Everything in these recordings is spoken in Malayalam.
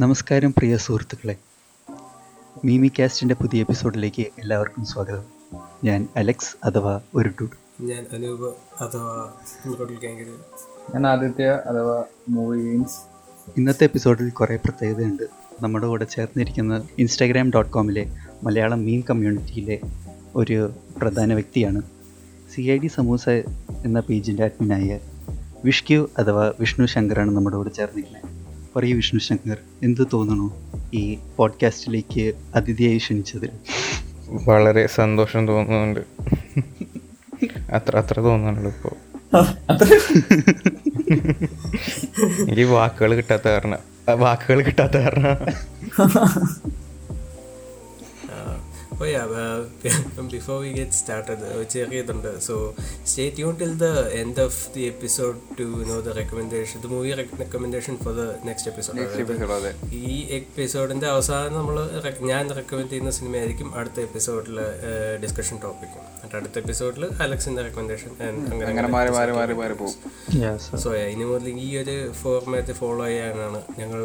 നമസ്കാരം പ്രിയ സുഹൃത്തുക്കളെ. മീമി കാസ്റ്റിന്റെ പുതിയ എപ്പിസോഡിലേക്ക് എല്ലാവർക്കും സ്വാഗതം. ഞാൻ അലക്സ് അഥവാ ഒരു ഡുഡ് ഞാൻ അനൂപ് അഥവാ ഞാൻ ആദിത്യ അഥവാ മൂവി ഗെയിംസ്. ഇന്നത്തെ എപ്പിസോഡിൽ കുറേ പ്രത്യേകതയുണ്ട്. നമ്മുടെ കൂടെ ചേർന്നിരിക്കുന്ന ഇൻസ്റ്റാഗ്രാം ഡോട്ട് കോമിലെ മലയാളം മീം കമ്മ്യൂണിറ്റിയിലെ ഒരു പ്രധാന വ്യക്തിയാണ് സി ഐ ഡി സമൂസ എന്ന പേജിന്റെ അഡ്മിനായ വിഷ്ക്യു അഥവാ വിഷ്ണു ശങ്കറാണ് നമ്മുടെ കൂടെ ചേർന്നിരിക്കുന്നത്. പറയൂ വിഷ്ണു ശങ്കർ എന്ത് തോന്നുന്നു ഈ പോഡ്കാസ്റ്റിലേക്ക് അതിഥിയായി ക്ഷണിച്ചതിൽ? വളരെ സന്തോഷം തോന്നുന്നുണ്ട്. അത്ര അത്ര തോന്നുന്നുള്ളൂ ഇപ്പോ. എനിക്ക് വാക്കുകൾ കിട്ടാത്ത കാരണം. ആ, വാക്കുകൾ കിട്ടാത്ത കാരണം. Oh yeah before we get started started, ചെറിയതുണ്ട്. So stay tune till the end of the episode to know the recommendation the movie recommendation for the next episode ഈ എപ്പിസോഡിന്റെ അവസാനം നമ്മൾ ഞാൻ റെക്കമെൻഡ് ചെയ്യുന്ന സിനിമ ആയിരിക്കും അടുത്ത എപ്പിസോഡിൽ ഡിസ്കഷൻ ടോപ്പിക് എന്നിട്ട് അടുത്ത എപ്പിസോഡിൽ അലക്സിന്റെ റെക്കമെൻഡേഷൻ അങ്ങനെ മാറി മാറി മാറി മാറി പോകും. സോ ഇനി മുതൽ ഈ ഒരു ഫോർമാറ്റ് ഫോളോ ചെയ്യാനാണ് ഞങ്ങൾ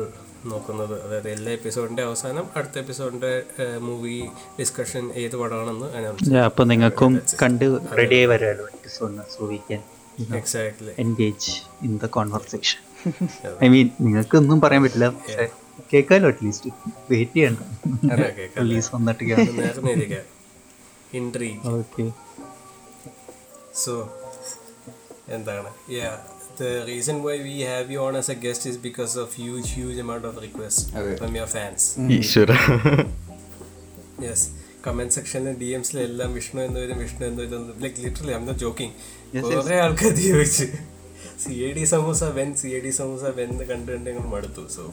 നോക്കുന്നത്. അതായത് എല്ലാ എപ്പിസോഡിന്റെ അവസാനം അടുത്ത എപ്പിസോഡിന്റെ മൂവി ഡിസ്കഷൻ ഏത് പടമാണെന്ന് അനൗൺസ് അപ്പോൾ നിങ്ങൾക്കും കണ്ട് റെഡിയായി വരാമല്ലോ എപ്പിസോഡിന് so we can exactly engage in the conversation I mean നിങ്ങൾക്ക് ഒന്നും പറയാൻ പറ്റില്ല. കേൾക്കാമല്ലോ അറ്റ്ലീസ്റ്റ് വെയിറ്റ് ചെയ്യണ്ട. റിലീസ് വന്നിട്ട് ഓക്കെ സോ എന്താണ്? The reason why we have you on as a guest is because of huge huge amount of requests okay. from your fans. Eshwara. Yes comment സെക്ഷനിലും D എംസിലും എല്ലാം വിഷ്ണു എന്ന് വരും വിഷ്ണു എന്ന് വരും like literally I'm not joking കുറെ ആൾക്കാർ ചോദിച്ചു. C A D samosa when C A D samosa when എന്ന് കണ്ടു കണ്ട് ഞങ്ങൾ മടുത്തു. സോ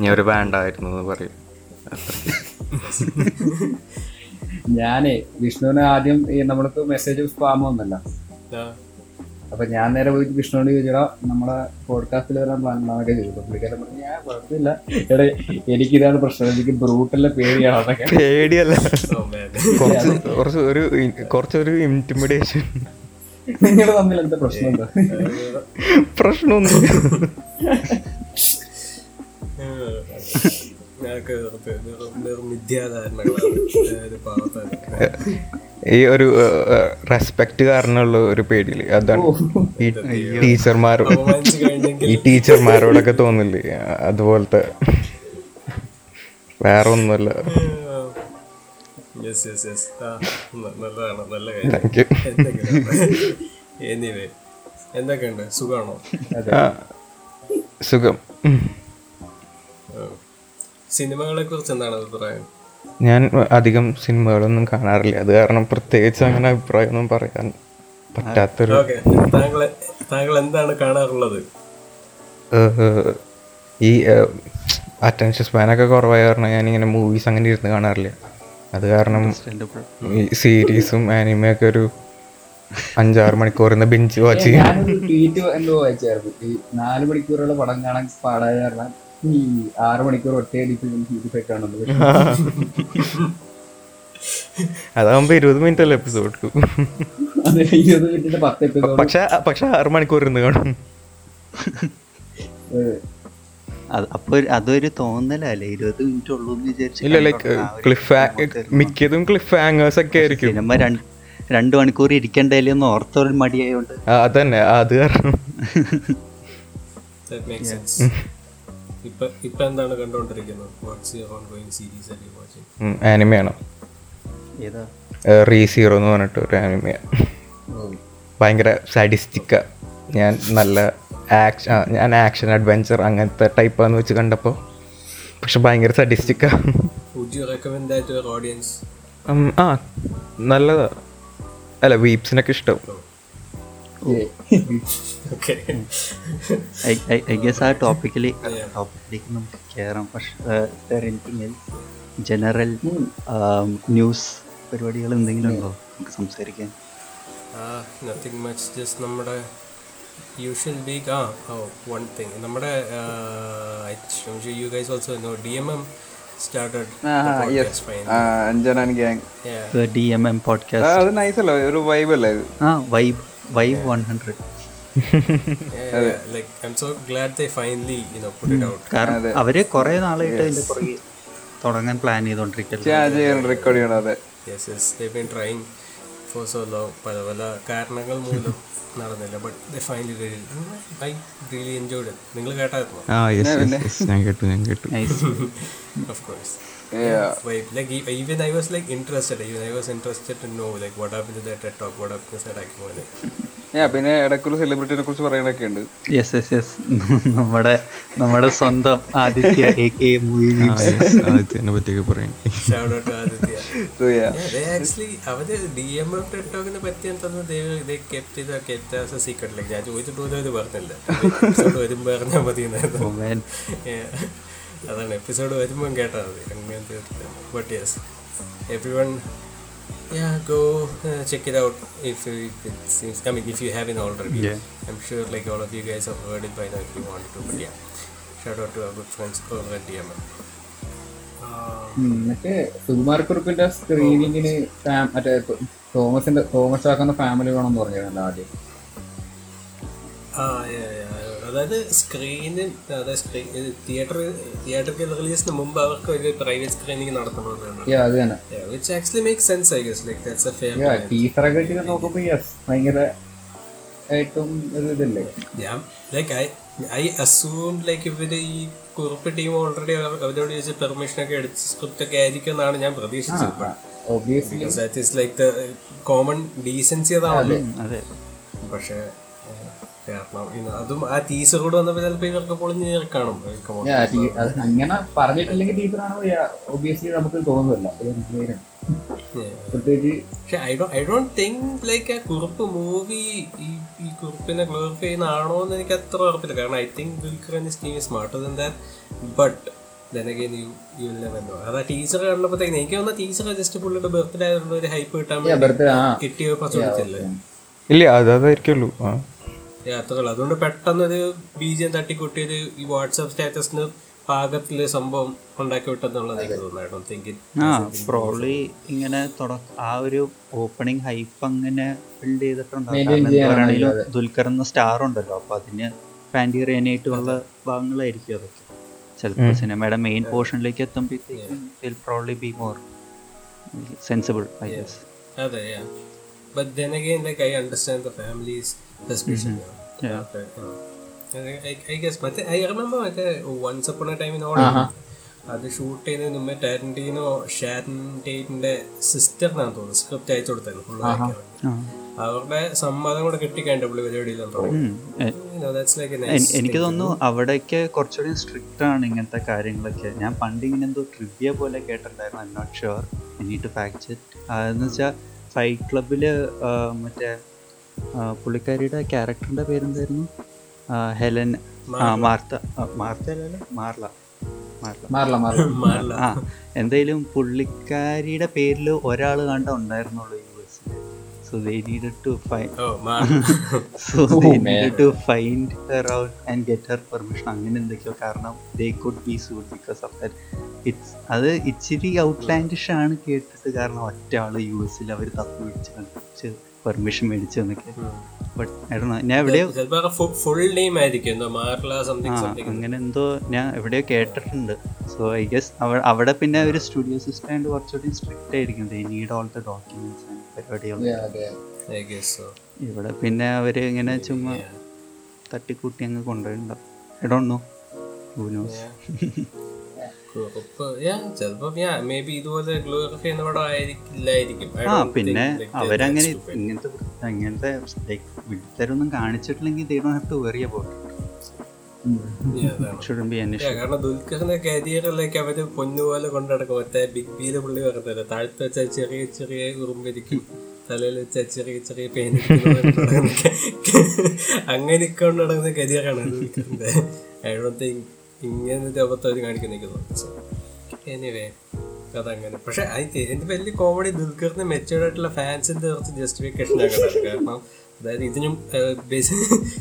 ഞാൻ ഒരു ബാൻഡായിരുന്നു പറയും. ഞാനേ വിഷ്ണുവിന് ആദ്യം ഈ നമ്മൾക്ക് മെസ്സേജ് സ്പാം ഒന്നല്ല അപ്പൊ ഞാൻ നേരെ പോയിട്ട് വിഷ്ണുവിനോട് ചോദിച്ചാ നമ്മളെ പോഡ്കാസ്റ്റിൽ വരാൻ പ്ലാൻ ഉണ്ടാകെ ചോദിച്ചു. പുള്ളിക്കാരൻ പറഞ്ഞു ഞാൻ കുഴപ്പമില്ല. എടേ എനിക്കിതാണ് പ്രശ്നം. എനിക്ക് ബ്രൂട്ടല്ല പേടിയാണ്. പേടിയല്ല. കുറച്ച് കുറച്ച് ഒരു കുറച്ചൊരു ഇന്റിമിഡേഷൻ നിങ്ങൾ തമ്മിൽ എന്താ പ്രശ്നം? എന്താ? പ്രശ്നമൊന്നും നിർമിഥ്യാധാരണകളാണ് അതായത് പാവത്താൻ ഈ ഒരു റെസ്പെക്ട് കാരണമുള്ള ഒരു പേടിയിൽ. അതാണ് ഈ ടീച്ചർമാരോ ഈ ടീച്ചർമാരോടൊക്കെ തോന്നില്ലേ? അതുപോലത്തെ വേറെ ഒന്നുമല്ല നല്ലതാണ് നല്ല കാര്യം. എന്തൊക്കെയുണ്ട്? സുഖമാണോ? സുഖം. സിനിമകളെ കുറിച്ച് എന്താണ് അഭിപ്രായം? ഞാൻ അധികം സിനിമകളൊന്നും കാണാറില്ല. അത് കാരണം പ്രത്യേകിച്ച് അങ്ങനെ അഭിപ്രായമൊന്നും പറയാൻ പറ്റാത്തൊരു താങ്കൾ എന്താണ് കാണാറുള്ളത്? ഈ അറ്റൻഷൻ സ്പാനൊക്കെ കുറവായ കാരണം ഇങ്ങനെ മൂവീസ് അങ്ങനെ ഇരുന്ന് കാണാറില്ല. അത് കാരണം ഈ സീരീസും ആനിമയൊക്കെ ഒരു അഞ്ചാറ് മണിക്കൂർ ബെഞ്ച് വാച്ച് ചെയ്യാൻ ഞാനൊരു ട്വീറ്റ് എന്തോ വായിച്ചായിരുന്നു. ഈ നാല് മണിക്കൂറുള്ള പടം കാണാൻ പാടായ കാരണം ഈ ആറ് മണിക്കൂർ ഒറ്റയടിച്ച് അതാകുമ്പോ ഇരുപത് മിനിറ്റ് അല്ലേ എപ്പിസോഡ് പക്ഷെ പക്ഷെ ആറ് മണിക്കൂർ ഇരുന്ന് കാണും. അതൊരു തോന്നലല്ലേ? ഇരുപത് മിനിറ്റ് ഉള്ളൂ എന്ന് വിചാരിച്ച് ഇല്ല ലൈക്ക് ക്ലിഫ് മിക്കതും ക്ലിഫ് ഹാങ്ങേഴ്സ് ഒക്കെ ആയിരിക്കും. സിനിമ രണ്ട് രണ്ട് മണിക്കൂർ ഇരിക്കണ്ടല്ലേ എന്ന് ഓർത്തൊരു മടിയായോണ്ട്. അതന്നെ അത് കാരണം. ദാറ്റ് മേക്ക് സെൻസ് ഇപ്പൊ ഇപ്പൊ എന്താണ് കണ്ടുകൊണ്ടിരിക്കുന്നത് what's your own series are you watching ആനിമയാണ്. ഏതാ? റീ സീറോ എന്ന് പറഞ്ഞിട്ട് ഒരു ആനിമ ഭയങ്കര സാഡിസ്റ്റിക്ക. ഞാൻ നല്ല ആക്ഷൻ ഞാൻ ആക്ഷൻ അഡ്വഞ്ചർ അങ്ങനത്തെ ടൈപ്പ് ആണെന്ന് വെച്ച് കണ്ടപ്പോൾ പക്ഷെ ഭയങ്കര സഡിസ്റ്റിക്ക. ആ നല്ലതാ. അല്ല വീപ്സിനൊക്കെ ഇഷ്ടം. Okay I guess ah topically ടോപ്പിക്കിലേക്ക് നമുക്ക് കയറാം പക്ഷേ എനിക്കിങ്ങനെ ജനറൽ ന്യൂസ് പരിപാടികൾ എന്തെങ്കിലും ഉണ്ടോ? നമുക്ക് സംസാരിക്കാൻ നത്തിങ് മച്ച് ജസ്റ്റ് നമ്മുടെ യൂഷ്വൽ ബീഗ് ആ ഓ വൺ തിങ് നമ്മുടെ you guys also know D M M started അഞ്ജനാൻ gang D M M podcast അത് നൈസ് അല്ലേ? ഒരു വൈബ് അല്ലേ ആ വൈബ് വൈബ് വൺ ഹൺഡ്രഡ് കാരണം അവർ കുറെ നാളായിട്ട് അതിന്റെ പുറകെ തുടങ്ങാൻ പ്ലാൻ ചെയ്തോണ്ടിരിക്കുന്നു ഫോർ സോ ലോ പല പല കാരണങ്ങൾ മൂലം നടന്നില്ല. But they finally I really enjoyed നിങ്ങൾ കേട്ടായിരുന്നു? ആ യെസ് യെസ് ഞാൻ കേട്ടു ഞാൻ കേട്ടു. Of course. Wait, like e- even I was like interested. Even I was interested to know like what happened to that TED talk, what happened to that Akimone. ഞാൻ പിന്നെ ഇടയ്ക്കുള്ള സെലിബ്രിറ്റിനെ കുറിച്ച് പറയാനൊക്കെ ഉണ്ട് യെസ് യെസ് യെസ് നമ്മുടെ നമ്മുടെ സ്വന്തം ആദിത്യ എ കെ ആദിത്യനെ പറ്റിയൊക്കെ പറയാം Shout out Aditya. So, yeah. yeah, they actually അവർ ഡി എം എഫ് ടെഡ് ടോക്കിനെ പറ്റി എന്തെന്ന് they kept it kept secret. Like ഞാൻ ചോദിച്ചിട്ട് പോലും അവർ പറഞ്ഞില്ല വരുമ്പോൾ പറഞ്ഞാൽ മതി Yeah. അതാണ് എപ്പിസോഡ് വരുമ്പം കേട്ടാൽ മതി അങ്ങനത്തെ but yes everyone Yeah, go uh, check it out if it, it seems. I mean, if you haven't already. Yeah. I'm sure like all of you guys have heard it by now if you want to. But yeah, shout out to our good friends over at. Uh, മറ്റേ സുകുമാരക്കുറിപ്പിന്റെ സ്ക്രീനിങ്ങിന് മറ്റേ തോമസിന്റെ തോമസ് ആക്കുന്ന ഫാമിലി വേണമെന്ന് പറഞ്ഞിരുന്നല്ലോ ആദ്യം. അതായത് സ്ക്രീനിൽ അതായത് സ്ക്രീൻ തിയേറ്റർ തിയേറ്ററിൽ റിലീസിന് മുമ്പ് അവർക്ക് ഒരു private screening നടത്തണമെന്നാണ് which actually make sense I guess like that's a fair ടീച്ചറൊക്കെ വെച്ചിട്ട് നോക്കുമ്പോൾ യെസ് ഭയങ്കര ഏറ്റവും ഒരു ഇതില്ലേ? ഞാൻ like I I assume like ഇവർ ഈ കുറിപ്പ് ടീം ഓൾറെഡി അവരോട് ചോദിച്ച പെർമിഷൻ ഒക്കെ എടുത്ത് സ്ക്രിപ്റ്റ് ഒക്കെ ആയിരിക്കും എന്നാണ് ഞാൻ പ്രതീക്ഷിച്ചത്. കോമൺ ഡീസൻസി അതാണല്ലോ. അതെ. പക്ഷേ കാരണം അതും ആ ടീച്ചർ കൂടെ വന്നപ്പോൾ ചിലപ്പോൾ ഇവർക്ക് പൊളിഞ്ഞ് കാണും. ഏഹ്, come on. അങ്ങനെ പറഞ്ഞിട്ടില്ലെങ്കിൽ ടീച്ചറാണ് ഒബിയസ്ലി നമുക്ക് തോന്നുന്നില്ല. പക്ഷെ I do I don't think like ആ കുറിപ്പ് മൂവി ഈ ഈ കുറിപ്പിനെ ഗ്ലോറിഫൈ ചെയ്യുന്നതാണോ എന്ന് എനിക്ക് അത്ര ഉറപ്പില്ല. കാരണം I think team is smarter than that but then again you you will never know. അത് ആ ടീച്ചർ കണ്ടപ്പോഴത്തേക്ക് എനിക്ക് തോന്നുന്ന ടീച്ചർ ജസ്റ്റ് പുള്ളിയുടെ ബർത്ത്ഡേ ആയതുകൊണ്ട് ഒരു ഹൈപ്പ് കിട്ടാൻ. കിട്ടിയ ഓപ്പർച്യൂണിറ്റി ഇല്ല അത് അതായിരിക്കുള്ളൂ. യാത്രകൾ അതുകൊണ്ട് പെട്ടെന്നൊരു ബീജം തട്ടിക്കൂട്ടിയത് ഈ വാട്സാപ്പ് സ്റ്റാറ്റസിന് പാകത്തിൽ സംഭവം ഉണ്ടാക്കി വിട്ടെന്നുള്ളത് എനിക്ക് തോന്നുന്നു ആ പ്രോബ്ലി ഇങ്ങനെ ആ ഒരു ഓപ്പണിംഗ് ഹൈപ്പ് അങ്ങനെ ബിൽഡ് ചെയ്തിട്ടുണ്ടാകും. ദുൽഖർ എന്ന സ്റ്റാർ ഉണ്ടല്ലോ അപ്പൊ അതിന് പാന്റി റേനായിട്ടുള്ള ഭാഗങ്ങളായിരിക്കും അതൊക്കെ. ചിലപ്പോൾ സിനിമയുടെ മെയിൻ പോർഷനിലേക്ക് എത്തുമ്പോഴത്തേക്കും will probably be more sensible I guess അതെ yeah. But then again, like I understand the family's suspicion. Mm-hmm. Yeah. Okay, uh, I, I guess, but I remember മറ്റേ once upon a time in all. Uh-huh. അത് ഷൂട്ട് ചെയ്ത് മുമ്പേ ടാരന്റീനോ ഷാരൻ ടേറ്റിന്റെ സിസ്റ്ററിനാന്ന് തോന്നുന്നു സ്ക്രിപ്റ്റ് അയച്ചു കൊടുത്തായിരുന്നു പുള്ളി വായിക്കാൻ വേണ്ടി. അവരുടെ സമ്മതം കൂടെ കിട്ടിക്കഴിഞ്ഞ പുള്ളി എൻ- എനിക്ക് തോന്നുന്നു അവിടെയൊക്കെ കുറച്ചുകൂടി സ്ട്രിക്റ്റ് ആണ് ഇങ്ങനത്തെ കാര്യങ്ങളൊക്കെ ഞാൻ പണ്ട് ഇങ്ങനെ എന്തോ ട്രിവ്യ പോലെ കേട്ടിട്ടുണ്ടായിരുന്നു ഐ നോട്ട് ഷുവർ എനിക്ക് ഫാക്ട് ചെറ്റ് അതെന്ന് വെച്ചാൽ ഫൈറ്റ് ക്ലബിൽ മറ്റേ പുള്ളിക്കാരിയുടെ ക്യാരക്ടറിന്റെ പേരെന്തായിരുന്നു? ഹെലൻ ആ മാർത്ത മാർത്ത അല്ലല്ലോ? മാർല. മാർല. മാറില്ല ആ എന്തായാലും പുള്ളിക്കാരിയുടെ പേരിൽ ഒരാൾ കണ്ട ഉണ്ടായിരുന്നുള്ളൂ യു എസിൽ so they needed to find ഓ മാ so they needed to find her out and get her permission അങ്ങനെ എന്തൊക്കെയോ കാരണം they could be sued because of that it's അത് ഇച്ചിരി ഔട്ട്ലാൻഡിഷ് ആണ് കേട്ടിട്ട് കാരണം ഒറ്റ ആൾ യു എസിൽ അവർ തപ്പി പിടിച്ച് കണ്ടുപിടിച്ച് പെർമിഷൻ മേടിച്ചു എന്നൊക്കെ. ബട്ട് ഞാൻ എവിടെയോ ഫുൾ നെയിം ആയിരിക്കും. അങ്ങനെ എന്തോ ഞാൻ എവിടെയോ കേട്ടിട്ടുണ്ട്. സോ ഐ ഗസ് അവിടെ പിന്നെ ഒരു സ്റ്റുഡിയോ സിസ്റ്റം ആയിട്ട് കുറച്ചുകൂടി സ്ട്രിക്റ്റ് ആയിരിക്കും. They need all the documents പരിപാടികൾ ഇവിടെ പിന്നെ അവർ ഇങ്ങനെ ചുമ്മാ തട്ടിക്കൂട്ടി അങ്ങ് കൊണ്ടുപോയിട്ടുണ്ടാവും ഐ ഇതുപോലെ ഗ്ലോറിഫൈ പടം ആയിരിക്കില്ലായിരിക്കും. ആ പിന്നെ അവരങ്ങനെ. ഇങ്ങനത്തെ ഇങ്ങനത്തെ വിട്ടരൊന്നും കാണിച്ചിട്ടില്ലെങ്കിൽ they don't have to worry about കാരണം ദുൽഖറിന്റെ കരിയറിലേക്ക് അവർ പൊന്നുപോലെ മറ്റേ ബിഗ് ബിയിലെ പുള്ളി താഴത്ത് വെച്ച ചെറിയ ചെറിയ ഉറുമ്പിരിക്കും. തലയിൽ വെച്ച ചെറിയ ചെറിയ പെയിൻ അങ്ങനെ കൊണ്ട് നടക്കുന്ന കരിയറാണ് ദുൽഖറിന്റെ. ഐ ഡോണ്ട് തിങ്ക് ഇങ്ങനത്തെ അബദ്ധം കാണിക്കുന്ന എനിക്ക് തോന്നുന്നു എനിവേ അതങ്ങനെ. പക്ഷെ എന്റെ വലിയ കോമഡി ദുൽഖറിന് മെച്ചൂർഡ് ആയിട്ടുള്ള ഫാൻസിന്റെ കുറച്ച് ജസ്റ്റിഫിക്കേഷൻ ആക്കുന്നത് കാരണം അതായത് ഇതിനും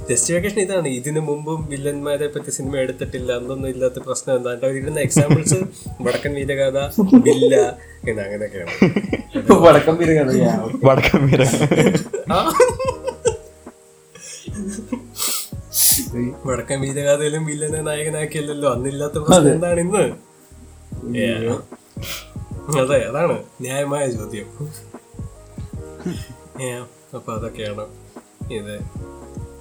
ജസ്റ്റിഫിക്കേഷൻ ഇതാണ്. ഇതിനു മുമ്പും വില്ലന്മാരെ പറ്റി സിനിമ എടുത്തിട്ടില്ല അന്നൊന്നും ഇല്ലാത്ത പ്രശ്നം എന്താ? അവർ ഇടുന്ന എക്സാമ്പിൾസ് വടക്കൻ വീരകഥ ബില്ല എന്ന് അങ്ങനെയൊക്കെയാണ്. വടക്കൻ വടക്കൻ ആ. വടക്കൻ വീരഗാഥയിലും വില്ലനെ നായകനാക്കിയല്ലോ അന്നില്ലാത്ത പ്രശ്നം എന്താണ് ഇന്ന്. അതെ അതാണ് ന്യായമായ ചോദ്യം. അപ്പൊ അതൊക്കെയാണ് ഇത്.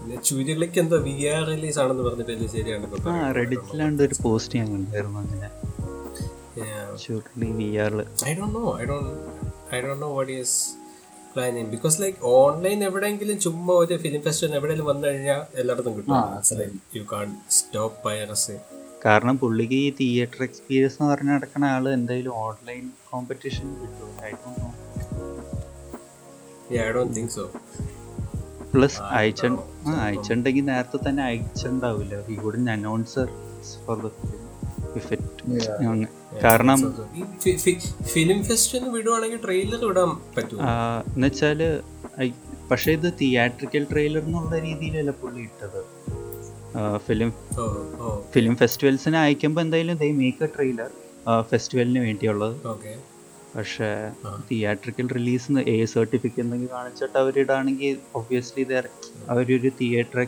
പിന്നെ ചുരുളിക്ക് എന്താ വി ആർ റിലീസ് ആണെന്ന് പറഞ്ഞിട്ട് ശരിയാണ് റെഡിറ്റിലാണ്ട് ഒരു പോസ്റ്റ് ഞാൻ കണ്ടായിരുന്നു അങ്ങനെ. I don't know I don't I don't know what is planning because like online എവിടെയെങ്കിലും ചുമ്മാ ഒരു ഫിലിം ഫെസ്റ്റിവൽ എവിടെയെങ്കിലും വന്നു കഴിഞ്ഞാൽ എല്ലായിടത്തും കിട്ടും. യു കാൺ സ്റ്റോപ്പ് പൈറസി കാരണം പുള്ളിക്ക് ഈ തിയേറ്റർ എക്സ്പീരിയൻസ് എന്ന് പറഞ്ഞ നടക്കുന്ന ആൾ എന്തായാലും ഓൺലൈൻ കോമ്പറ്റീഷൻ കിട്ടും. പ്ലസ് അയച്ച ആ അയച്ചിട്ടുണ്ടെങ്കിൽ നേരത്തെ തന്നെ അയച്ചിട്ടുണ്ടാവില്ല. ഈ wooden announcer for the effect കാരണം ഫിലിം ഫെസ്റ്റിന് വിടുവാണെങ്കിൽ ട്രെയിലർ വിടാൻ പറ്റും എന്നുവെച്ചാൽ പക്ഷേ ഇത് തിയേറ്ററിക്കൽ ട്രെയിലർ എന്നുള്ള രീതിയിലല്ല പുള്ളി ഇട്ടത്. ഫിലിം ഫിലിം ഫെസ്റ്റിവൽസിന് അയക്കുമ്പോൾ എന്തായാലും ദൈ മേക്ക് എ ട്രെയിലർ ഫെസ്റ്റിവലിന് വേണ്ടിയുള്ളത്. പക്ഷെ തിയേറ്ററിക്കൽ റിലീസ് എ സർട്ടിഫിക്കറ്റ് എന്തെങ്കിലും കാണിച്ചിട്ട് അവരിടാണെങ്കിൽ ഒബ്വിയസ്ലി അവരൊരു തിയേറ്റർ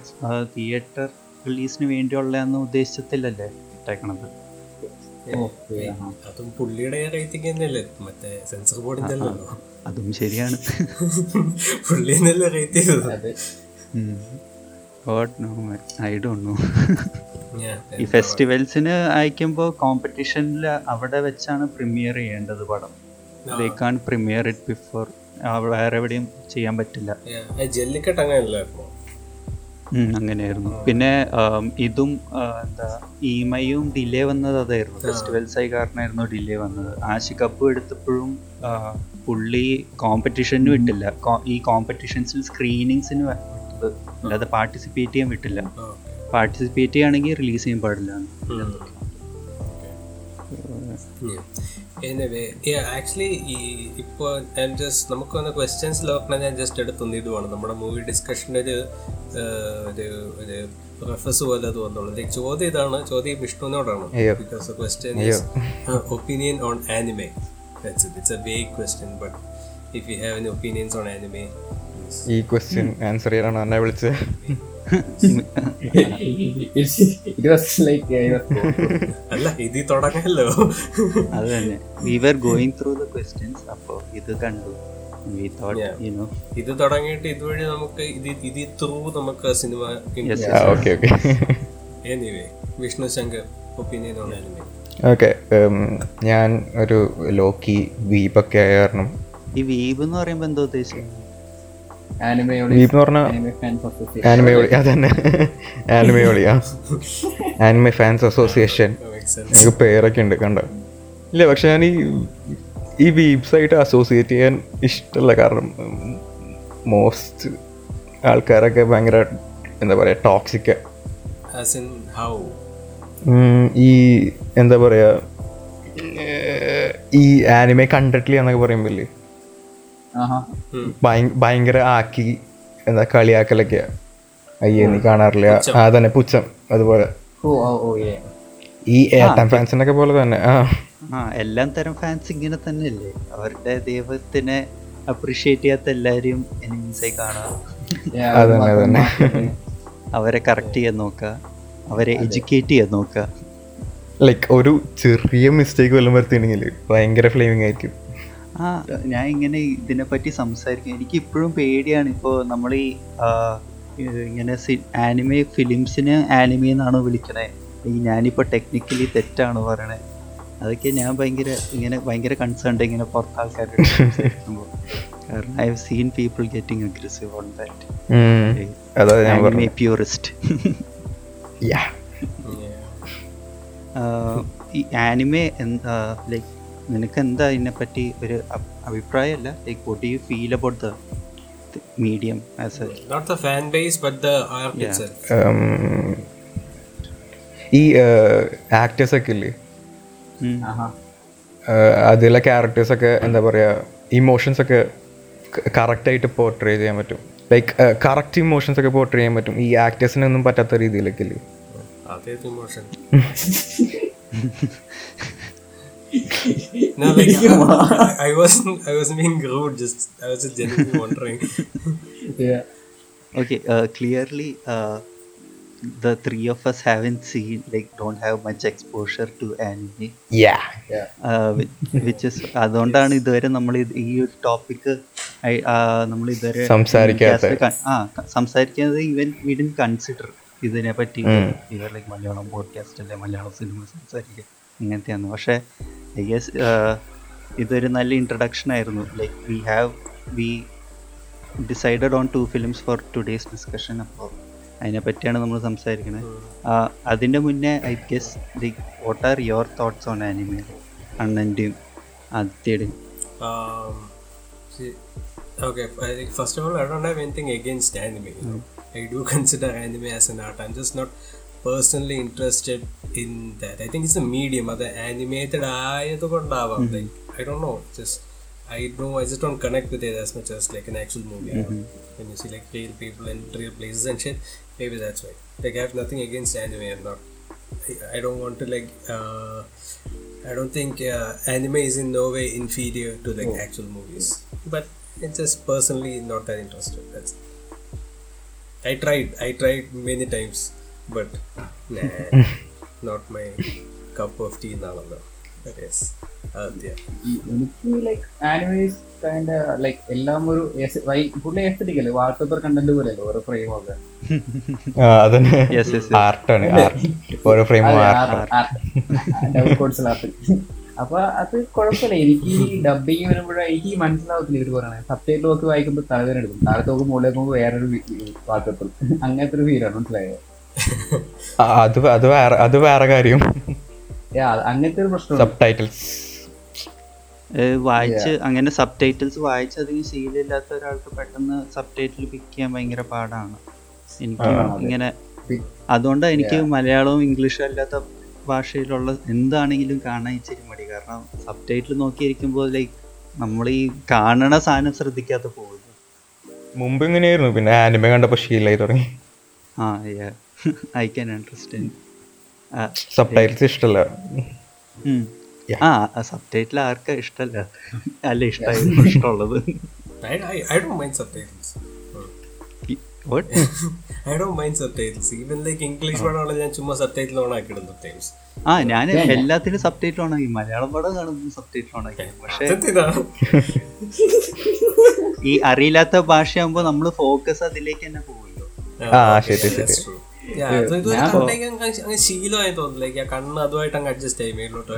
തിയേറ്റർ റിലീസിന് വേണ്ടിയുള്ളതെന്ന് ഉദ്ദേശത്തിലല്ലേ ഇട്ടേക്കണത്? അതും പുള്ളിയുടെ റേറ്റിംഗ് തന്നെയല്ലേ? മറ്റേ സെൻസർ ബോർഡിന്റെ അല്ലല്ലോ അതും ശരിയാണ്. പുള്ളി എന്നല്ലേ റേറ്റ് ചെയ്തത് ഐ ഡോണ്ട് നോ ഈ ഫെസ്റ്റിവൽസിന് അയക്കുമ്പോൾ കോമ്പറ്റീഷനിൽ അവിടെ വെച്ചാണ് പ്രീമിയർ ചെയ്യേണ്ടത് പടം. They can premiere it before വേറെ എവിടെയും ചെയ്യാൻ പറ്റില്ല. ജെല്ലിക്കെട്ട് അങ്ങനെയല്ലായിരുന്നു? അങ്ങനെയായിരുന്നു. പിന്നെ ഇതും എന്താ ഈമയും ഡിലേ വന്നത് അതായിരുന്നു. ഫെസ്റ്റിവൽസ് ആയി കാരണമായിരുന്നു ഡിലേ വന്നത്. ആശി കപ്പ് എടുത്തപ്പോഴും പുള്ളി കോമ്പറ്റീഷന് വിട്ടില്ല. ഈ കോമ്പറ്റീഷൻസിൽ സ്ക്രീനിങ്സിന് വിട്ടത്. അല്ലാതെ പാർട്ടിസിപ്പേറ്റ് ചെയ്യാൻ വിട്ടില്ല. പാർട്ടിസിപ്പേറ്റ് ചെയ്യുകയാണെങ്കിൽ റിലീസ് ചെയ്യാൻ പാടില്ല എനിവേ ആക്ച്വലി ഈ ഇപ്പോൾ ഞാൻ ജസ്റ്റ് നമുക്ക് വന്ന ക്വസ്റ്റ്യൻസ് നോക്കണം ഞാൻ ജസ്റ്റ് എടുത്തൊന്ന് ഇതുമാണ് നമ്മുടെ മൂവി ഡിസ്കഷന്റെ ഒരു ഒരു ഒരു റെഫസ് പോലെ അത് ചോദ്യം ഇതാണ്. ചോദ്യം വിഷ്ണുവിനോടാണ്. Because question opinion on anime it's a vague question but if you have an opinions on anime ഈ ക്വസ്റ്റ്യൻ ആൻസർ ചെയ്യാനാണ് എന്നെ വിളിച്ചത്. അല്ല തുടങ്ങല്ലോ. അത് തന്നെ we were going through the questions അപ്പോൾ ഇത് കണ്ടു. We thought Yeah. നോ ഇത് തുടങ്ങിയിട്ട് ഇതുവഴി നമുക്ക് ഇത് ഇത് ത്രൂ നമുക്ക് cinema okay okay anyway Vishnu Shankar opinion on anime okay ഞാൻ ഒരു ലോക്കി വീപ്പൊക്കെ ആയ കാരണം ഈ വീബ് എന്ന് പറയുമ്പോൾ എന്താ ഉദ്ദേശിച്ചത് എന്ന് പറഞ്ഞാൽ. ആനിമയോളി ആനിമെ ഫാൻസ് അസോസിയേഷൻ. എനിക്ക് പേരൊക്കെ ഉണ്ട് കണ്ട? ഇല്ല പക്ഷെ ഞാൻ ഈ ഈ വീബ്സായിട്ട് അസോസിയേറ്റ് ചെയ്യാൻ ഇഷ്ടമല്ല കാരണം മോസ്റ്റ് ആൾക്കാരൊക്കെ ഭയങ്കര എന്താ പറയുക ടോക്സിക്ക ഈ എന്താ പറയുക ഈ ആനിമെ കണ്ടിട്ടില്ല എന്നൊക്കെ. ഭയ- ഭയങ്കര ആക്കി എന്താ കളിയാക്കലൊക്കെയാ. അയ്യേ നീ കാണാറില്ല. ആ തന്നെ പുച്ഛം. അതുപോലെ. Oh, oh, oh, yeah. ഈ ഏട്ടൻ ഫാൻസിനൊക്കെ പോലെ തന്നെ. ആ. എല്ലാം തരം ഫാൻസ് ഇങ്ങനെ തന്നെയല്ലേ. അവരുടെ ദൈവത്തിനെ അപ്രീഷിയേറ്റ് ചെയ്യാത്ത എല്ലാവരും എനിമീസായി കാണുക അവരെ കറക്റ്റ് ചെയ്യാൻ നോക്കുക അവരെ എഡ്യൂക്കേറ്റ് ചെയ്യാൻ നോക്കുക ലൈക്ക് ഒരു ചെറിയ മിസ്റ്റേക്ക് വല്ലതും വരുത്തിയിട്ടുണ്ടെങ്കിൽ ഭയങ്കര ഫ്ലെയിമിങ് ആയിരിക്കും. ആ. ഞാൻ ഇങ്ങനെ ഇതിനെപ്പറ്റി സംസാരിക്കും. എനിക്ക് ഇപ്പോഴും പേടിയാണ്. ഇപ്പോ നമ്മൾ ഈ ഇങ്ങനെ ആനിമെ ഫിലിംസിന് ആനിമെ എന്നാണ് വിളിക്കണേ. ഈ ഞാനിപ്പോൾ ടെക്നിക്കലി തെറ്റാണ് പറയണേ. അതൊക്കെ ഞാൻ ഭയങ്കര ഇങ്ങനെ ഭയങ്കര കൺസേൺ ഇങ്ങനെ പുറത്ത് ആൾക്കാരുടെ കാരണം I have seen people getting aggressive on that purist. ഈ ആനിമെ ലൈക്ക് നിനക്ക് എന്താ ഇതിനെപ്പറ്റി ഒരു അഭി- അഭിപ്രായമല്ല? Like what you feel about the medium as a not the fan base but the Um, ഈ ആക്ടേഴ്സ് ഒക്കെ ഇല്ലേ? ആഹാ. uh, അതിലെ ക്യാരക്ടേഴ്സ് ഒക്കെ എന്താ പറയുക ഇമോഷൻസ് ഒക്കെ കറക്റ്റായിട്ട് പോർട്രേ ചെയ്യാൻ പറ്റും. ലൈക്ക് കറക്റ്റ് ഇമോഷൻസ് ഒക്കെ പോർട്രേ ചെയ്യാൻ പറ്റും. ഈ ആക്ടേഴ്സിനൊന്നും പറ്റാത്ത രീതിയിലൊക്കെ ഇല്ലേ? No, like I, I wasn't I wasn't being rude. Just I was just genuinely wondering. Yeah. Okay. Uh, clearly, uh, the three of us haven't seen like don't have much exposure to anime Yeah. Yeah. uh, which, which is അതുകൊണ്ടാണ് ഇതുവരെ നമ്മൾ ഈ ഒരു ടോപ്പിക്ക് നമ്മൾ ഇതുവരെ സംസാരിക്കാത്തെ. ആ സംസാരിക്കുന്നത് ഈവൻ വീഡിൻ കൺസിഡർ ഇതിനെ പറ്റി ലൈക്ക് മലയാളം പോഡ്കാസ്റ്റ് അല്ലെ മലയാളം സിനിമ സംസാരിക്കുക ഇങ്ങനത്തെയാണ് പക്ഷേ ഐ ഗസ് ഇതൊരു നല്ല ഇൻട്രഡക്ഷൻ ആയിരുന്നു like we have we decided on two films for today's discussion അപ്പോൾ അതിനെ പറ്റിയാണ് നമ്മൾ സംസാരിക്കുന്നത് അതിന്റെ മുന്നേ I guess like what are your thoughts on anime അണ്ണന്റെയും ആദിത്യയുടെയും first of okay. I do first of all, I don't have anything against anime. You know? I do consider anime as an art. I'm just not personally interested in that. I think it's a medium. അത് animated ആയതുകൊണ്ടാവാം like I don't know. Just I know I just don't connect with it as much as like an actual movie. you know. When you see like real people in real places and shit, maybe that's why. Like I have nothing against anime. I'm not. I, I don't want to like. Uh, I don't think uh, anime is in no way inferior to like actual movies, but it's just personally not that interested. That's. I tried. I tried many times, but not my cup of tea എന്നാണല്ലോ. Nalanda. But yes, yeah. എനിക്ക് ലൈക്ക് ആനിമേസ് കൈൻഡ് ലൈക്ക് എല്ലാം ഒരു എസ്- വൈ- പുള്ളി എസ്തറ്റിക് അല്ലേ? വാൾപേപ്പർ കണ്ടന്റ് പോലെ അല്ലേ ഓരോ ഫ്രെയിം ഒക്കെ. അതന്നെ. Yes, yes, yes. ആർട്ടാണ് ഓരോ ഫ്രെയിമും ആർട്ടാണ് ആർട്ട് അപ്പൊ അത് കുഴപ്പമില്ല. എനിക്ക് ഈ ഡബിങ് വരുമ്പോഴേ എനിക്ക് മനസ്സിലാവത്തില്ല ഇവർ പറയണേ. സബ്ജക്ട് നോക്കി വായിക്കുമ്പോൾ തലവേദന എടുക്കും. താഴത്തോക്ക് നോക്കുമ്പോൾ വേറൊരു വാൾപേപ്പർ അങ്ങനത്തെ ഒരു ഫീലാണ് മനസ്സിലായോ? അത് അത് വേറെ അത് വേറെ കാര്യം. അങ്ങനത്തെ ഒരു പ്രശ്നം സബ് ടൈറ്റിൽസ് വായിച്ച് അങ്ങനെ സബ് ടൈറ്റിൽസ് വായിച്ച് അധികം ശീലമില്ലാത്ത ഒരാൾക്ക് പെട്ടെന്ന് സബ് ടൈറ്റിൽ പിക്ക് ചെയ്യാൻ ഭയങ്കര പാടാണ്. എനിക്ക് ഇങ്ങനെ അതുകൊണ്ട് എനിക്ക് മലയാളവും ഇംഗ്ലീഷും അല്ലാത്ത ഭാഷയിലുള്ള എന്താണെങ്കിലും കാണാൻ ഇച്ചിരി മടി. കാരണം സബ് ടൈറ്റിൽ നോക്കിയിരിക്കുമ്പോൾ ലൈക്ക് നമ്മൾ ഈ കാണണ സാധനം ശ്രദ്ധിക്കാതെ പോകുന്നു. മുമ്പ് ഇങ്ങനെയായിരുന്നു. പിന്നെ ആനിമ കണ്ടപ്പോൾ ശീലമായി തുടങ്ങി. ആ I can understand subtitles ഇഷ്ടമല്ല ആ സബ് ടൈറ്റിൽ ആർക്കാ ഇഷ്ടമല്ല അല്ല ഇഷ്ടമായിരുന്നു ഇഷ്ടമുള്ളത്. I, I, I don't mind subtitles. What? I don't mind subtitles. Even like English ഞാൻ ചുമ്മാ. ആ ഞാൻ എല്ലാത്തിനും സബ്ടൈറ്റിൽ ഓണാക്കി മലയാളം പടം കാണുമ്പോൾ സബ്ടൈറ്റിൽ ഓണാക്കി പക്ഷേ? ഈ അറിയില്ലാത്ത ഭാഷയാകുമ്പോൾ നമ്മൾ ഫോക്കസ് അതിലേക്ക് തന്നെ പോകുമല്ലോ ആ okay, ശരി. ശരി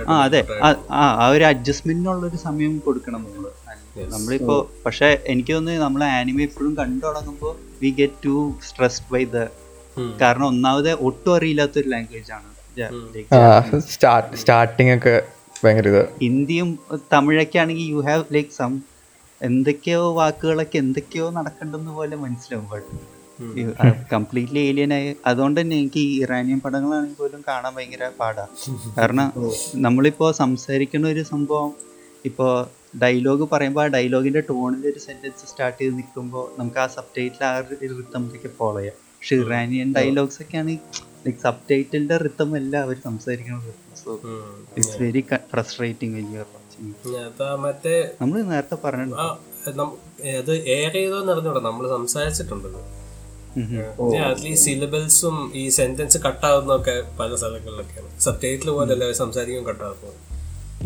ആ അതെ. ആ ആ, ഒരു അഡ്ജസ്റ്റ്മെന്റിനുള്ള ഒരു സമയം കൊടുക്കണം നമ്മൾ നമ്മളിപ്പോ പക്ഷെ എനിക്ക് തോന്നുന്നു നമ്മൾ ആനിമ എപ്പോഴും കണ്ടു തുടങ്ങുമ്പോൾ we get to stressed by the കാരണം ഒന്നാമത് ഒട്ടും അറിയില്ലാത്ത ഒരു ലാംഗ്വേജ് ആണ് സ്റ്റാർട്ടിംഗ് സ്റ്റാർട്ടിങ് ഒക്കെ ഭയങ്കര ഹിന്ദിയും തമിഴൊക്കെ ആണെങ്കിൽ യു ഹാവ് ലൈക്ക് സം എന്തൊക്കെയോ വാക്കുകളൊക്കെ എന്തൊക്കെയോ നടക്കണ്ടെന്ന് പോലെ മനസ്സിലാവും. ബട്ട് കംപ്ലീറ്റ്ലി ഏലിയൻ ആയി. അതുകൊണ്ട് തന്നെ എനിക്ക് ഈ ഇറാനിയൻ പടങ്ങളാണെങ്കിൽ പോലും കാണാൻ ഭയങ്കര പാടാ. കാരണം നമ്മളിപ്പോ സംസാരിക്കുന്ന ഒരു സംഭവം ഇപ്പോൾ ഡയലോഗ് പറയുമ്പോൾ ആ ഡയലോഗിന്റെ ടോണിൽ ഒരു സെന്റൻസ് സ്റ്റാർട്ട് ചെയ്ത് നിൽക്കുമ്പോൾ നമുക്ക് ആ സബ് ടൈറ്റിൽ ആ ഒരു റിത്തമിലേക്ക് ഫോളോ ചെയ്യാം. പക്ഷെ ഇറാനിയൻ ഡയലോഗ്സ് ഒക്കെ ലൈക്ക് സബ് ടൈറ്റിലിന്റെ റിത്തം അല്ല അവർ സംസാരിക്കുന്നത് സോ ഇറ്റ്സ് വെരി ഫ്രസ്ട്രേറ്റിംഗ് നമ്മൾ നേരത്തെ പറഞ്ഞു അത് എയർ നമ്മൾ സംസാരിച്ചിട്ടുണ്ട് അറ്റ്ലീസ്റ്റ് സിലബിൾസും ഈ സെന്റൻസ് കട്ടാവുന്നൊക്കെ പല സ്ഥലങ്ങളിലൊക്കെയാണ്. സബ്ജക്റ്റിൽ പോലെ അല്ല സംസാരിക്കും കട്ടാകുന്നത്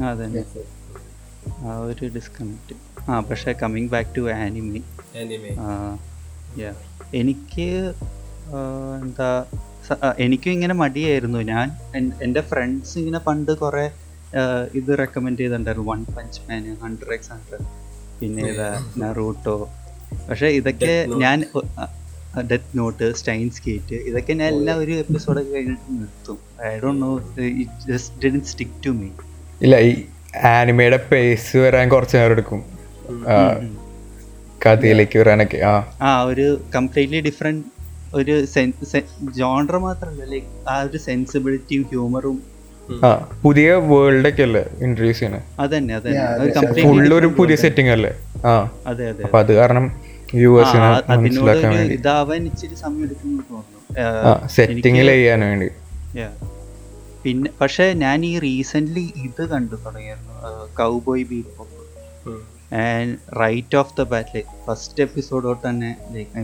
അതെ ആ ഒരു ഡിസ്കണക്ട് ആ പക്ഷേ coming back to anime anime yeah എനിക്ക് എന്താ എനിക്കും ഇങ്ങനെ മടിയായിരുന്നു. ഞാൻ എൻ- എന്റെ ഫ്രണ്ട്സ് ഇങ്ങനെ പണ്ട് കുറേ ഇത് റെക്കമെൻഡ് ചെയ്തിട്ടുണ്ടായിരുന്നു. One punch man hundred X hundred പിന്നെ ഇതാ നറൂട്ടോ പക്ഷെ ഇതൊക്കെ ഞാൻ ഡെത്ത് നോട്ട് സ്റ്റൈൻ സ്കേറ്റ് ഇതൊക്കെ ഞാൻ എല്ലാ ഒരു എപ്പിസോഡ് കഴിഞ്ഞിട്ട് നിർത്തും. I don't know it just didn't stick to me ഇല്ല ഈ ആനിമയുടെ പേസ് വരാൻ കുറച്ച് നേരം എടുക്കും. കഥയിലേക്ക് വരാനൊക്കെ ആ. ആ ഒരു കംപ്ലീറ്റ്ലി ഡിഫറെന്റ് ഒരു ജോണ്ടർ മാത്രമല്ല ലൈക്ക് ആ ഒരു സെൻസിബിലിറ്റിയും ഹ്യൂമറും പുതിയ വേൾഡ് ഒക്കെ അല്ലേ ഇൻട്രൊഡ്യൂസ് ചെയ്യണേ? അതന്നെ അതന്നെ. Yeah, completely ഫുള്ള് ഒരു different പുതിയ. സെറ്റിംഗ് അല്ലേ? ആ. അതെ അതെ അപ്പൊ അത് കാരണം വ്യൂവേഴ്സിനെ ഇതാവാൻ ഇച്ചിരി സമയം എടുക്കുന്നു തോന്നുന്നു. ആ സെറ്റിങ്ങിൽ ചെയ്യാൻ വേണ്ടി. Yeah. പിന്നെ പക്ഷെ ഞാൻ ഈ റീസെന്റ് ഇത് കണ്ടു തുടങ്ങിയിരുന്നു. Cowboy Bebop and right off the bat like first episode തൊട്ട് തന്നെ like I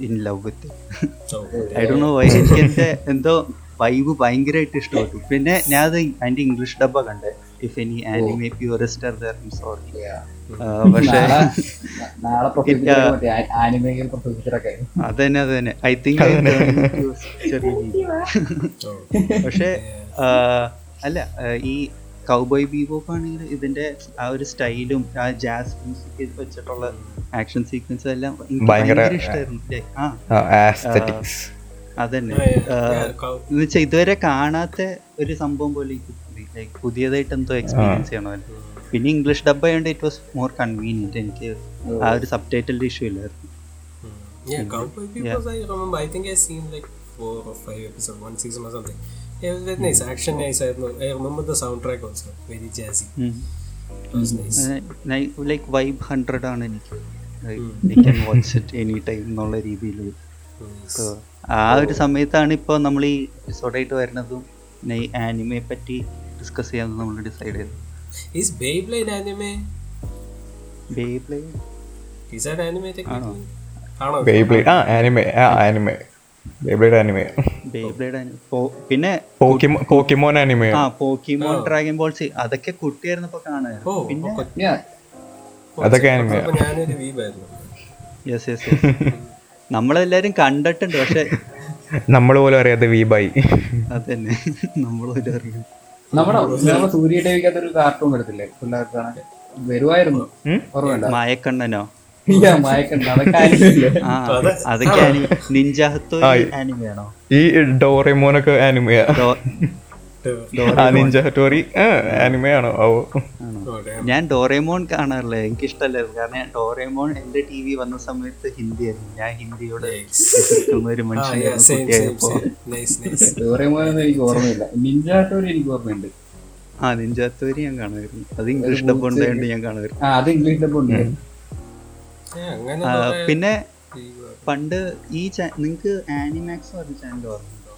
in love with So, I do know why എനിക്ക് എന്തോ വൈബ് ഭയങ്കരമായിട്ട് ഇഷ്ടപ്പെട്ടു. പിന്നെ ഞാൻ അത് അതിന്റെ ഇംഗ്ലീഷ് ഡബ്ബ കണ്ടേ. If any anime purists sorry പക്ഷേ നാളെ പ്രൊഫസർ മറ്റേ ആനിമേക്കൽ പ്രൊഫസറൊക്കെ. അത് തന്നെ അത് തന്നെ ഐ തിങ്ക്. പക്ഷേ അല്ല ഈ കൗബോയ് ബീബോപ്പ് ആണെങ്കിൽ ഇതിന്റെ ആ ഒരു സ്റ്റൈലും ആ ജാസ് മ്യൂസിക് വെച്ചിട്ടുള്ള ആക്ഷൻ സീക്വൻസ് എല്ലാം ഭയങ്കര- ഇഷ്ടമായിരുന്നു അതന്നെ. Yeah, yeah, yeah, cow- എന്ന് വെച്ചാൽ ഇതുവരെ കാണാത്ത ഒരു സംഭവം പോലെ ലൈക്ക് പുതിയതായിട്ട് എന്തോ എക്സ്പീരിയൻസ് ചെയ്യണോ പിന്നെ ഇംഗ്ലീഷ് ഡബ് ആയതുകൊണ്ട് ഇറ്റ് വാസ് മോർ കൺവീനിയന്റ് എനിക്ക് ആ ഒരു സബ് ടൈറ്റിലിന്റെ ഇഷ്യൂ ഇല്ലായിരുന്നു. Yeah, Cowboy Bebop. I remember. I think I seen like four or five episodes, one season or something. It was very nice. Action nice. I, know. I remember the soundtrack also. Very jazzy. It was nice. Like vibe hundred ആണ് എനിക്ക് I can watch it any time എന്നുള്ള രീതിയിൽ ആ ഒരു സമയത്താണ് ഇപ്പോൾ നമ്മൾ ഈ എപ്പിസോഡായിട്ട് വരുന്നതും ആനിമയെ പറ്റി ഡിസ്കസ് ചെയ്യാമെന്ന് നമ്മൾ ഡിസൈഡ് ചെയ്തു. Is Beyblade anime Beyblade is an anime ആണോ? ആണോ? ബേബ്ലേഡ് ആ ആനിമേ ആ ആനിമേ ബേബ്ലേഡ് ആനിമേ ബേബ്ലേഡ് പിന്നെ പോക്കിമോ പോക്കിമോൻ ആനിമേ ആ പോക്കിമോൺ ഡ്രാഗൺ ബോൾസ് അതൊക്കെ കുട്ടിയായിരുന്നപ്പോ കാണായിരുന്നു. പിന്നെ. അതൊക്കെ ആനിമേ ഞാനൊരു വീബായിരുന്നു യെസ് യെസ് നമ്മളെല്ലാരും കണ്ടിട്ടുണ്ട് പക്ഷെ നമ്മൾ പോലും അറിയാതെ വീബായി അതന്നെ. നമ്മളൊരു അറിയാം നമ്മുടെ നമ്മുടെ സൂര്യ ടിവിക്കകത്ത് ഒരു കാർട്ടൂൺ വരത്തില്ലേ പിള്ളേർക്ക് കാണാൻ വരുമായിരുന്നു ഓർമ്മയുണ്ടോ? മായക്കണ്ണനോ? അതൊക്കെ നിഞ്ചാഹത്തോ ആനിമയാണോ ഈ ഡോറേമോനൊക്കെ ആനിമയാ ഹറ്റോറി ആനിമയാണോ. ഞാൻ ഡോറേമോൺ കാണാറില്ല. എനിക്ക് ഇഷ്ടമല്ലായിരുന്നു കാരണം ഞാൻ ഡോറേമോൺ എന്റെ ടി വി വന്ന സമയത്ത് ഹിന്ദി ആയിരുന്നു ഞാൻ ഹിന്ദിയോട് ഒരു മനുഷ്യൻ എനിക്ക് ഓർമ്മയില്ല. എനിക്ക് ഓർമ്മയുണ്ട്. ആ നിഞ്ചാത്തോരി ഞാൻ കാണുമായിരുന്നു. അത് ഇംഗ്ലീഷ് ഡബ് ഉണ്ടായതുകൊണ്ട് ഞാൻ കാണുമായിരുന്നു. ആ അത് ഇംഗ്ലീഷ് ഡബ് പിന്നെ പണ്ട് ഈ നിങ്ങൾക്ക് ആനിമാക്സ് പറഞ്ഞ ചാനൽ ഓർമ്മയുണ്ടോ?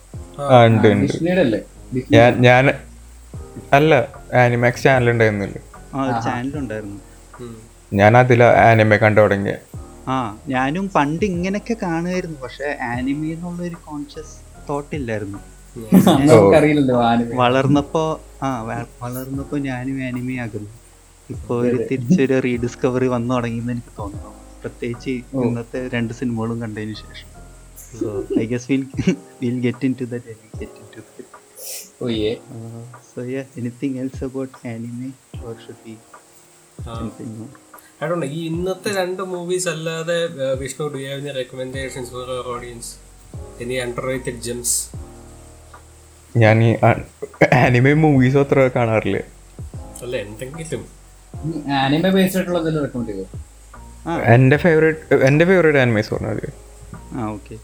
ഞാൻ ഞാൻ അല്ല ആനിമാക്സ് ചാനൽ ഉണ്ടായിരുന്നില്ല? ആ ചാനൽ ഉണ്ടായിരുന്നു. ഞാൻ അതിലാ ആനിമ കണ്ടു തുടങ്ങിയ. ആ ഞാനും പണ്ട് ഇങ്ങനെയൊക്കെ കാണുമായിരുന്നു പക്ഷെ ആനിമി എന്നുള്ള ഒരു കോൺഷ്യസ് തോട്ട് ഇല്ലായിരുന്നു വളർന്നപ്പോ ആ വളർന്നപ്പോ ഞാനും ആനിമി ആകുന്നു. ഇപ്പൊ ഒരു തിരിച്ചൊരു റീഡിസ്കവറി വന്നു തുടങ്ങിയെന്ന് എനിക്ക് തോന്നുന്നു. പ്രത്യേകിച്ച് ഇന്നത്തെ രണ്ട് സിനിമകളും കണ്ടതിന് ശേഷം. So I guess will will get into that get yeah. Uh, so yeah, anything else else anime? Or should we I don't know. ഈ ഇന്നത്തെ രണ്ട് മൂവീസ് അല്ലാതെ uh, Vishnu do have any recommendations for our audience any underrated gems ഞാൻ ഈ ആനിമേ മൂവീസ് അത്ര കാണാറില്ല? അല്ല എന്തെങ്കിലും. ആനിമ ബേസ്ഡ് ആയിട്ടുള്ള എന്തെങ്കിലും റെക്കമെൻഡ് ചെയ്തോ എന്റെ ഫേവറേറ്റ് എന്റെ ഫേവറേറ്റ് ആനിമേസ് പറഞ്ഞാൽ ആ ഓക്കെ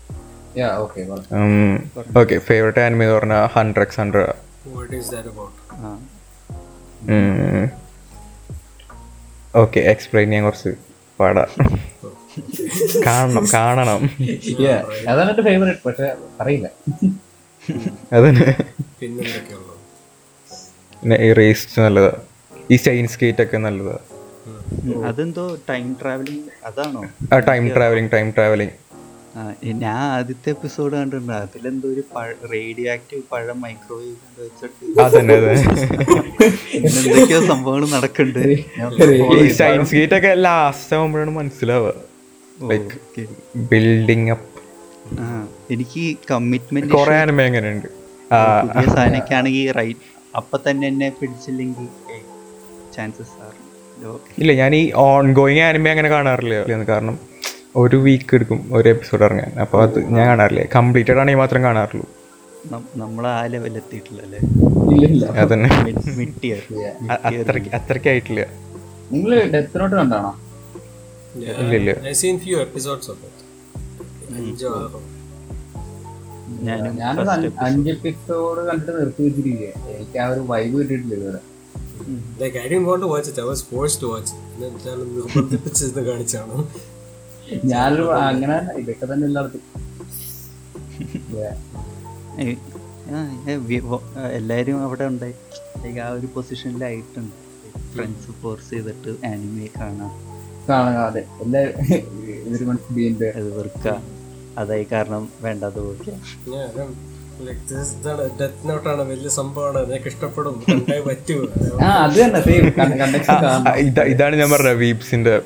ഓക്കെ ഫേവറേറ്റ് ആനിമി എന്ന് പറഞ്ഞാൽ hundred X hundred okay explain ചെയ്യാൻ കുറച്ച് പാടാ. കാണണം കാണണം. അതാണ് എന്റെ ഫേവറേറ്റ് പക്ഷെ അറിയില്ല. അതന്നെ. പിന്നെ ഈ റേസ്റ്റ് നല്ലതാ. ഈ സ്റ്റൈൻ സ്കേറ്റ് ഒക്കെ നല്ലതാ. അതെന്തോ ടൈം ട്രാവലിംഗ് അതാണോ? ടൈം ട്രാവലിംഗ് ടൈം ട്രാവലിംഗ് ഞാൻ ആദ്യത്തെ എപ്പിസോഡ് കണ്ടിട്ടുണ്ട്. അതിലെന്തോ ഒരു റേഡിയോ ആക്റ്റീവ് പഴം മൈക്രോവേവ് വെച്ചിട്ട്. എന്തൊക്കെയോ സംഭവങ്ങൾ നടക്കുന്നുണ്ട് ഒക്കെ ലാസ്റ്റ് ആകുമ്പോഴാണ് മനസ്സിലാവുക. ലൈക്ക് അപ്പ് എനിക്ക് കമ്മിറ്റ്മെന്റ് കുറെ ആനിമ എങ്ങനെയുണ്ട്? സാധനമൊക്കെ ആണെങ്കിൽ റൈറ്റ് അപ്പൊ തന്നെ എന്നെ പിടിച്ചില്ലെങ്കിൽ ചാൻസസ് ഇല്ല ഞാൻ ഈ ഓൺ ഗോയിങ് ആനിമ അങ്ങനെ കാണാറില്ല കാരണം ഒരു വീക്ക് എടുക്കും ഒരു എപ്പിസോഡ് ഇറങ്ങാൻ. അപ്പോൾ അത് ഞാൻ കാണാറില്ല. കംപ്ലീറ്റഡ് ആണെങ്കിൽ മാത്രം കാണാറുള്ളൂ. നമ്മൾ ആ ലെവൽ എത്തിയിട്ടില്ല അതന്നെ. അത്രയ്ക്ക് ആയിട്ടില്ല. നിങ്ങൾ ഡെത്ത് നോട്ട് കണ്ടാണോ? ഇല്ല അഞ്ചോ എപ്പിസോഡ് കണ്ടിട്ട് നിർത്തി വെച്ചിരിക്കുക എനിക്ക് ആ ഒരു വൈബ് കിട്ടിയിട്ടില്ല ഇതുവരെ. കാണിച്ചാണ്. ഞാനൊരു അങ്ങനെ ഇതൊക്കെ തന്നെ എല്ലായിടത്തും. എല്ലാരും അവിടെ ഉണ്ട്. ആ ഒരു പൊസിഷനിലായിട്ടുണ്ട്. ഫ്രണ്ട്സ് ഫോഴ്സ് ചെയ്തിട്ട് ആനിമയെ കാണാം അതെ. വെറുക്ക. അതായി കാരണം വേണ്ടത് ഇതാണ് ഡെത്ത് നോട്ടാണ് വലിയ സംഭവമാണ്. ഇഷ്ടപ്പെടും ഇതാണ് ഞാൻ പറഞ്ഞ വീപ്സിന്റെ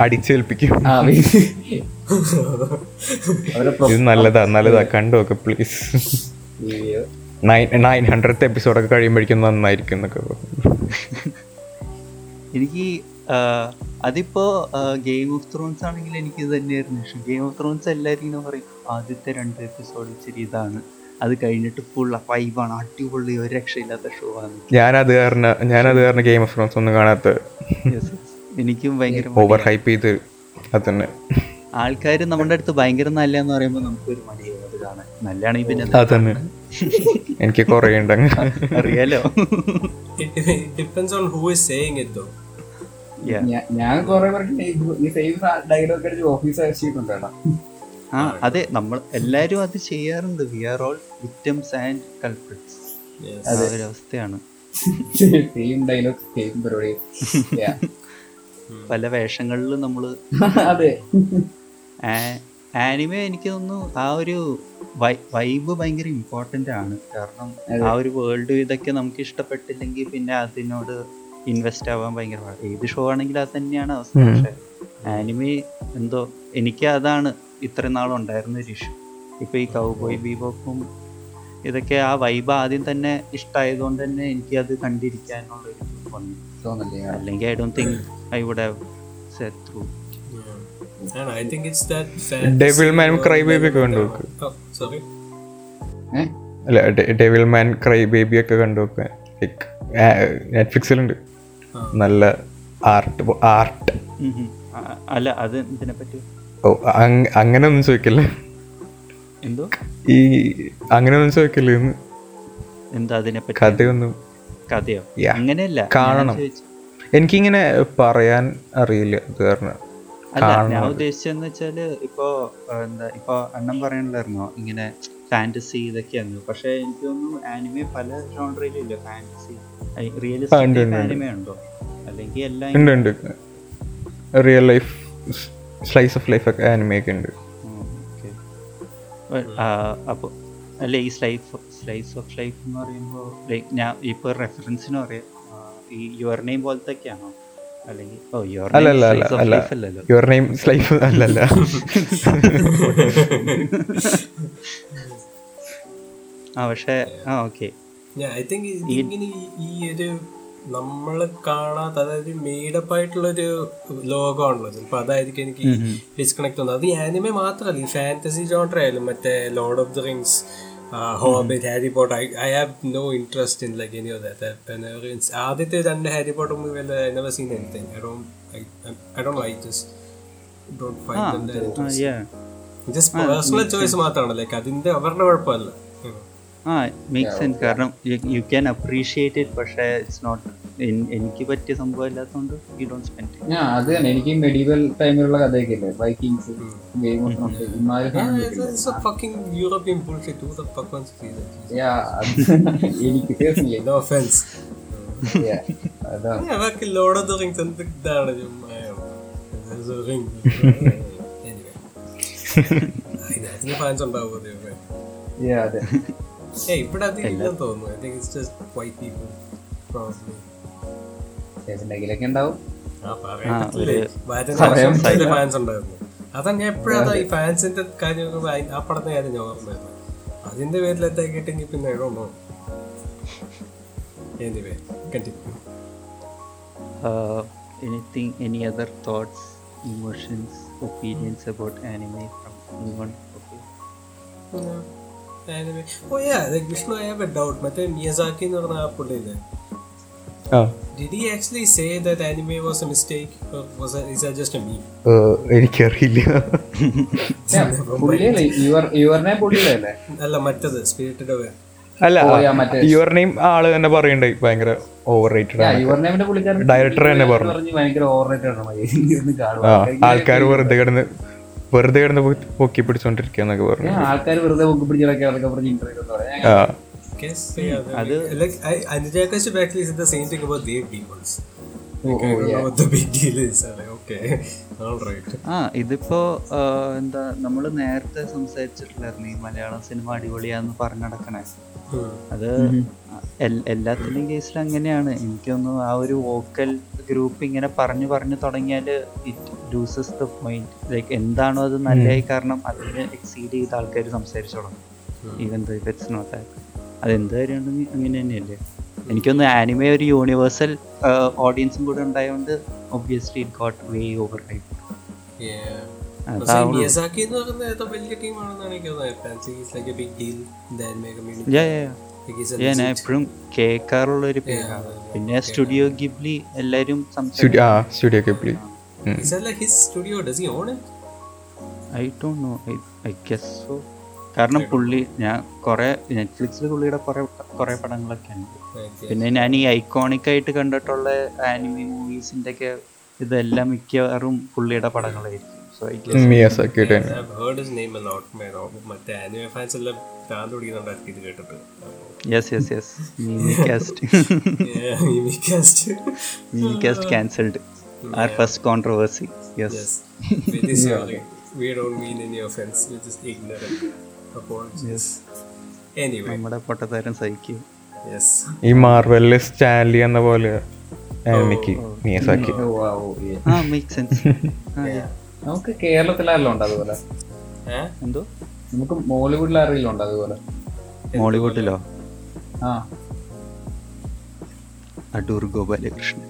അടിച്ചേൽപ്പിക്കും. ഇത് നല്ലതാ നല്ലതാ. കണ്ടു നോക്ക് പ്ലീസ് നയൻ ഹൺഡ്രഡ് എപ്പിസോഡൊക്കെ കഴിയുമ്പോഴേക്കും നന്നായിരിക്കും എന്നൊക്കെ എനിക്ക് അതിപ്പോ ഗെയിം ഓഫ് ത്രോൺസ് ആണെങ്കിൽ എനിക്ക് ഇത് തന്നെയായിരുന്നു. ഇഷ്ടം ഗെയിം ഓഫ് ത്രോൺസ് എല്ലാവരും ഇങ്ങനെ പറയും ആദ്യത്തെ രണ്ട് എപ്പിസോഡ് ഇച്ചിരി ഇതാണ്. അത് കഴിഞ്ഞിട്ട് ഫുൾ ഫൈവാണ് അടിപൊളി ഒരു രക്ഷയില്ലാത്ത ഷോ ആണ്. ഞാനത് കാരണം ഞാനത് കാരണം ഗെയിം ഓഫ് ത്രോൺസ് ഒന്നും കാണാത്ത. എനിക്കും ഭയങ്കര ഓവർ ഹൈപ്പ് ചെയ്ത് അത് തന്നെ ആൾക്കാർ നമ്മുടെ അടുത്ത് ഭയങ്കര നല്ല എന്ന് പറയുമ്പോൾ നമുക്കൊരു മടിയാവും അത് കാണാൻ. നല്ലതാണെങ്കിൽ പിന്നെ അത് തന്നെ എനിക്ക് കുറേ ഉണ്ട് അറിയാലോ? Depends on who is saying it though. ഞാൻ കുറെ പേർക്ക് ഈ സെയിം ഡയലോഗ് അടിച്ച് ഓഫീസ് അയച്ചിട്ടുണ്ട് ആ അതെ നമ്മൾ എല്ലാരും അത് ചെയ്യാറുണ്ട്. We are all victims and culprits അവസ്ഥയാണ് സെയിം ഡയലോഗ് സെയിം പരിപാടി. പല വേഷങ്ങളിലും നമ്മൾ അതെ. ആനിമെ എനിക്ക് തോന്നുന്നു ആ ഒരു വൈബ് ഭയങ്കര ഇമ്പോർട്ടന്റ് ആണ്. കാരണം ആ ഒരു വേൾഡ് ഇതൊക്കെ നമുക്ക് ഇഷ്ടപ്പെട്ടില്ലെങ്കിൽ പിന്നെ അതിനോട് ഇൻവെസ്റ്റ് ആവാൻ ഭയങ്കര. ഏത് ഷോ ആണെങ്കിലും അത് തന്നെയാണ് അവസ്ഥ. പക്ഷെ ആനിമ എന്തോ എനിക്ക് അതാണ് ഇത്രയും നാളും ഉണ്ടായിരുന്ന ഒരു ഇഷ്യൂ ഇപ്പൊ ഈ കൗബോയ് ബീബോപ്പും ഇതൊക്കെ ആ വൈബ് ആദ്യം തന്നെ ഇഷ്ടമായതുകൊണ്ട് തന്നെ എനിക്ക് അത് കണ്ടിരിക്കാനുള്ള ഒരു വന്നു. തോന്നല്ലേ? അല്ലെങ്കിൽ I don't think I would have set through And I think it's that Devil Man Cry Baby ഒക്കെ കണ്ടു നോക്ക്. Oh, sorry. അല്ല ഡെവിൽ മാൻ ക്രൈ ബേബി ഒക്കെ കണ്ടു നോക്കാൻ ലൈക്ക് നെറ്റ്ഫ്ലിക്സിലുണ്ട് നല്ല ആർട്ട് ആർട്ട് അല്ല അത് ഇതിനെ പറ്റി? ഓ അങ്- അങ്ങനെ ഒന്നും ചോദിക്കല്ലേ. എന്തോ? ഈ അങ്ങനെ ഒന്നും ചോദിക്കല്ലേ എന്ന് എന്താ അതിനെ പറ്റി? കഥയൊന്നും. കഥയോ. അങ്ങനെയല്ല. കാണണം. എനിക്കിങ്ങനെ പറയാൻ അറിയില്ല അത് കാരണം അല്ല ഞാൻ ഉദ്ദേശിച്ചെന്ന് വെച്ചാൽ ഇപ്പോ എന്താ ഇപ്പൊ അണ്ണം പറയണില്ലായിരുന്നോ ഇങ്ങനെ ഫാന്റസി ഇതൊക്കെയാണ് പക്ഷെ എനിക്ക് തോന്നുന്നു ആനിമെ പല ജോണറിയിലില്ല ഫാന്റസി റിയലിസ്റ്റിക്. ആനിമെ ഉണ്ടോ അല്ലെങ്കിൽ എല്ലാം real life slice of life ഒക്കെ ആനിമയൊക്കെ ഉണ്ട്. അപ്പോൾ അല്ല ഈ സ്ലൈഫ് സ്ലൈസ് ഓഫ് ലൈഫ് എന്ന് പറയുമ്പോൾ ലൈക്ക് ഞാൻ ഇപ്പോൾ റെഫറൻസിന് പറയാം. ഈ യുവർ നെയിം പോലത്തെ ഒക്കെയാണോ അല്ലെങ്കിൽ ഓ യുവർ അല്ല അല്ല അല്ല അല്ല ലൈഫ് അല്ലല്ലോ. യുവർ നെയിം ലൈഫ് അല്ലല്ല. ആ പക്ഷേ ആ ഓക്കെ ഐ തിങ്ക് think ഈ- ഒരു നമ്മൾ കാണാത്ത അതായത് മെയ്ഡപ്പ് ആയിട്ടുള്ള ഒരു ലോകമാണല്ലോ ചിലപ്പോ അതായിരിക്കും എനിക്ക് ഡിസ്കണക്ട് തോന്നുന്നത്. അത് ആനിമെ മാത്രമല്ല ഈ ഫാന്റസി ജോണ്ടർ ആയാലും മറ്റേ Lord of the Rings Hobbit Harry Potter I have no interest in like any of that ആദ്യത്തെ രണ്ട് ഹാരി പോട്ടർ മൂവി അല്ല I never seen anything I don't I don't I just don't find them just personal choice മാത്രമാണ്. ലൈക്ക് അതിന്റെ അവരുടെ കുഴപ്പമല്ല. ആ മേക്ക് സെൻസ് കാരണം യു ക്യാൻ അപ്രീഷിയേറ്റ് ഇറ്റ് പക്ഷേ ഇറ്റ്സ് നോട്ട് എനിക്ക് പറ്റിയ സംഭവം അല്ലാത്തതുകൊണ്ട് യു ഡോണ്ട് സ്പെൻഡ് ഞാൻ അത് തന്നെ എനിക്ക് മെഡീവൽ ടൈമിലുള്ള കഥയൊക്കെ ഇല്ലേ വൈക്കിങ്സ് ഗെയിം ഓഫ് ത്രോൺസ് ഇമാതിരി Yeah, സാധനങ്ങളൊക്കെ it's, it's a fucking European bullshit. Who the fuck wants to see that? Yeah, അത് എനിക്ക് പേഴ്സണലി No offense. അതാണ് Yeah, fucking Lord of the Rings എന്ത് ഇതാണ് ചുമ്മാ. There's a ring. anyway. അതിന് ഫാൻസ് ഉണ്ടാവും അതേ Yeah, അതെ ഏ ഇവിടെ തോന്നുന്നു. I think it's just white people probably എന്തെങ്കിലൊക്കെ ഉണ്ടാവും. അതാ ഞാൻ എപ്പോഴാ ഈ ഫാൻസിന്റെ കാര്യമൊക്കെ ആ പടത്തെ കാര്യം ഞാൻ ഓർമ്മയായിരുന്നു അതിന്റെ പേരിൽ എത്തേക്കിട്ടെങ്കിൽ കിട്ടെങ്കിൽ പിന്നെ ഇടണോ anyway continue anything any other thoughts emotions opinions about anime from anyone okay anime. Oh yeah, like Vishnu, I have a doubt. മറ്റേ മിയസാക്കി എന്ന് പറഞ്ഞ ആ പുള്ളിയില്ലേ ആ Did he actually say that anime was a mistake? Or was that, is that just a meme? എനിക്കറിയില്ല യുവർ യുവറിനെ പുള്ളിയല്ലേ അല്ല മറ്റത് സ്പിരിറ്റഡ് അവേ അല്ല ഓ, yeah, മറ്റേ- യുവർ നെയിം ആൾ തന്നെ പറയണ്ടായി ഭയങ്കര ഓവർ റേറ്റഡ് ആണ് യുവർ നെയിമിന്റെ പുള്ളിക്കാരൻ Director തന്നെ പറഞ്ഞു. ആൾക്കാർ വെറുതെ കിടന്ന് വെറുതെ കിടന്ന് പോയി പൊക്കി പിടിച്ചോണ്ടിരിക്കുക എന്നൊക്കെ പറഞ്ഞു. ആൾക്കാർ വെറുതെ പൊക്കി പിടിച്ചതൊക്കെ പറഞ്ഞ് ഇന്റർവ്യൂ ഒക്കെ ആ. Guess yeah, that like, like I, Anujaka should actually said the same thing about their demons. Like, I don't know what the big deal is. I'm like, okay. Okay right ആ ഇതിപ്പോ എന്താ നമ്മൾ നേരത്തെ സംസാരിച്ചിട്ടില്ലായിരുന്നു ഈ മലയാളം സിനിമ അടിപൊളിയാന്ന് പറഞ്ഞു നടക്കണേ അത് എൽ- എല്ലാത്തിന്റെയും കേസിൽ അങ്ങനെയാണ് എനിക്കൊന്നും ആ ഒരു വോക്കൽ ഗ്രൂപ്പ് ഇങ്ങനെ പറഞ്ഞു പറഞ്ഞു തുടങ്ങിയാൽ it loses the point like എന്താണോ അത് നല്ലതായി കാരണം അതിനെ എക്സീഡ് ചെയ്ത ആൾക്കാർ സംസാരിച്ചു തുടങ്ങും ഈവൻ ദ ഇറ്റ്സ് നോട്ട് അത് എന്ത് കാര്യമുണ്ടെങ്കിൽ അങ്ങനെ തന്നെയല്ലേ. എനിക്കൊന്ന് ആനിമ ഒരു യൂണിവേഴ്സൽ ഓഡിയൻസും കൂടെ ഉണ്ടായതുകൊണ്ട് obviously it got way over hype വലിയ ടീമാണെന്നാണ് എനിക്ക് തോന്നുന്നത്. ഞാൻ എപ്പോഴും കേൾക്കാറുള്ള ഒരു പേരാണ് പിന്നെ സ്റ്റുഡിയോ ഗിബ്ലി എല്ലാരും Studio Ghibli Studio Ghibli Is that like his studio? Does he own it? I don't know I guess so കാരണം പുള്ളി ഞാൻ കുറെ നെറ്റ്ഫ്ലിക്സിൽ പുള്ളിയുടെ കുറെ കുറെ പടങ്ങളൊക്കെ ഉണ്ട്. പിന്നെ ഞാൻ ഈ ഐക്കോണിക് ആയിട്ട് കണ്ടിട്ടുള്ള ആനിമി മൂവീസിന്റെ ഒക്കെ ഇതെല്ലാം മിക്കവാറും പുള്ളിയുടെ പടങ്ങളായിരിക്കും. കേട്ടിട്ട്. Yes yes yes mini cast cast cancelled are first controversy yes Yes. Very sorry. We don't mean any offense. We're just ignorant. Apologies. Anyway, നമ്മുടെ പൊട്ടത്തരം സഹിക്കും. Yes. ഈ മാർവലിൽ സ്റ്റാൻലി എന്ന പോലെ എനിക്ക് മിയസാക്കി ഓ, ആ മേക്ക് സെൻസ് നമുക്ക് കേരളത്തിലാരെല്ലാം ഉണ്ട് അതുപോലെ? എന്തോ? നമുക്ക് മോളിവുഡിൽ ആരെങ്കിലും ഉണ്ട് അതുപോലെ? മോളിവുഡിലോ? അടൂർ ഗോപാലകൃഷ്ണൻ.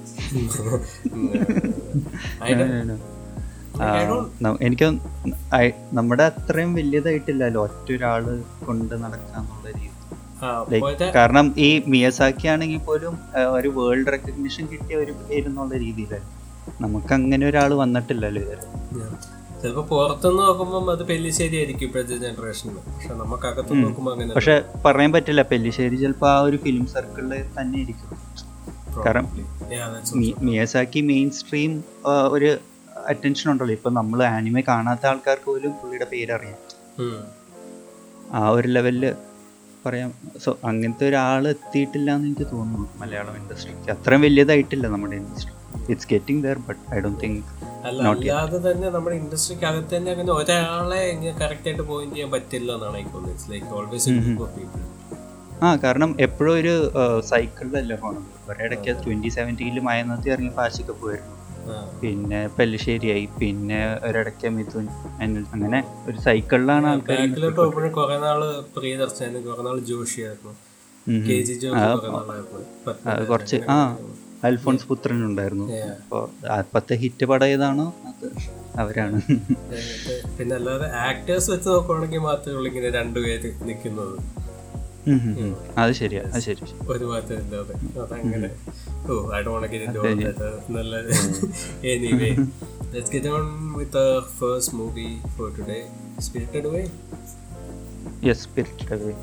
എനിക്ക് നമ്മുടെ അത്രയും വലിയതായിട്ടില്ലല്ലോ ഒറ്റ ഒരാൾ കൊണ്ട് നടക്കാന്നുള്ള രീതി. കാരണം ഈ മിയസാക്കി ആണെങ്കിൽ പോലും ഒരു വേൾഡ് റെക്കഗ്നിഷൻ കിട്ടിയ ഒരു പേരെന്നുള്ള രീതിയിലല്ലേ? നമുക്ക് അങ്ങനെ ഒരാൾ വന്നിട്ടില്ലല്ലോ ഇതുവരെ. ചിലപ്പോ പുറത്തുനിന്ന് നോക്കുമ്പോൾ അത് പെല്ലിശ്ശേരി ആയിരിക്കും ഇപ്പോഴത്തെ ജനറേഷനിൽ പക്ഷെ നമുക്ക് അകത്ത് നോക്കുമ്പോൾ അങ്ങനെ പക്ഷെ പറയാൻ പറ്റില്ല പെല്ലിശ്ശേരി ചിലപ്പോൾ ആ ഒരു ഫിലിം സർക്കിളിൽ തന്നെ ഇരിക്കും കാരണം മിയസാക്കി മെയിൻ സ്ട്രീം ഒരു അറ്റൻഷൻ ഉണ്ടല്ലോ. ഇപ്പൊ നമ്മൾ ആനിമെ കാണാത്ത ആൾക്കാർക്ക് പോലും പുള്ളിയുടെ പേരറിയാം. ആ ഒരു ലെവലിൽ പറയാം. സോ അങ്ങനത്തെ ഒരാൾ എത്തിയിട്ടില്ല എന്ന് എനിക്ക് തോന്നുന്നു മലയാളം ഇൻഡസ്ട്രിക്ക് അത്രയും വലിയതായിട്ടില്ല നമ്മുടെ industry it's getting there but I don't think അല്ല അല്ലാതെ തന്നെ നമ്മുടെ ഇൻഡസ്ട്രിക്ക് അകത്ത് തന്നെ അങ്ങനെ ഒരാളെ കറക്റ്റ് ആയിട്ട് പോയിന്റ് ചെയ്യാൻ പറ്റില്ല എന്നാണ് എനിക്ക് തോന്നുന്നത്. It's like always group of people ആ കാരണം എപ്പോഴും ഒരു സൈക്കിളിലല്ല പോണത്? ഒരിടയ്ക്ക് ട്വന്റി സെവന്റീനിൽ മയനത്തി ഇറങ്ങി പാശിക്ക് പോയിരുന്നു. പിന്നെ പെല്ലിശ്ശേരിയായി പിന്നെ ഒരിടയ്ക്ക് മിഥുൻ അങ്ങനെ ഒരു സൈക്കിളിലാണ് ആൾക്കാർ ബാക്കിലോട്ട് പോകുമ്പോഴും കുറെ നാൾ പ്രിയദർശനും കുറെ നാൾ ജോഷിയായിരുന്നു. കെ ജി ജോഷി കുറെ നാളായിരുന്നു. പത്ത് അത് കുറച്ച് ആ. അൽഫോൺസ് പുത്രൻ ഉണ്ടായിരുന്നു അപ്പോ അപ്പത്തെ ഹിറ്റ് പടം ഏതാണോ അത് അവരാണ്. പിന്നെ അല്ലാതെ ആക്ടേഴ്സ് വെച്ച് നോക്കുവാണെങ്കിൽ മാത്രമേ ഉള്ളൂ ഇങ്ങനെ രണ്ടുപേര് നിൽക്കുന്നത്. അത് ശരിയാ അത് ശരി. ഒരു മാറ്റം ഇല്ലാതെ അതങ്ങനെ. ഓ I don't get into that നല്ല anyway let's get on with first movie for today spirited away yes spirit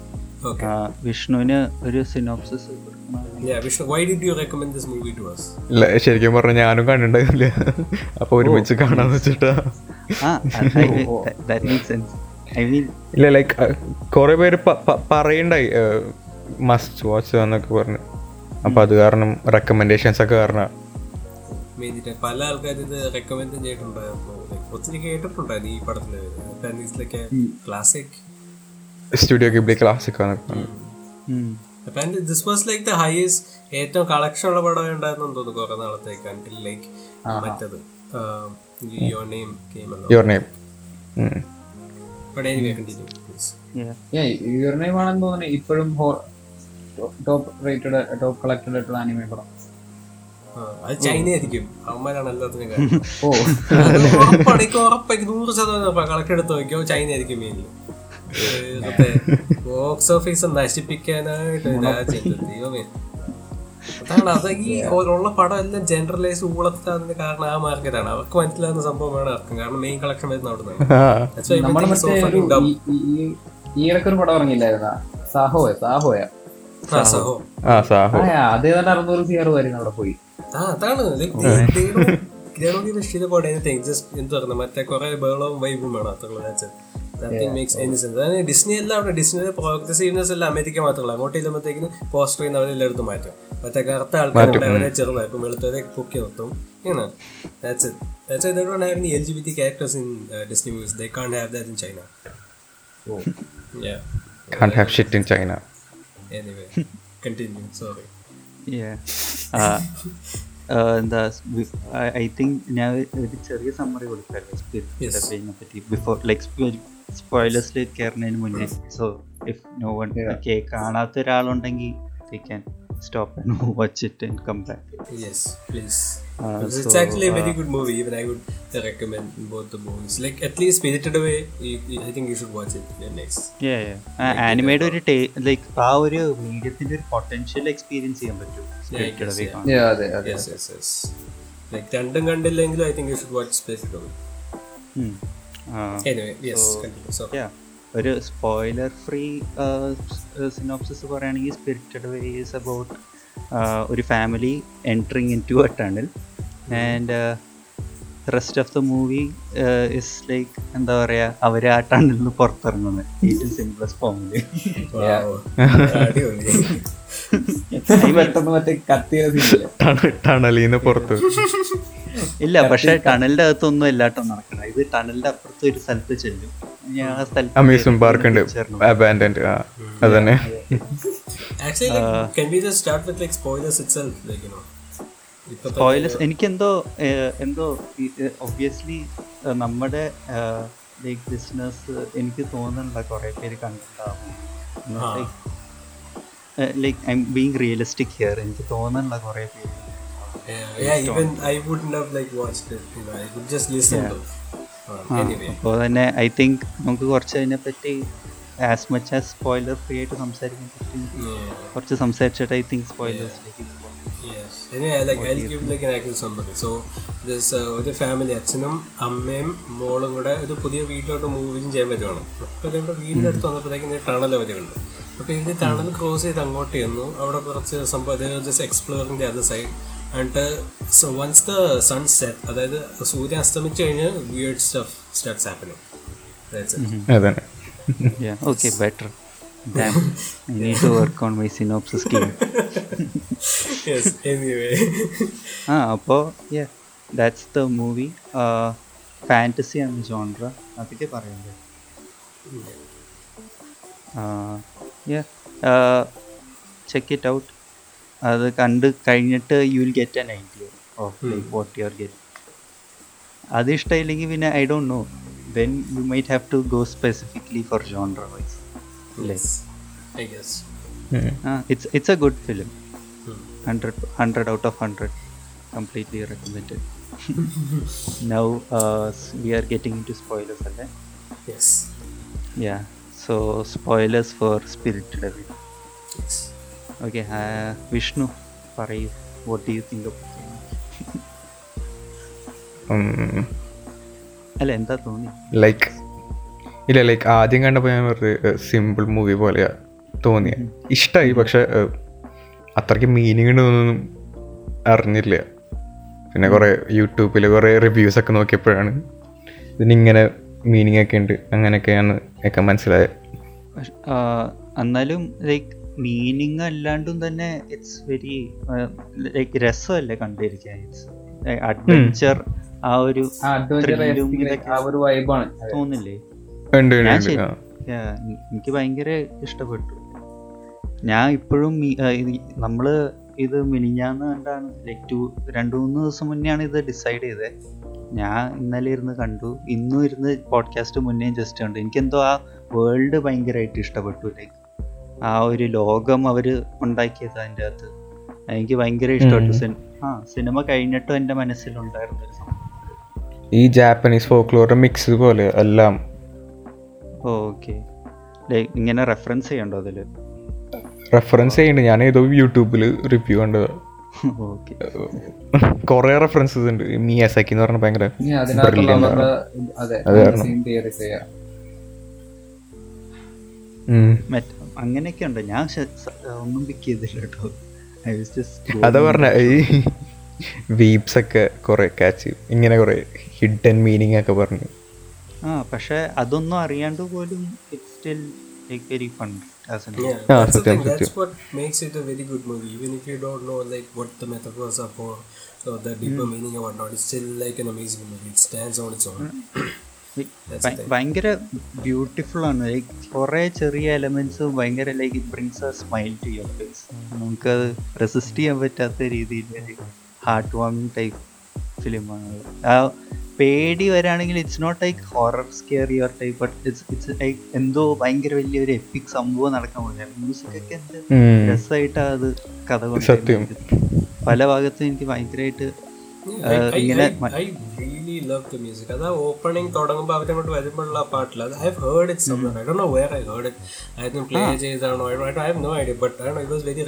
okay വിഷ്ണുവിന് ഒരു synopsis Yeah, Vishnu, why did you recommend this movie to us? ഇല്ല ശരിക്കും പറഞ്ഞ ഞാനും കണ്ടിട്ടുണ്ടായില്ല അപ്പൊ ഒരുമിച്ച് കാണാന്ന് വെച്ചിട്ടാ. മീൻ ഇല്ല ലൈക്ക് കുറെ പേര് പറയണ്ടായി മസ്റ്റ് വാച്ച് എന്നൊക്കെ പറഞ്ഞു. അപ്പൊ അത് കാരണം റെക്കമെൻഡേഷൻസ് ഒക്കെ കാരണം. പല ആൾക്കാരും ഇത് റെക്കമെൻഡ് ചെയ്തിട്ടുണ്ടായിരുന്നു Like, ഒത്തിരി കേട്ടിട്ടുണ്ടായിരുന്നു ഈ പടത്തിൽ. ക്ലാസിക് സ്റ്റുഡിയോ ഗിബ്ലി ക്ലാസിക് എന്നൊക്കെ അപ്പൊ this was like the highest ഏറ്റവും കളക്ഷൻ ഉള്ള പടം ഉണ്ടായിരുന്നു തോന്നുന്നു കുറെ നാളത്തേക്ക് അണ്ടിൽ ലൈക്ക് മറ്റത്. Your name ഗെയിമല്ലോ your name please your name ആണെന്ന് തോന്നുന്നു ഇപ്പോഴും ടോപ്പ് റേറ്റഡ് ടോപ്പ് കളക്റ്റഡ് ആയിട്ടുള്ള ആനിമേ പടം. അത് ചൈന ആയിരിക്കും. അവന്മാരാണ് എല്ലാത്തിനും കാര്യം. ഉറപ്പാണ് എനിക്ക് ഉറപ്പായി നൂറ് ശതമാനം കളക്ട് എടുത്ത് നോക്കിയോ ചൈന ആയിരിക്കും മെയിൻലി ബോക്സ് ഓഫീസ് നശിപ്പിക്കാനായിട്ട് ദൈവമേ അതാണ് അത് ഈ ഉള്ള പടം എല്ലാം ജനറലൈസ് ഊളത്താതിന് കാരണം ആ മാർക്കറ്റാണ് അവർക്ക് മനസ്സിലാകുന്ന സംഭവമാണ് അർത്ഥം കാരണം മെയിൻ കളക്ഷൻ വരുന്ന അവിടെ ഈ- ഈ- ഈ- ഈ ഇടയ്ക്ക് ഒരു പടം ഇറങ്ങിയില്ലായിരുന്ന സാഹോയ സാഹോയ സഹോ ആ സാഹോ ആ അത് അറുന്നൂറ് സിയർ വരുന്നു അവിടെ പോയി ആ അതാണ് മറ്റേ കൊറേ ബഹളവും വൈബും വേണം അത്ര നത്തിങ് മേക്സ് എനി സെൻസ് അതായത് ഡിസ്നി എല്ലാം അവിടെ. ഡിസ്നിയുടെ പ്രോഗ്രസ് ചെയ്യുന്നത് എല്ലാം അമേരിക്ക മാത്രമല്ല. അങ്ങോട്ട് ചെല്ലുമ്പോഴത്തേക്കിന് പോസ്റ്റർ ചെയ്യുന്ന അവരെല്ലായിടത്തും മാറ്റും. മറ്റേ കറുത്ത ആൾക്കാരുണ്ട് അവരെ ചെറുതാക്കും വെളുത്തവരെ പൊക്കി നിർത്തും. ഇങ്ങനെ. That's it that's they don't have any LGBT characters in uh, Disney movies. They can't have that in China. Yeah. Can't have shit in China anyway continue. Sorry. Yeah. Uh, uh, എന്താ ഐ തിങ്ക് ഞാൻ ഒരു ചെറിയ സമ്മറി കൊടുക്കാമല്ലോ Yes. സ്പിരിറ്റിനെ പറ്റി. ബിഫോർ ലൈക്ക് സ്പോയിലേഴ്സിൽ കയറുന്നതിന് മുന്നേ so if no one okay കാണാത്ത ഒരാളുണ്ടെങ്കിൽ they can stop and watch it and come back Yes, please. Uh, Because it's so, actually a very uh, good movie. Even I would recommend both the movies. Like at least Spirited Away, you, you- I think you should watch it. Yeah, next. ആനിമയുടെ ഒരു ടേ ലൈക്ക് ആ ഒരു മീഡിയത്തിന്റെ ഒരു പൊട്ടൻഷ്യൽ എക്സ്പീരിയൻസ് ചെയ്യാൻ പറ്റും yeah. Yeah, അതെ അതെ Yes, yes, yes. Like രണ്ടും കണ്ടില്ലെങ്കിലും I think you should watch Spirited Away. Ah. Anyway, yes, continue. Sorry. Yeah. ഒരു സ്പോയിലർ ഫ്രീ സിനോപ്സിസ് പറയുകയാണെങ്കിൽ സ്പിരിറ്റഡ് വേ ഈസ് അബൌട്ട് ഒരു family entering into a tunnel and rest of the movie is like എന്താ പറയുക അവർ ആ ടണ്ണിൽ നിന്ന് പുറത്തിറങ്ങുന്നത് ഏറ്റവും സിംപ്ലസ് ഫോമിൽ. പെട്ടെന്ന് മറ്റേ കത്തിയ ടണലിന്ന് പുറത്ത് ഇല്ല പക്ഷെ ടണലിന്റെ അകത്തൊന്നും എല്ലാട്ടും നടക്കണം ഇത് ടണലിന്റെ അപ്പുറത്ത് ഒരു സ്ഥലത്ത് ചെല്ലും. അമ്യൂസ്മെന്റ് പാർക്ക് ഉണ്ട്. അബാൻഡൻഡ് അതന്നെ. സ്പോയിലേഴ്സ് എനിക്കെന്തോ എന്തോ ഒബ്വിയസ്ലി നമ്മുടെ ലൈക്ക് ബിസിനസ് എനിക്ക് തോന്നുന്നുണ്ട് കൊറേ പേര് കണ്ടിട്ടുണ്ടാവും. Like like I'm being realistic here എനിക്ക് തോന്നുന്നുണ്ട് കൊറേ പേര്. Yeah, yeah, even I wouldn't have like watched it. You know, I would just listen to. Uh, anyway. അപ്പോൾ തന്നെ ഐ തിങ്ക് നമുക്ക് കുറച്ച് അതിനെപ്പറ്റി as much as spoiler free ആയിട്ട് സംസാരിക്കാൻ പറ്റും. Yeah. കുറച്ച് സംസാരിച്ചിട്ട് ഐ തിങ്ക് സ്പോയിലേഴ്സിലേക്ക് uh, ഒരു ഫാമിലി അച്ഛനും അമ്മയും മോളും കൂടെ ഒരു പുതിയ വീട്ടിലോട്ട് മൂവിങ് ചെയ്യാൻ പറ്റുവാണ് അപ്പോൾ ഇവിടെ വീടിന്റെ അടുത്ത് വന്നപ്പോഴത്തേക്കും ടണൽ അവരുണ്ട് അപ്പോൾ ഇതിന്റെ ടണൽ ക്രോസ് ചെയ്ത് അങ്ങോട്ട് ചെന്നു. അവിടെ കുറച്ച് സംഭവം ജസ്റ്റ് എക്സ്പ്ലോറിന്റെ അതർ സൈഡ് എന്നിട്ട് so once the sun set അതായത് സൂര്യൻ അസ്തമിച്ച് കഴിഞ്ഞ് weird stuff starts happening. Damn, I need to work on my synopsis skill. Yes anyway ah അപ്പോൾ yeah that's the movie fantasy ആണ് ജോൺറ അതൊക്കെ പറയുന്നത്. ചെക്ക് ഇറ്റ് ഔട്ട് അത് കണ്ട് കഴിഞ്ഞിട്ട് you will get an idea of like what you are get അത് ഇഷ്ടമില്ലെങ്കിൽ പിന്നെ I don't know then you might have to go specifically for genre wise അല്ലേ I guess Ah, it's it's a good film. 100, 100 out of 100. Completely recommended. now uh, s- we are getting into spoilers, okay? Yes Yeah. Vishnu. Uh, പറയൂ. വോട്ട് യു തിങ്ക് അല്ല എന്താ തോന്നി? ലൈക്ക് ഇല്ല ലൈക്ക് ആദ്യം കണ്ടപ്പോൾ ഞാൻ വെറുതെ സിമ്പിൾ മൂവി പോലെയാ തോന്നിയ. ഇഷ്ടമായി പക്ഷെ അത്രയ്ക്ക് മീനിങ് ഉണ്ടെന്നൊന്നും അറിഞ്ഞില്ല. പിന്നെ കുറേ യൂട്യൂബിൽ കുറേ റിവ്യൂസ് ഒക്കെ നോക്കിയപ്പോഴാണ് ഇതിനിങ്ങനെ മീനിങ് ഒക്കെ ഉണ്ട്. അങ്ങനെയൊക്കെയാണ് ഒക്കെ മനസ്സിലായത് എന്നാലും ലൈക്ക് മീനിങ് അല്ലാണ്ടും തന്നെ ഇറ്റ്സ് വെരി ലൈക്ക് രസമല്ലേ കണ്ടിരിക്കാൻ ഇറ്റ്സ് അഡ്വഞ്ചർ ആ ഒരു തോന്നില്ലേ? എനിക്ക് ഭയങ്കര ഇഷ്ടപ്പെട്ടു. ഞാൻ ഇപ്പോഴും നമ്മൾ ഇത് മിനിഞ്ഞാന്ന് കണ്ടാണ് ലൈക്ക് ടു രണ്ടു മൂന്ന് ദിവസം മുന്നെയാണ് ഇത് ഡിസൈഡ് ചെയ്തത് ഞാൻ ഇന്നലെ ഇരുന്ന് കണ്ടു. ഇന്നും ഇരുന്ന് പോഡ്കാസ്റ്റ് മുന്നേ ജസ്റ്റ് കണ്ടു. എനിക്കെന്തോ ആ വേൾഡ് ഭയങ്കരമായിട്ട് ഇഷ്ടപ്പെട്ടു ലൈക്ക് ആ ഒരു ലോകം അവർ ഉണ്ടാക്കിയത് അതിന്റെ അകത്ത്. എനിക്ക് ഭയങ്കര ഇഷ്ടപ്പെട്ടു സിനിമ ആ സിനിമ കഴിഞ്ഞിട്ടും എന്റെ മനസ്സിലുണ്ടായിരുന്ന ഒരു സംഭവം. ഈ ജാപ്പനീസ് ഫോക്ലോറിന്റെ മിക്സ് പോലെ എല്ലാം. ഓക്കെ. ലൈക്ക് ഇങ്ങനെ റെഫറൻസ് ചെയ്യണ്ടോ അതിൽ റെഫറൻസ് ചെയ്യുന്നുണ്ട് ഞാൻ ഏതോ യൂട്യൂബിൽ റിവ്യൂ കണ്ടത്. കൊറേ റെഫറൻസസ് ഉണ്ട്. മിയാസാക്കി എന്ന് പറഞ്ഞ ഭയങ്കര. അതെ അങ്ങനെയൊക്കെ ഉണ്ട് ഞാൻ ഒന്നും പിക്ക് ചെയ്തില്ല കേട്ടോ. ഐ ജസ്റ്റ് അതാ പറഞ്ഞ ഈ വീപ്സ് ഒക്കെ കുറെ കാച്ച് ഇങ്ങനെ കുറെ ഹിഡൻ മീനിങ് ഒക്കെ പറഞ്ഞു. ആ പക്ഷെ അതൊന്നും അറിയാണ്ട് പോലും it still like very fun very good movie even if you don't know like what the methods of the deeper meaning of what it still like an amazing movie it stands on its own ഭയങ്കര ബ്യൂട്ടിഫുൾ ആണ്. ലൈക്ക് കുറേ ചെറിയ എലമെന്റ്സും ഭയങ്കര like it brings a smile to your face നമുക്ക് അത് റെസിസ്റ്റ് ചെയ്യാൻ പറ്റാത്ത രീതിയിൽ ഹാർട്ട് വാമിങ് ടൈപ്പ് ഫിലിമാണ് ആ പേടി വരാണെങ്കിൽ it's not like horror scare your type but it's it's like എന്തോ ഭയങ്കര വലിയൊരു എപ്പിക് സംഭവം നടക്കാൻ പോലെ മ്യൂസിക് ഒക്കെ എന്ത്. രസമായിട്ടാണ് അത് കഥ കൊണ്ട് സത്യം. പല ഭാഗത്തും എനിക്ക് ഭയങ്കരമായിട്ട് ഇങ്ങനെ I, I really love the music. അത് ഓപ്പണിംഗ് തുടങ്ങുമ്പോൾ അവരങ്ങോട്ട് വരുമ്പോഴുള്ള ആ പാട്ടിൽ അത് I heard it somewhere I do know where I heard it ആയിരുന്നു play ചെയ്താണോ I have no idea but I it was very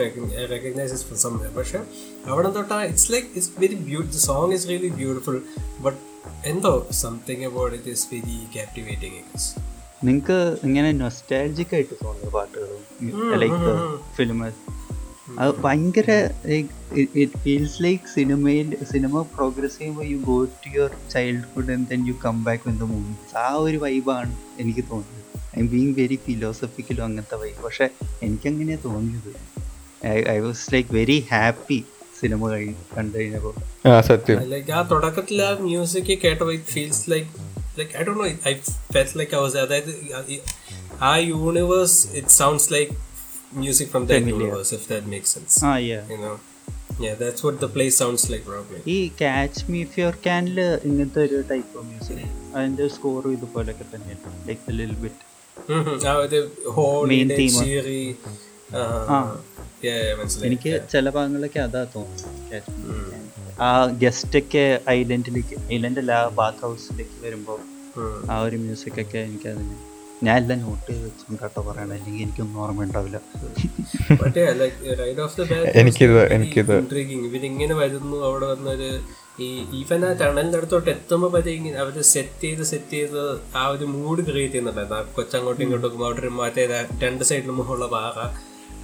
recognise from somewhere പക്ഷെ അവിടെ തൊട്ട് it's like it's very beauty the song is really beautiful but എന്തോ something about it is very captivating നിങ്ങൾക്ക് ഇങ്ങനെ നൊസ്റ്റാലജിക് ആയിട്ട് തോന്നുന്നു പാട്ടുകളും ലൈക്ക് ഫിലിം അത് ഭയങ്കര ഇറ്റ് ഫീൽസ് ലൈക്ക് സിനിമയിൽ സിനിമ പ്രോഗ്രസ് ചെയ്യുമ്പോൾ you go to your childhood and then you come back when the movies ആ ഒരു വൈബാണ് എനിക്ക് തോന്നിയത്. ഐ എം ബീങ് വെരി ഫിലോസഫിക്കലും അങ്ങനത്തെ വൈബ് പക്ഷെ എനിക്കങ്ങനെയാണ് തോന്നിയത്. I was like very happy cinema കണ്ടു കഴിഞ്ഞപ്പോൾ ആ സത്യം. ലൈക്ക് ആ തുടക്കത്തിൽ ആ മ്യൂസിക് കേട്ടപ്പോൾ it feels like like I don't know I feels like I was അതായത് ആ universe it sounds like music that Familiar. universe, if that makes sense. Ah, yeah. you know yeah that's what the play sounds like probably ഈ ക്യാച്ച് മീ ഇഫ് യുവർ ക്യാനിൽ type of music, and the score സ്കോറും ഇതുപോലൊക്കെ like a little bit. mm-hmm. uh, the whole Main Main theme. cheery uh, ആ. yeah, yeah മനസ്സിലായി എനിക്ക് ചില ഭാഗങ്ങളൊക്കെ അതാ തോന്നുന്നു ആ ഗസ്റ്റ് ഒക്കെ ഐലൻഡിലേക്ക് ഐലൻഡ് അല്ല ബാത്ത് ഹൗസിലേക്ക് വരുമ്പോൾ Mm. ആ ഒരു മ്യൂസിക് ഒക്കെ എനിക്ക് അതിന് ഞാൻ എല്ലാം നോട്ട് ചെയ്ത് വെച്ചും കേട്ടോ പറയണ അല്ലെങ്കിൽ എനിക്കൊന്നും ഓർമ്മ ഉണ്ടാവില്ല but yeah like right off the bat എനിക്കിത് എനിക്കിത്. ഇവരിങ്ങനെ വരുന്നു അവിടെ വന്നൊരു ഈ ഈവൻ ആ ടണലിന്റെ അടുത്തോട്ട് എത്തുമ്പോൾ വരെ ഇങ്ങനെ അവർ സെറ്റ് ചെയ്ത് സെറ്റ് ചെയ്ത് ആ ഒരു മൂഡ് ക്രിയേറ്റ് ചെയ്യുന്നുണ്ടായിരുന്നു ആ കൊച്ചങ്ങോട്ടും ഇങ്ങോട്ടും അവിടെ ഒരു മറ്റേ രണ്ട് സൈഡിലും മുഖമുള്ള പാറ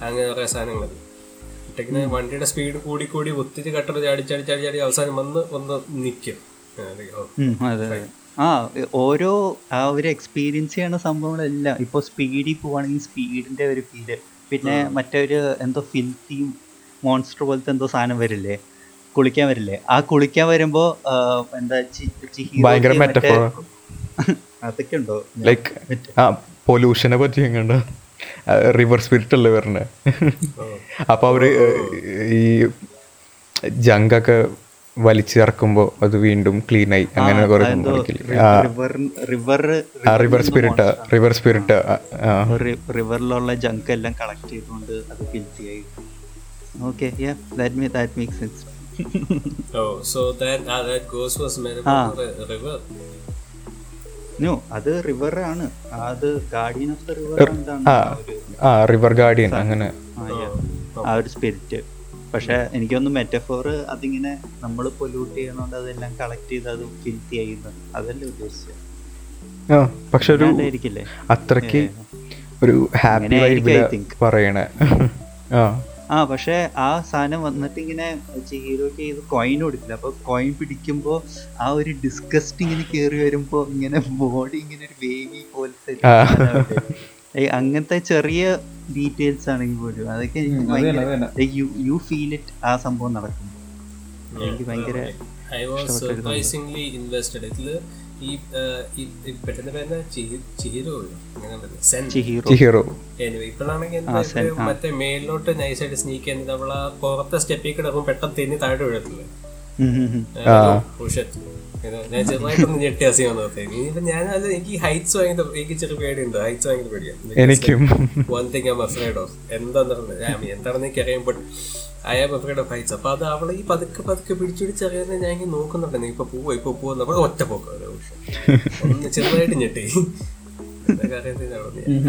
അങ്ങനെ കുറേ സാധനങ്ങൾ. ഒറ്റക്കിന് വണ്ടിയുടെ സ്പീഡ് കൂടി കൂടി ഒത്തിരി കട്ടർ ചാടി ചാടി ചാടി ചാടി അവസാനം വന്ന് ഒന്ന് നിൽക്കും അതെ അതെ. ആ ഓരോ ആ ഒരു എക്സ്പീരിയൻസ് ചെയ്യണ സംഭവങ്ങളെല്ലാം ഇപ്പോൾ സ്പീഡിൽ പോവാണെങ്കിൽ സ്പീഡിന്റെ ഒരു ഫീൽ പിന്നെ മറ്റൊരു എന്തോ ഫിൽത്തിയും മോൺസ്റ്റർ പോലത്തെ എന്തോ സാധനം വരില്ലേ? കുളിക്കാൻ വരില്ലേ? ആ കുളിക്കാൻ വരുമ്പോ എന്താ. അതൊക്കെ ഉണ്ടോ? ലൈക്ക് പൊല്യൂഷനെ പറ്റി റിവർ സ്പിരിറ്റ് അല്ലേ വരണേ? അപ്പൊ അവർ ഈ ജങ്കൊക്കെ വലിച്ചിറക്കുമ്പോ അത് വീണ്ടും ക്ലീൻ ആയി അങ്ങനെ കുറെ റിവർ റിവർ ആ റിവർ സ്പിരിറ്റ് റിവർ സ്പിരിറ്റ് റിവറിലുള്ള ജങ്ക് എല്ലാം കളക്ട് ചെയ്തുകൊണ്ട് അത് ഫിൽത്തി ആയി. Okay that that make sense oh so that ആ ദാറ്റ് ഗോസ് വാസ് റിവർ നോ അത് റിവർ ആണ്. അത് ഗാർഡിയൻ ഓഫ് ദ റിവർ എന്താണ്? ആ റിവർ ഗാർഡിയൻ അങ്ങനെ. ആ ഒരു സ്പിരിറ്റ് പക്ഷെ എനിക്കൊന്ന് മെറ്റഫോർ അതിങ്ങനെ നമ്മൾ പൊല്യൂട്ട് ചെയ്യണോണ്ട് അതെല്ലാം കളക്ട് ചെയ്ത് അത് ഫിൽത്തി ചെയ്യുന്നത്. അതല്ലേ ഉദ്ദേശിച്ചത് ആ പക്ഷെ ഒരു അത്രയ്ക്ക് ഒരു ഹാപ്പി വൈബിൽ പറയണേ. ആ. ആ പക്ഷെ ആ സാധനം വന്നിട്ട് ഇങ്ങനെ ഹീറോയ്ക്ക് ചെയ്ത് കോയിൻ കൊടുക്കില്ല അപ്പൊ കോയിൻ പിടിക്കുമ്പോ ആ ഒരു ഡിസ്കസ്റ്റ് ഇങ്ങനെ കേറി വരുമ്പോ ഇങ്ങനെ ബോഡി ഇങ്ങനെ ഒരു വേവി പോലത്തെ അങ്ങനത്തെ ചെറിയ ഡീറ്റെയിൽസ് ആണെങ്കിൽ പോലും അതൊക്കെ എനിക്ക് യു feel it ആ സംഭവം നടക്കും. എനിക്ക് ഭയങ്കര ഐ വാസ് സർപ്രൈസിംഗ്ലി ഇൻവെസ്റ്റഡ് ഇതിൽ ഈ പെട്ടെന്ന് പേരുന്ന ചിഹീറോ. ഇപ്പോഴാണെങ്കിൽ. മറ്റേ മേലിലോട്ട് നൈസായിട്ട് സ്നീക്ക് ചെയ്യുന്നത് ആ പുറത്തെ സ്റ്റെപ്പിൽ കിടക്കുമ്പോൾ പെട്ടെന്ന് തെന്നി താഴെ വീഴത്തില്ലേ? ഇത് ഞാൻ ചെറുതായിട്ടൊന്ന് ഞെട്ടിയ സീൻ ഇനിയിപ്പോ ഞാൻ അത് എനിക്ക് ഹൈറ്റ്സ് ഭയങ്കര എനിക്ക് ചെറിയ പേടിയുണ്ട്. ഹൈറ്റ്സ് ഭയങ്കര പേടിയാണ്. എനിക്കും. One thing I'm afraid of എന്താണെന്ന് എന്താണെന്ന് എനിക്ക് അറിയാം but I am afraid of heights അപ്പൊ അത് അവളെ ഈ പതുക്കെ പതുക്കെ പിടിച്ചിടിച്ചറിയാൻ ഞാൻ ഇങ്ങനെ നോക്കുന്നുണ്ട് ഇപ്പൊ പോവോ ഇപ്പൊ പോവോ നമ്മൾ ഒറ്റ പോക്കോ. ഒന്ന് ചെറുതായിട്ട് ഞെട്ടി.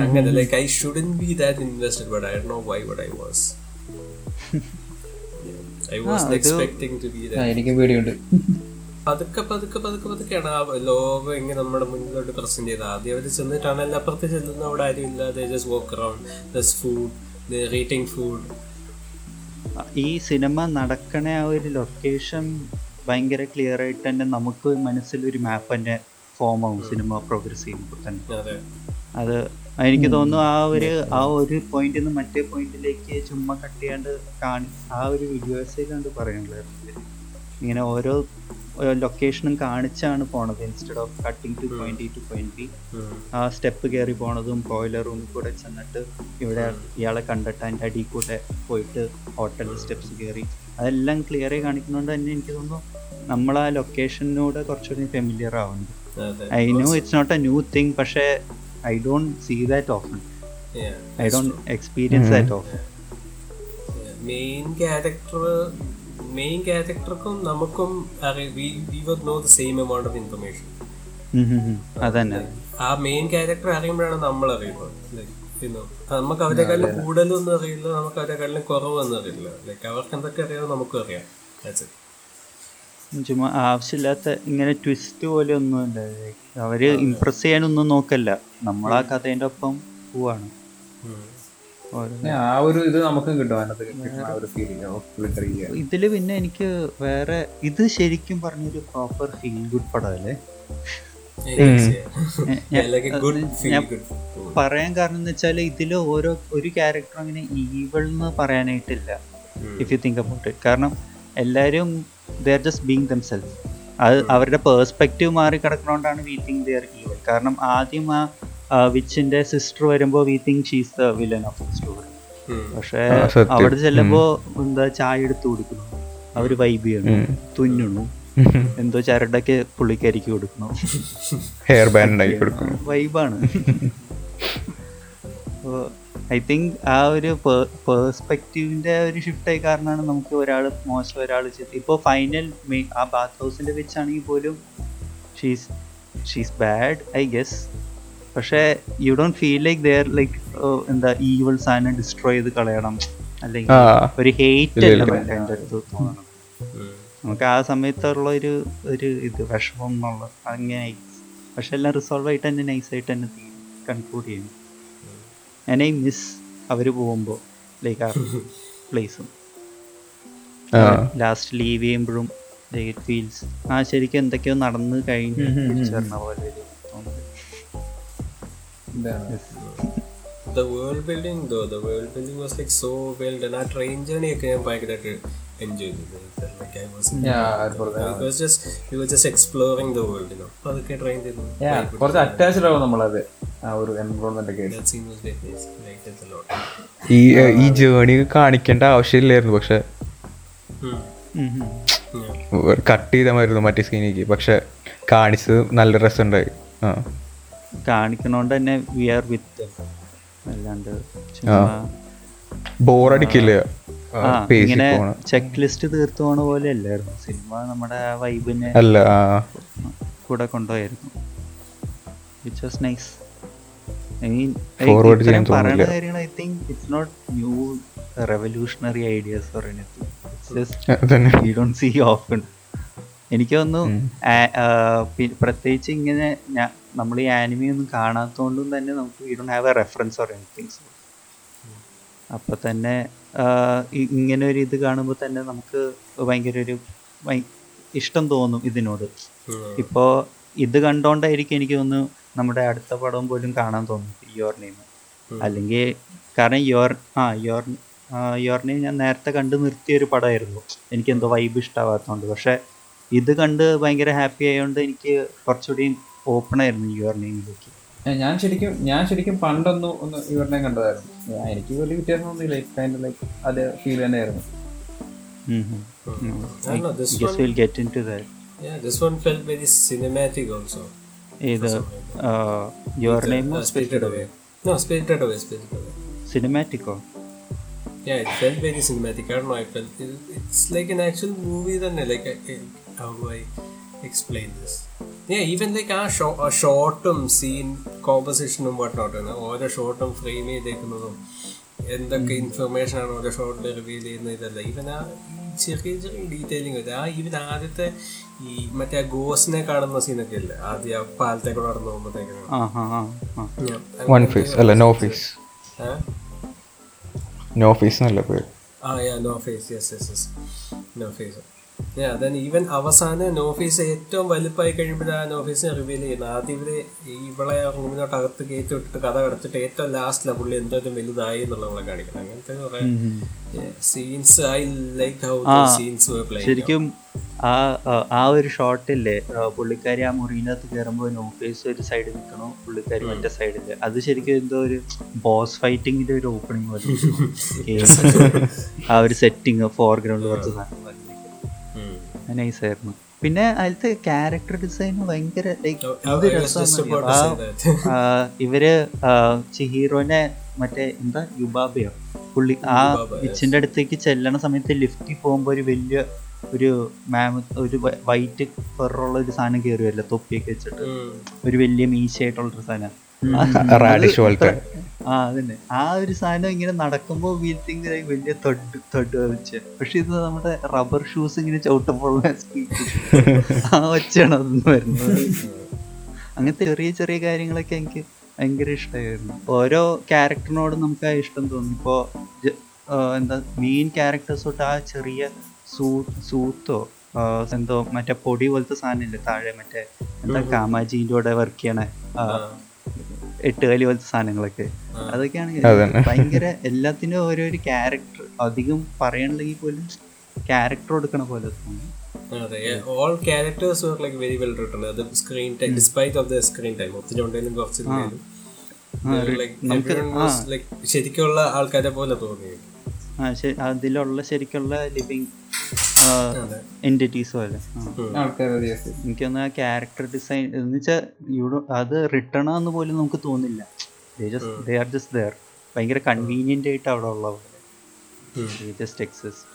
അങ്ങനെ like I shouldn't be that invested but I know why what I was I was expecting to be that എനിക്ക് പേടിയുണ്ട്. പതുക്കെ പതുക്കെ പതുക്കെ പതുക്കെയാണ് ആ ലോകം ഇങ്ങനെ നമ്മുടെ മുന്നിലോട്ട് പ്രസന്റ് ചെയ്തത്. ആദ്യം അവർ ചെന്നിട്ടാണ് എല്ലാം അപ്പുറത്ത് ചെല്ലുന്ന അവിടെ ആരും ഇല്ലാതെ just walk around this food eating food ഈ സിനിമ നടക്കണ ആ ഒരു ലൊക്കേഷൻ ഭയങ്കര ക്ലിയർ ആയിട്ട് തന്നെ നമുക്ക് മനസ്സിൽ ഒരു മാപ്പ് തന്നെ ഫോം ആവും സിനിമ പ്രോഗ്രസ് ചെയ്യുമ്പോൾ തന്നെ. അതെ. അത് എനിക്ക് തോന്നുന്നു ആ ഒരു ആ ഒരു പോയിന്റിൽ നിന്ന് മറ്റേ പോയിന്റിലേക്ക് ചുമ്മാ കട്ട് ചെയ്യാണ്ട് കാണി ആ ഒരു വീഡിയോസിലാണ്ട് പറയണല്ലോ ഇങ്ങനെ ഓരോ ലൊക്കേഷനും കാണിച്ചാണ് പോണത്. Instead of cutting to point A to point B ആ സ്റ്റെപ്പ് കയറി പോണതും ബോയിലർ റൂമിൽ കൂടെ ചെന്നിട്ട് ഇവിടെ ഇയാളെ കണ്ടിട്ട് അതിന്റെ അടിയിൽ കൂടെ പോയിട്ട് ഹോട്ടൽ സ്റ്റെപ്സ് കയറി അതെല്ലാം ക്ലിയർ ആയി കാണിക്കുന്നതുകൊണ്ട് തന്നെ എനിക്ക് തോന്നുന്നു നമ്മൾ ആ ലൊക്കേഷനോട് കുറച്ചുകൂടി ഫെമിലിയർ ആവുന്നുണ്ട് I know it's not a new thing പക്ഷേ I don't see that often I don't experience that often main character main ക്യാരക്ടർക്കും നമുക്കും know the same amount of information അതന്നെ. ആ മെയിൻ ക്യാരക്ടർ അറിയുമ്പോഴാണ് നമ്മൾ അറിയുന്നത്. നമുക്ക് അവരെക്കാളും കൂടുതലൊന്നും അറിയില്ല നമുക്ക് അവരെക്കാളും കുറവൊന്നും അറിയില്ല. ലൈക്ക് അവർക്ക് എന്തൊക്കെ അറിയാമോ നമുക്കും അറിയാം. ചുമ്മാ ആവശ്യമില്ലാത്ത ഇങ്ങനെ ട്വിസ്റ്റ് പോലെ ഒന്നും ഇല്ല അവർ ഇംപ്രസ് ചെയ്യാനൊന്നും നോക്കല്ല. നമ്മൾ ആ കഥേന്റെ ഒപ്പം പോവാണ്. ആ ഒരു ഇത് നമുക്കും കിട്ടും ഇതിൽ പിന്നെ എനിക്ക് വേറെ ഇത് ശരിക്കും പറഞ്ഞൊരു പ്രോപ്പർ ഫീൽ ഗുഡ് പടമല്ലേ. പറയാൻ കാരണം എന്ന് വെച്ചാൽ ഇതിൽ ഓരോ ഒരു ക്യാരക്ടർ അങ്ങനെ ഈവൾ എന്ന് പറയാനായിട്ടില്ല if you think about it കാരണം എല്ലാരും they are just being themselves അത് അവരുടെ പേഴ്സ്പെക്റ്റീവ് മാറി കിടക്കുന്നതുകൊണ്ടാണ് we think they are evil കാരണം ആദ്യം ആ വിച്ചിന്റെ സിസ്റ്റർ വരുമ്പോ we think she's the villain of the story പക്ഷെ അവിടെ ചെല്ലുമ്പോ എന്താ ചായ എടുത്തു കൊടുക്കുന്നു. അവർ വൈബ് ചെയ്യണു. തുന്നുണു എന്തോ ചരടൊക്കെ പുള്ളിക്കരിക്ക് കൊടുക്കുന്നു. ഹെയർ ബാൻഡ് ഉണ്ടാക്കി കൊടുക്കും വൈബാണ് ഐ തിങ്ക് ആ ഒരു പേഴ്സ്പെക്റ്റീവിന്റെ ഒരു ഷിഫ്റ്റ് ആയി കാരണമാണ് നമുക്ക് ഒരാൾ മോശം ഒരാൾ ഇപ്പോൾ ഫൈനൽ ആ ബാത്ത് ഹൗസിന്റെ വെച്ചാണെങ്കിൽ പോലും she's she's bad I guess പക്ഷേ you don't feel like there like എന്താ ഈവൾ സാധനം ഡിസ്ട്രോയ് ചെയ്ത് കളയണം. അല്ലെങ്കിൽ ഒരു ഹേറ്റ് ഇല്ല, അല്ല ഇല്ല. എന്റെ അടുത്ത് തോന്നണം. നമുക്ക് ആ സമയത്തുള്ള ഒരു ഒരു ഇത് വിഷമം എന്നുള്ള അങ്ങനെ പക്ഷെ എല്ലാം റിസോൾവ് ആയിട്ട് തന്നെ നൈസായിട്ട് തന്നെ കൺക്ലൂഡ് ചെയ്യുന്നു ഞാൻ ഐ മിസ് അവർ പോകുമ്പോൾ ലൈക്ക് ആ പ്ലേസും ആ. ലാസ്റ്റ് ലീവ് ചെയ്യുമ്പോഴും ഫീൽസ് ആ ശരിക്കും എന്തൊക്കെയോ നടന്നു കഴിഞ്ഞ് തിരിച്ചു വരണ പോലെ തോന്നൽ. The world building though, the world building was like so well done. ആ ട്രെയിൻ ജേർണി ഒക്കെ ഞാൻ ഭയങ്കരമായിട്ട് എൻജോയ് ചെയ്തു. അപ്പൊ അതൊക്കെ ട്രെയിൻ ചെയ്തു കുറച്ച് അറ്റാച്ച്ഡ് ആവും നമ്മളത്. ഈ ഈ ജേണി കാണിക്കേണ്ട ആവശ്യമില്ലായിരുന്നു പക്ഷെ Hmm. കട്ട് ചെയ്താൽ മറ്റേ സീനിക്ക് പക്ഷെ കാണിച്ചത് നല്ല രസമുണ്ടായി ആ കാണിക്കണോണ്ട് തന്നെ വി ആർ വിത്ത് അല്ലാണ്ട് ബോറടിക്കില്ല ഇങ്ങനെ ചെക്ക് ലിസ്റ്റ് തീർത്തു പോണ പോലെ അല്ലായിരുന്നു. സിനിമ നമ്മുടെ വൈബിനെ അല്ല കൂടെ കൊണ്ടുപോയായിരുന്നു. വിച്ച് വാസ് നൈസ് ഐ പറയുന്ന കാര്യങ്ങൾ think it's not new revolutionary ideas എനിക്ക് തോന്നുന്നു പ്രത്യേകിച്ച് ഇങ്ങനെ നമ്മൾ ഈ ആനിമി ഒന്നും കാണാത്തതുകൊണ്ടും തന്നെ നമുക്ക് we don't have a reference or anything അപ്പൊ തന്നെ ഇങ്ങനെ ഒരു ഇത് കാണുമ്പോൾ തന്നെ നമുക്ക് ഭയങ്കര ഒരു ഇഷ്ടം തോന്നും ഇതിനോട്. ഇപ്പോൾ ഇപ്പോ ഇത് കണ്ടോണ്ടായിരിക്കും എനിക്ക് തോന്നുന്നു നമ്മുടെ അടുത്ത പടം പോലും കാണാൻ തോന്നും യുവർ നെയിം അല്ലെങ്കിൽ കാരണം യുവർ ആ യുവർ യുവർ നെയിം ഞാൻ നേരത്തെ കണ്ട് നിർത്തിയ ഒരു പടമായിരുന്നു. എനിക്ക് എന്തോ വൈബ് ഇഷ്ടമാകാത്തതുകൊണ്ട് പക്ഷേ ഇത് കണ്ട് ഭയങ്കര ഹാപ്പി ആയതുകൊണ്ട് എനിക്ക് കുറച്ചുകൂടി ഓപ്പൺ ആയിരുന്നു യുവർ നെയിമിലേക്ക് ഞാൻ ശരിക്കും ഞാൻ ശരിക്കും പണ്ടൊന്ന് ഒന്ന് ഇവരുടെ കണ്ടതായിരുന്നു എനിക്ക് വലിയ വ്യത്യാസം ഒന്നുമില്ല കൈൻഡ് ലൈക്ക് അതേ ഫീൽ തന്നെയായിരുന്നു I don't know, this guess one, will get into that yeah, this one felt very cinematic also. ഏത് your name Uh, Spirited Away. No, Spirited Away, Spirited Away. സിനിമാറ്റിക്കോ Yeah, it felt very cinematic. I don't know. I felt it, it's like an actual movie. Then, like, I, I- how do I explain this? Yeah, like ആ ഷോ ആ ഷോട്ടും സീൻ കോമ്പസിഷനും വട്ട്നോട്ട് ഓരോ ഷോട്ടും ഫ്രെയിം ചെയ്തേക്കുന്നതും എന്തൊക്കെ ഇൻഫർമേഷൻ ആണ് ഓരോ ഷോട്ടിൽ റിവീൽ ചെയ്യുന്നത് ഇതല്ല. ഈവൻ ആ ചെറിയ ചെറിയ ഡീറ്റെയിലിംഗ് ആ ഈവൻ ആദ്യത്തെ ഈ മറ്റേ ആ ഗോസിനെ കാണുന്ന സീനൊക്കെ ഇല്ലേ? ആദ്യ പാലത്തേക്ക് നടന്നു പോകുമ്പോഴത്തേക്കാണ് ഫേസ് അല്ല നോ ഫേസ് നോ ഫേസ് എന്നല്ല പേര്. Ah, yeah, no ഈവൻ അവസാന നോഫീസ് ഏറ്റവും വലുപ്പമായി കഴിയുമ്പോഴാണ് നോഫീസിനെ റിവീൽ ചെയ്യുന്നത്. ആദ്യം ഇവർ ഇവളെ റൂമിനോട്ട് അകത്ത് കയറ്റി വിട്ടിട്ട് കഥ കടച്ചിട്ട് ഏറ്റവും ലാസ്റ്റിലാണ് പുള്ളി എന്തോരം വലുതായി എന്നുള്ള നമ്മളെ കാണിക്കണം അങ്ങനത്തെ കുറെ scenes I like how scenes play ശരിക്കും ആ ആ, ഒരു ഷോട്ടില്ലേ പുള്ളിക്കാരി ആ മുറിയിനകത്ത് കയറുമ്പോൾ നോഫീസ് ഒരു സൈഡിൽ നിൽക്കണോ പുള്ളിക്കാരി മറ്റേ സൈഡിൽ അത് ശരിക്കും എന്തോ ഒരു ബോസ് ഫൈറ്റിങ്ങിന്റെ ഒരു ഓപ്പണിംഗ് പോലെ ആ ഒരു സെറ്റിങ് ഫോർഗ്രൗണ്ട് കുറച്ച് സാധനം നൈസ് ആയിരുന്നു പിന്നെ അതിലത്തെ ക്യാരക്ടർ ഡിസൈൻ ഭയങ്കര ഇവർ ചിഹീറോനെ മറ്റേ എന്താ? യുബാബയോ? പുള്ളി ആ വിച്ചിന്റെ അടുത്തേക്ക് ചെല്ലണ സമയത്ത് ലിഫ്റ്റിൽ പോകുമ്പോ ഒരു വലിയ ഒരു മാമ ഒരു വൈറ്റ് ഫെറുള്ള ഒരു സാധനം കയറുമല്ലോ തൊപ്പിയൊക്കെ വെച്ചിട്ട്. ഒരു വലിയ മീശയായിട്ടുള്ള ഒരു സാധനം. ആ അതന്നെ. ആ ഒരു സാധനം ഇങ്ങനെ നടക്കുമ്പോ വീൽ തിങ്ക് വലിയ തൊട്ട് തൊട്ട് വെച്ച്. പക്ഷെ ഇത് നമ്മുടെ റബ്ബർ ഷൂസ് ഇങ്ങനെ ചവിട്ടുമ്പോൾ ആ വെച്ചാണ് അതൊന്നും വരുന്നത്. അങ്ങനത്തെ ചെറിയ ചെറിയ കാര്യങ്ങളൊക്കെ എനിക്ക് ഭയങ്കര ഇഷ്ടമായിരുന്നു ഓരോ ക്യാരക്ടറിനോടും നമുക്ക് ആ ഇഷ്ടം തോന്നും. ഇപ്പോൾ എന്താ മെയിൻ ക്യാരക്ടേഴ്സ് തൊട്ട് ആ ചെറിയ സൂ സൂത്തോ എന്തോ മറ്റേ പൊടി പോലത്തെ സാധനമില്ലേ താഴെ മറ്റേ എന്താ കാമാജീന്റെ കൂടെ വർക്ക് ചെയ്യണേ ആ, എട്ടുകാലി പോലത്തെ സാധനങ്ങളൊക്കെ. അതൊക്കെയാണ്. ഭയങ്കര എല്ലാത്തിനും ഓരോരു ക്യാരക്ടർ അധികം പറയണില്ലെങ്കിൽ പോലും ക്യാരക്ടർ കൊടുക്കണ പോലെ അതെ. All characters were like very well written അത് screen time despite of the screen time ഒത്തിരി ഉണ്ടെങ്കിലും ശരിക്കുള്ള ആൾക്കാരെ പോലെ തോന്നി അതിലുള്ള ശരിക്കുള്ള ലിവിങ് എന്റിറ്റീസ് പോലെ. എനിക്കൊന്ന് ആ ക്യാരക്ടർ ഡിസൈൻ എന്ന് വെച്ചാൽ യൂടോ അത് റിട്ടേൺ ആന്ന് പോലും നമുക്ക് തോന്നില്ല. ദേ ആർ ജസ്റ്റ് ദർ ഭയങ്കര കൺവീനിയന്റ് ആയിട്ട് അവിടെ ഉള്ള പോലെ just exist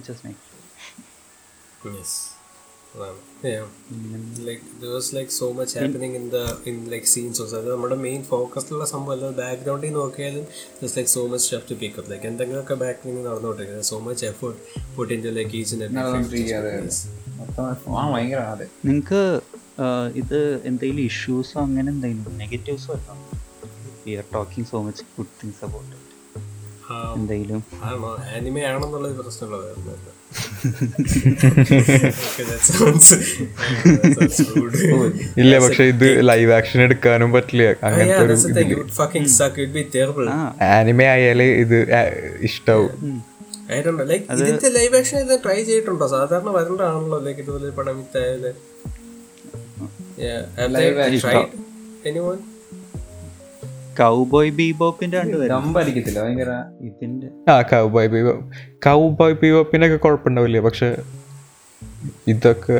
just make Yes. നമ്മുടെ മെയിൻ ഫോക്കസിലുള്ള സംഭവം ബാക്ക്ഗ്രൗണ്ടിൽ നോക്കിയാലും there's like so much stuff to pick up. Like എന്തെങ്കിലുമൊക്കെ ബാക്കിൽ നടന്നുകൊണ്ടിരിക്കുന്നത് so much effort put into like each and every frame. മൊത്തം ആ ഭയങ്കര അതെ. നിങ്ങൾക്ക് ഇത് എന്തെങ്കിലും ഇഷ്യൂസോ അങ്ങനെ എന്തെങ്കിലും നെഗറ്റീവ്സോ അല്ല we are talking so much good things about എന്തെങ്കിലും? ആണോ ആനിമേ ആണെന്നുള്ളത് പ്രശ്നമുള്ളത് Okay, ഇല്ല പക്ഷെ ഇത് ലൈവ് ആക്ഷൻ എടുക്കാനും പറ്റില്ല. Ah, അങ്ങനത്തെ ആനിമെ ആയാൽ ഇത് ഇഷ്ടാവും. I don't know. ഇതിന്റെ ലൈവ് ആക്ഷൻ ഇത് ട്രൈ ചെയ്തിട്ടുണ്ടോ? സാധാരണ വരണ്ടാണല്ലോ ലൈക്ക് ഇതുപോലെ പടം കൗബോയ് ബീബോപ്പിന്റെ കണ്ടുവരും ദമ്പടിക്കത്തില്ല ഭയങ്കര ഇതിന്റെ. ആ കൗബോയ് ബീബോ കൗബോയ് ബീബോപ്പിനൊക്കെ കുഴപ്പമുണ്ടാവില്ല? പക്ഷെ ഇതൊക്കെ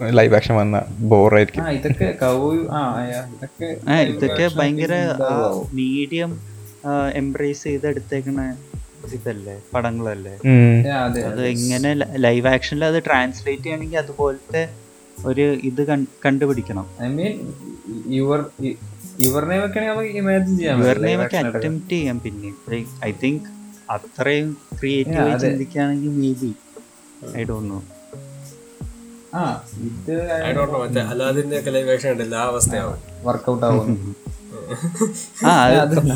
ലൈവ് ആക്ഷൻ വന്ന ബോറായിരിക്കും ആ ഇതൊക്കെ ഇതൊക്കെ ഇതൊക്കെ ഭയങ്കര മീഡിയം എംബ്രേസ് ചെയ്ത് എടുത്തേക്കണ ഇതല്ലേ പടങ്ങളല്ലേ? അതെ അത് എങ്ങനെ ലൈവ് ആക്ഷനിൽ അത് ട്രാൻസ്ലേറ്റ് ചെയ്യണമെങ്കിൽ അതുപോലത്തെ ഒരു ഇത് കണ്ടുപിടിക്കണം. ഐ മീൻ യുവർ അറ്റംപ്റ്റ് ചെയ്യാം. പിന്നെ ഐ തിങ്ക് അത്രയും ക്രിയേറ്റീവ്. ചിന്തിക്കുകയാണെങ്കിൽ maybe I don't know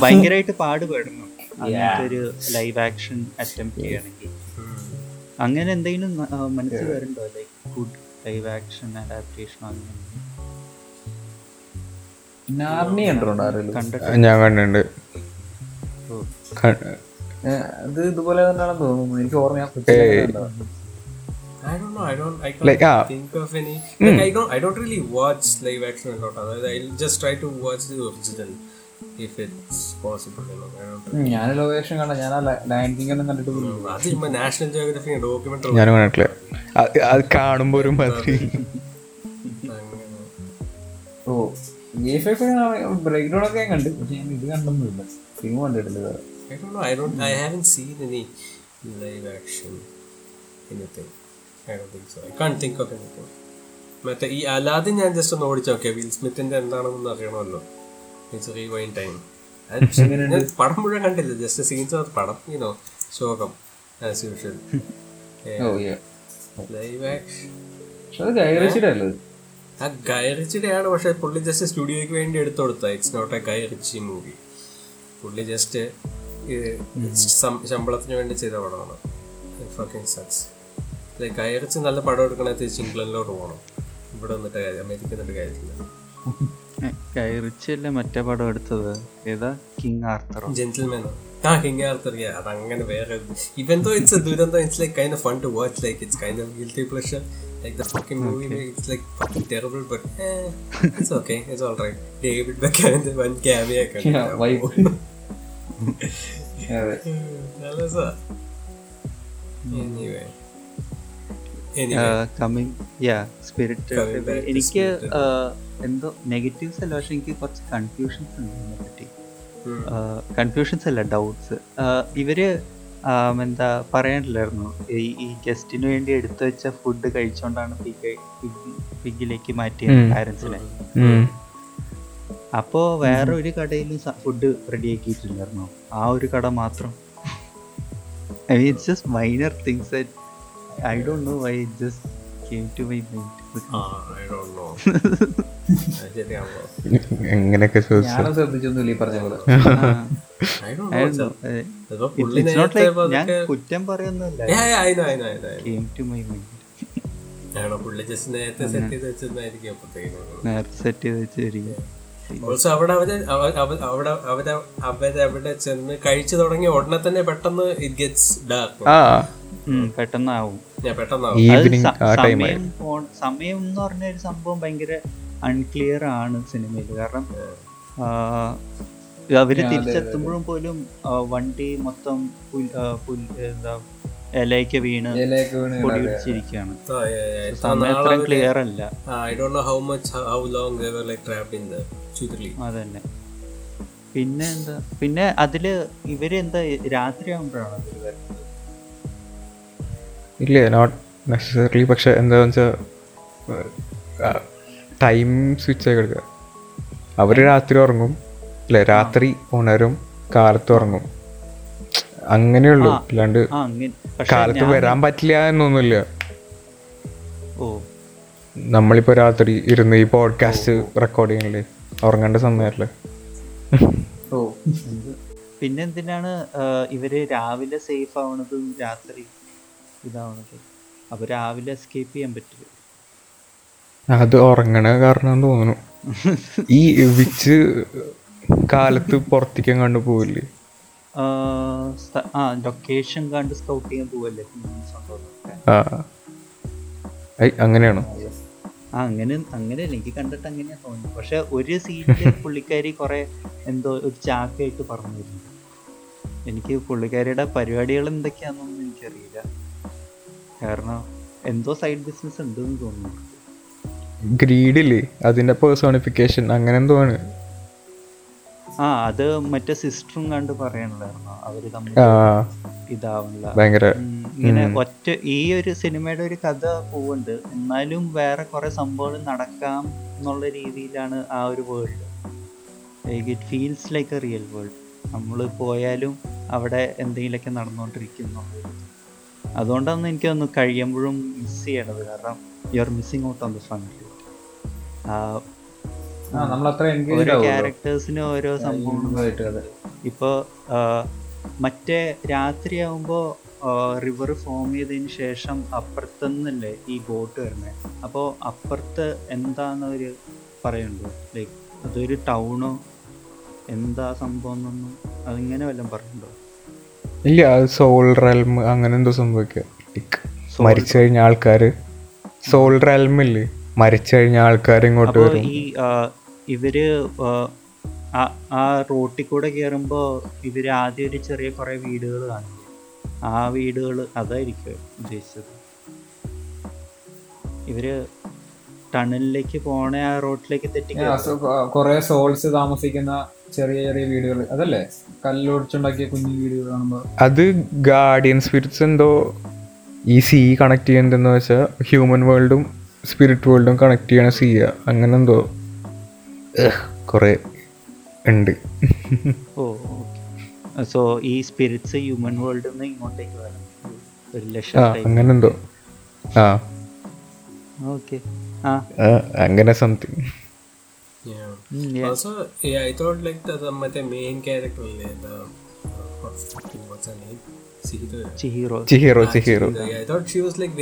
ഭയങ്കരമായിട്ട് പാടുപെടണം. ഒരു ലൈവ് ആക്ഷൻ അറ്റംപ്റ്റ് ചെയ്യണമെങ്കിൽ അങ്ങനെ എന്തെങ്കിലും മനസ്സിൽ വരുന്നുണ്ടോ like good live action adaptation അങ്ങനെ നാർണി കണ്ടിട്ടുണ്ടോ ഞാൻ കണ്ടിട്ടുണ്ട് ക- ഏ, അത് ഇതുപോലെ തന്നെയാണെന്ന് തോന്നുന്നു എനിക്ക് ഓർമ്മ ഞാൻ കൊച്ചിലെ ഏയ്. കണ്ടതാ. I don't know. I don't. I can't Like, think of any. Like, I don't. I don't really watch live action a lot. Otherwise, I'll just try to watch the original if it's possible. You know. I don't. ഉം, ഞാൻ ലൊക്കേഷൻ കണ്ട ഞാൻ ലയൺ കിങ് ഒന്നും കണ്ടിട്ട് അത് ചുമ്മാ നാഷണൽ ജോഗ്രഫി ഡോക്യുമെന്ററി ഞാനും കണ്ടിട്ടില്ല അത് അത് കാണുമ്പോ ഒരു മാതിരി oh a five breakdown ഒക്കെ ഞാൻ കണ്ടു. പക്ഷെ ഞാൻ ഇത് കണ്ടൊന്നുമില്ല. സിനിമ കണ്ടിട്ടില്ല വേറെ I don't know. I don't. I haven't seen any live action anything. I don't think so. I can't think of anything. മറ്റേ ഈ അലാദിൻ ഞാൻ ജസ്റ്റ് ഒന്ന് ഓടിച്ചു നോക്കിയാ. വിൽ സ്മിത്തിന്റെ എന്താണെന്ന് അറിയണമല്ലോ. ഇറ്റ്സ് റീവൈൻ ടൈം പടം മുഴുവൻ കണ്ടില്ല. ജസ്റ്റ് സീൻസ് പടം ഇനോ ശോകം ആസ് യൂഷ്വൽ ലൈവ് ആക്ഷൻ അത് അല്ലേ ആ ഗൈറിച്ചിയുടെ ആണ് പക്ഷെ പുള്ളി ജസ്റ്റ് സ്റ്റുഡിയോയ്ക്ക് വേണ്ടി എടുത്തു കൊടുത്ത it's not a Guy Ritchie movie പുള്ളി ജസ്റ്റ് ശമ്പളത്തിന് വേണ്ടി ചെയ്ത പടമാണ്. ഫക്കിംഗ് സക്സ് ലൈക്ക് നല്ല പടം എടുക്കണേ തിരിച്ച് ഇംഗ്ലണ്ടിലോട്ട് പോകണം. ഇവിടെ വന്നിട്ട് കാര്യം അമേരിക്ക വന്നിട്ട് കാര്യമില്ല. കയറിച്ചല്ലേ മറ്റേ പടം എടുത്തത്? ഏതാ? കിങ് ആർത്തർ ജെന്റിൽമാനോ ആ കിങ് ആർത്തർ അതങ്ങനെ വേറെ ഇവൻ ദോ ഇറ്റ്സ് ദുരന്തം it's like kind of fun to watch like it's kind of guilty pleasure Like the fucking movie it's like fucking terrible but it's okay it's all right David ബെക്കാമിന്റെ വൻ ക്യാമിയ ഒക്കെ വൈബ് അതെ നല്ല രസാ anyway anyway coming yeah spirit Coming back to എനിക്ക് Spirit. uh, എന്തോ നെഗറ്റീവ്സ് അല്ല പക്ഷെ എനിക്ക് കുറച്ച് കൺഫ്യൂഷൻസ് ഉണ്ട് ഇതിനെ പറ്റി കൺഫ്യൂഷൻസ് അല്ല ഡൗട്ട്സ് ഇവര് ആം, എന്താ പറയാനില്ലായിരുന്നു. ഈ ഈ ഗസ്റ്റിന് വേണ്ടി എടുത്തു വെച്ച ഫുഡ് കഴിച്ചോണ്ടാണ് പിഗ് പിഗിലേക്ക് മാറ്റിയത്. പാരൻസിനെ അപ്പോ വേറെ ഒരു കടയിൽ ഫുഡ് റെഡിയാക്കിയിട്ടില്ലായിരുന്നു ആ ഒരു കട മാത്രം. I mean it's just minor things I don't know why just came to my mind. ശരിയാണല്ലോ. എങ്ങനെയൊക്കെ ഞാൻ കുറ്റം പറയുന്നില്ല നേരത്തെ സെറ്റ് ചെയ്ത് വെച്ചിരിക്കും ഓൾസോ അവിടെ അവർ അവ- അവ- അവിടെ അവർ അവരവിടെ ചെന്ന് കഴിച്ചു തുടങ്ങിയ ഉടനെ തന്നെ പെട്ടെന്ന് ഇറ്റ് ഗെറ്റ്സ് ഡാർക്ക് ആ. പെട്ടെന്നാവും. സമയം എന്ന് പറഞ്ഞ ഒരു സംഭവം ഭയങ്കര അൺക്ലിയർ ആണ് സിനിമയിൽ കാരണം അവർ തിരിച്ചെത്തുമ്പോഴും പോലും വണ്ടി മൊത്തം പുൽ- എന്താ ഇലയൊക്കെ വീണ് ഇലയൊക്കെ വീണ് പൊടി പിടിച്ചിരിക്കുകയാണ് ആ, yeah, yeah. സമയം അത്രയും ക്ലിയർ അല്ല. ആ, I don't know how much, how long they were like trapped in the Churuli. അതന്നെ. പിന്നെ എന്താ പിന്നെ അതിൽ ഇവർ എന്താ രാത്രി ആകുമ്പോഴാണ് വരുന്നത്? ഇല്ല നോട്ട് നെസസറിലി പക്ഷെ എന്താന്ന് വെച്ചാൽ ടൈം സ്വിച്ച് ആയി കിടക്കുക. അവർ രാത്രി ഉറങ്ങും. അല്ലേ രാത്രി ഉണരും കാലത്ത് ഉറങ്ങും. അങ്ങനെയുള്ളൂ. അല്ലാണ്ട് കാലത്ത് വരാൻ പറ്റില്ല എന്നൊന്നുമില്ല. ഓ. നമ്മളിപ്പോ രാത്രി ഇരുന്ന് ഈ പോഡ്കാസ്റ്റ് റെക്കോർഡ് ചെയ്യണില്ലേ? ഉറങ്ങേണ്ട സമയമല്ലേ ഓ. പിന്നെ എന്തിനാണ് ഇവർ രാവിലെ സേഫ് ആവണതും രാത്രി ഇതാവണത്? അപ്പൊ രാവിലെ എസ്കേപ്പ് ചെയ്യാൻ പറ്റില്ല. അത് ഉറങ്ങണ കാരണം തോന്നുന്നു. ഈ വിച്ച് കാലത്ത് പുറത്തേക്കും കണ്ടു പോവില്ലേ? ആ, ലൊക്കേഷൻ കണ്ട് സ്കൗട്ട് ചെയ്യാൻ പോവല്ലേ. അങ്ങനെയാണോ? ആ അങ്ങനെ അങ്ങനെയല്ല എനിക്ക് കണ്ടിട്ട് അങ്ങനെയാ തോന്നുന്നത്. പക്ഷെ ഒരു സീനിൽ പുള്ളിക്കാരി കുറെ എന്തോ ഒരു ചാക്കായിട്ട് പറഞ്ഞിരുന്നു. എനിക്ക് പുള്ളിക്കാരിയുടെ പരിപാടികൾ എന്തൊക്കെയാണെന്നൊന്നും എനിക്കറിയില്ല. കാരണം എന്തോ സൈഡ് ബിസിനസ് ഉണ്ടെന്ന് തോന്നുന്നു. ഗ്രീഡില്ലേ? അതിന്റെ പേഴ്സോണിഫിക്കേഷൻ അങ്ങനെ എന്തോ ആണ്. ആ അത് മറ്റേ സിസ്റ്ററും കണ്ട് പറയണല്ലായിരുന്നു അവർ തമ്മിൽ ഇതാവണില്ല ഭയങ്കര ഇങ്ങനെ ഒറ്റ ഈ ഒരു സിനിമയുടെ ഒരു കഥ പോവുണ്ട് എന്നാലും വേറെ കുറെ സംഭവങ്ങൾ നടക്കാം എന്നുള്ള രീതിയിലാണ് ആ ഒരു world it feels like a real world നമ്മൾ പോയാലും അവിടെ എന്തെങ്കിലുമൊക്കെ നടന്നുകൊണ്ടിരിക്കുന്നു അതുകൊണ്ടാണ് എനിക്ക് ഒന്ന് കഴിയുമ്പോഴും മിസ് ചെയ്യണത്. കാരണം you are missing out on the fun ആ ഓരോ ക്യാരക്ടേഴ്സിനും ഓരോ സംഭവം ആയിട്ട് മറ്റേ ഇപ്പോൾ മറ്റേ രാത്രിയാവുമ്പോൾ റിവർ ഫോം ചെയ്തതിന് ശേഷം അപ്പുറത്തുനിന്നല്ലേ ഈ ബോട്ട് വരുന്നത് അപ്പോ അപ്പുറത്ത് എന്താണെന്നൊരു പറയുന്നുണ്ടോ? ലൈക് അതൊരു ടൗണോ എന്താ സംഭവം എന്നൊന്നും അതിങ്ങനെ വല്ലതും പറഞ്ഞിട്ടുണ്ടോ? ഇല്ല അത് സോൾ റെൽം അങ്ങനെ എന്തോ സംഭവിക്കുക മരിച്ചു കഴിഞ്ഞ ആൾക്കാര്. സോൾ റെൽം ഇല്ലേ? മരിച്ചു കഴിഞ്ഞ ആൾക്കാർ ഇങ്ങോട്ട് വരും ഈ ഇവർ ആ, റോട്ടിൽ കൂടെ കയറുമ്പോൾ ഇവർ ആദ്യം ഒരു ചെറിയ കുറേ വീടുകൾ കാണും. ആ വീടുകൾ അതായിരിക്കും ഉദ്ദേശിച്ചത്. ഇവർ ടണലിലേക്ക് പോണ ആ റോട്ടിലേക്ക് തെറ്റി കുറെ. സോൾസ് താമസിക്കുന്ന ചെറിയ ചെറിയ വീടുകൾ അതല്ലേ? കല്ലൊടിച്ചുണ്ടാക്കിയ കുഞ്ഞു വീടുകൾ കാണുമ്പോ. അത് ഗാർഡിയൻ സ്പിരിറ്റ്സ് എന്തോ ഈ സീ കണക്ട് ചെയ്യുന്നതെന്ന് വെച്ചാൽ ഹ്യൂമൻ വേൾഡും സ്പിരിറ്റ് വേൾഡും കണക്ട് ചെയ്യണ സീ അങ്ങനെ എന്തോ കുറെ ഉണ്ട്. ഓ സോ ഈ സ്പിരിറ്റ്സ് ഹ്യൂമൻ വേൾഡിൽ നിന്ന് ഇങ്ങോട്ടേക്ക് വരണം. ഒരു ആ ലക്ഷം അങ്ങനെ എന്തോ. ആ. ഓക്കെ അങ്ങനെ സംതിങ് Yeah. ഉം, yeah. Also, yeah, I thought like the, the മറ്റേ മെയിൻ ക്യാരക്ടർ അല്ലേ. Chihiro Chihiro Chihiro Chihiro, yeah, I thought she was like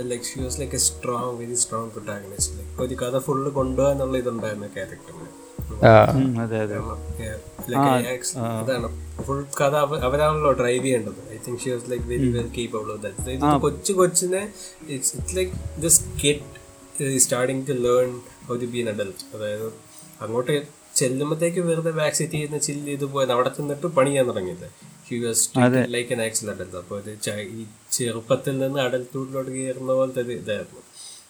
very she was like a strong like a strong, very strong protagonist. Like ഒരു കഥ ഫുള്ള് കൊണ്ടുപോകാന്നുള്ള ഇതുണ്ടായിരുന്നു ക്യാരക്ടറിന് അതാണ്. ഫുൾ കഥ അവ- അവരാണല്ലോ ഡ്രൈവ് ചെയ്യേണ്ടത്. I think she was like very well capable of that കൊച്ചു കൊച്ചിനെ it's it's like this get starting to learn how to be an adult അതായത് അങ്ങോട്ട് ചെല്ലുമ്പോഴത്തേക്ക് വെറുതെ വാക്സിറ്റ് ചെയ്യുന്ന ചില്ല് ഇത് പോയത് അവിടെ ചെന്നിട്ട് പണി ചെയ്യാൻ തുടങ്ങിയത്. ലൈക്ക് ആക്സിഡന്റ് അപ്പോൾ ഇത് ച- ഈ ചെറുപ്പത്തിൽ നിന്ന് അഡൽട്ട്ഹുഡിലോട്ട് കയറുന്ന പോലത്തെ ഒരു ഇതായിരുന്നു.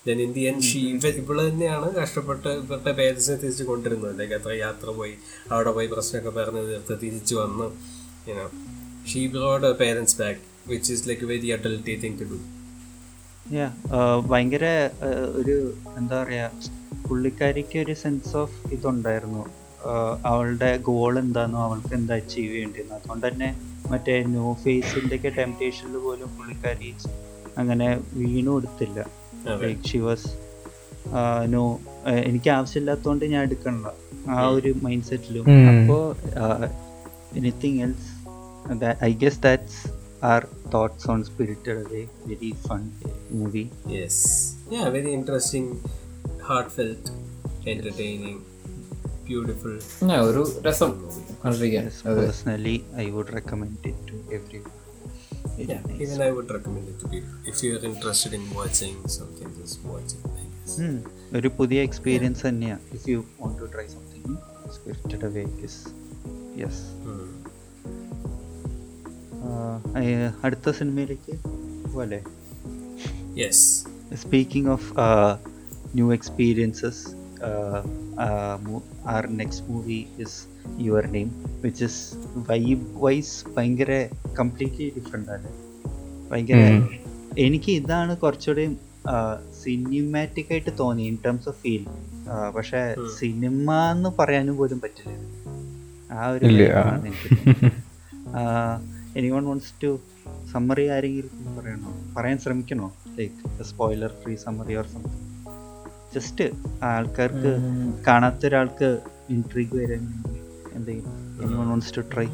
ദെൻ ഇൻ ദി ഷീ ഇവൾ തന്നെയാണ് കഷ്ടപ്പെട്ട് ഇവരുടെ പേരൻസിനെ തിരിച്ച് കൊണ്ടിരുന്നത് ലൈക്ക് അത്ര യാത്ര പോയി അവിടെ പോയി പ്രശ്നമൊക്കെ പറഞ്ഞ് തീർത്ത് തിരിച്ചു വന്ന് you know she brought parents back which is like very adulty thing to do ഭയങ്കര uh, ഒരു എന്താ പറയാ പുള്ളിക്കാരിക്ക് ഒരു സെൻസ് ഓഫ് ഇതുണ്ടായിരുന്നു. അവളുടെ ഗോൾ എന്താണെന്നോ അവൾക്ക് എന്താ അച്ചീവ് ചെയ്യേണ്ടതെന്ന് അതുകൊണ്ട് തന്നെ മറ്റേ നോ ഫേസിന്റെയൊക്കെ ടെംപ്റ്റേഷനിൽ പോലും പുള്ളിക്കാരി അങ്ങനെ വീണു കൊടുത്തില്ല ലൈക്ക് ഷി വാസ് നോ എനിക്ക് ആവശ്യമില്ലാത്തതുകൊണ്ട് ഞാൻ എടുക്കണില്ല. ആ ഒരു മൈൻഡ് സെറ്റിലും. അപ്പോൾ anything else I guess that's our thoughts on Spirited Away very fun movie yes very interesting heartfelt entertaining beautiful ഒരു രസം. കണ്ടിരിക്കാൻ. Personally I would recommend it to every Yeah, even I would recommend it to people. If you are interested in watching something, just watch it. ഒരു പുതിയ എക്സ്പീരിയൻസ് തന്നെയാണ് if you want to try something Spirited Away is yes Hmm. അടുത്ത സിനിമയിലേക്ക് പോലെ Yes. Speaking of new experiences our next movie is your name which is vibe wise ഭയങ്കര കംപ്ലീറ്റ്ലി ഡിഫറെന്റ് ആണ്. ഭയങ്കര. എനിക്ക് ഇതാണ് കുറച്ചുകൂടി സിനിമാറ്റിക് ആയിട്ട് തോന്നി ഇൻ ടേംസ് ഓഫ് ഫീൽ പക്ഷെ സിനിമ എന്ന് പറയാനും പോലും പറ്റില്ല. ആ ഒരു anyone wants to summary ആരെങ്കിലും പറയണോ? പറയാൻ ശ്രമിക്കണോ? Like spoiler free summary or something just ആൾക്കാർക്ക് കാണാത്ത ഒരാൾക്ക് ഇൻട്രീഗ് വരാൻ എന്തെങ്കിലും anyone wants to try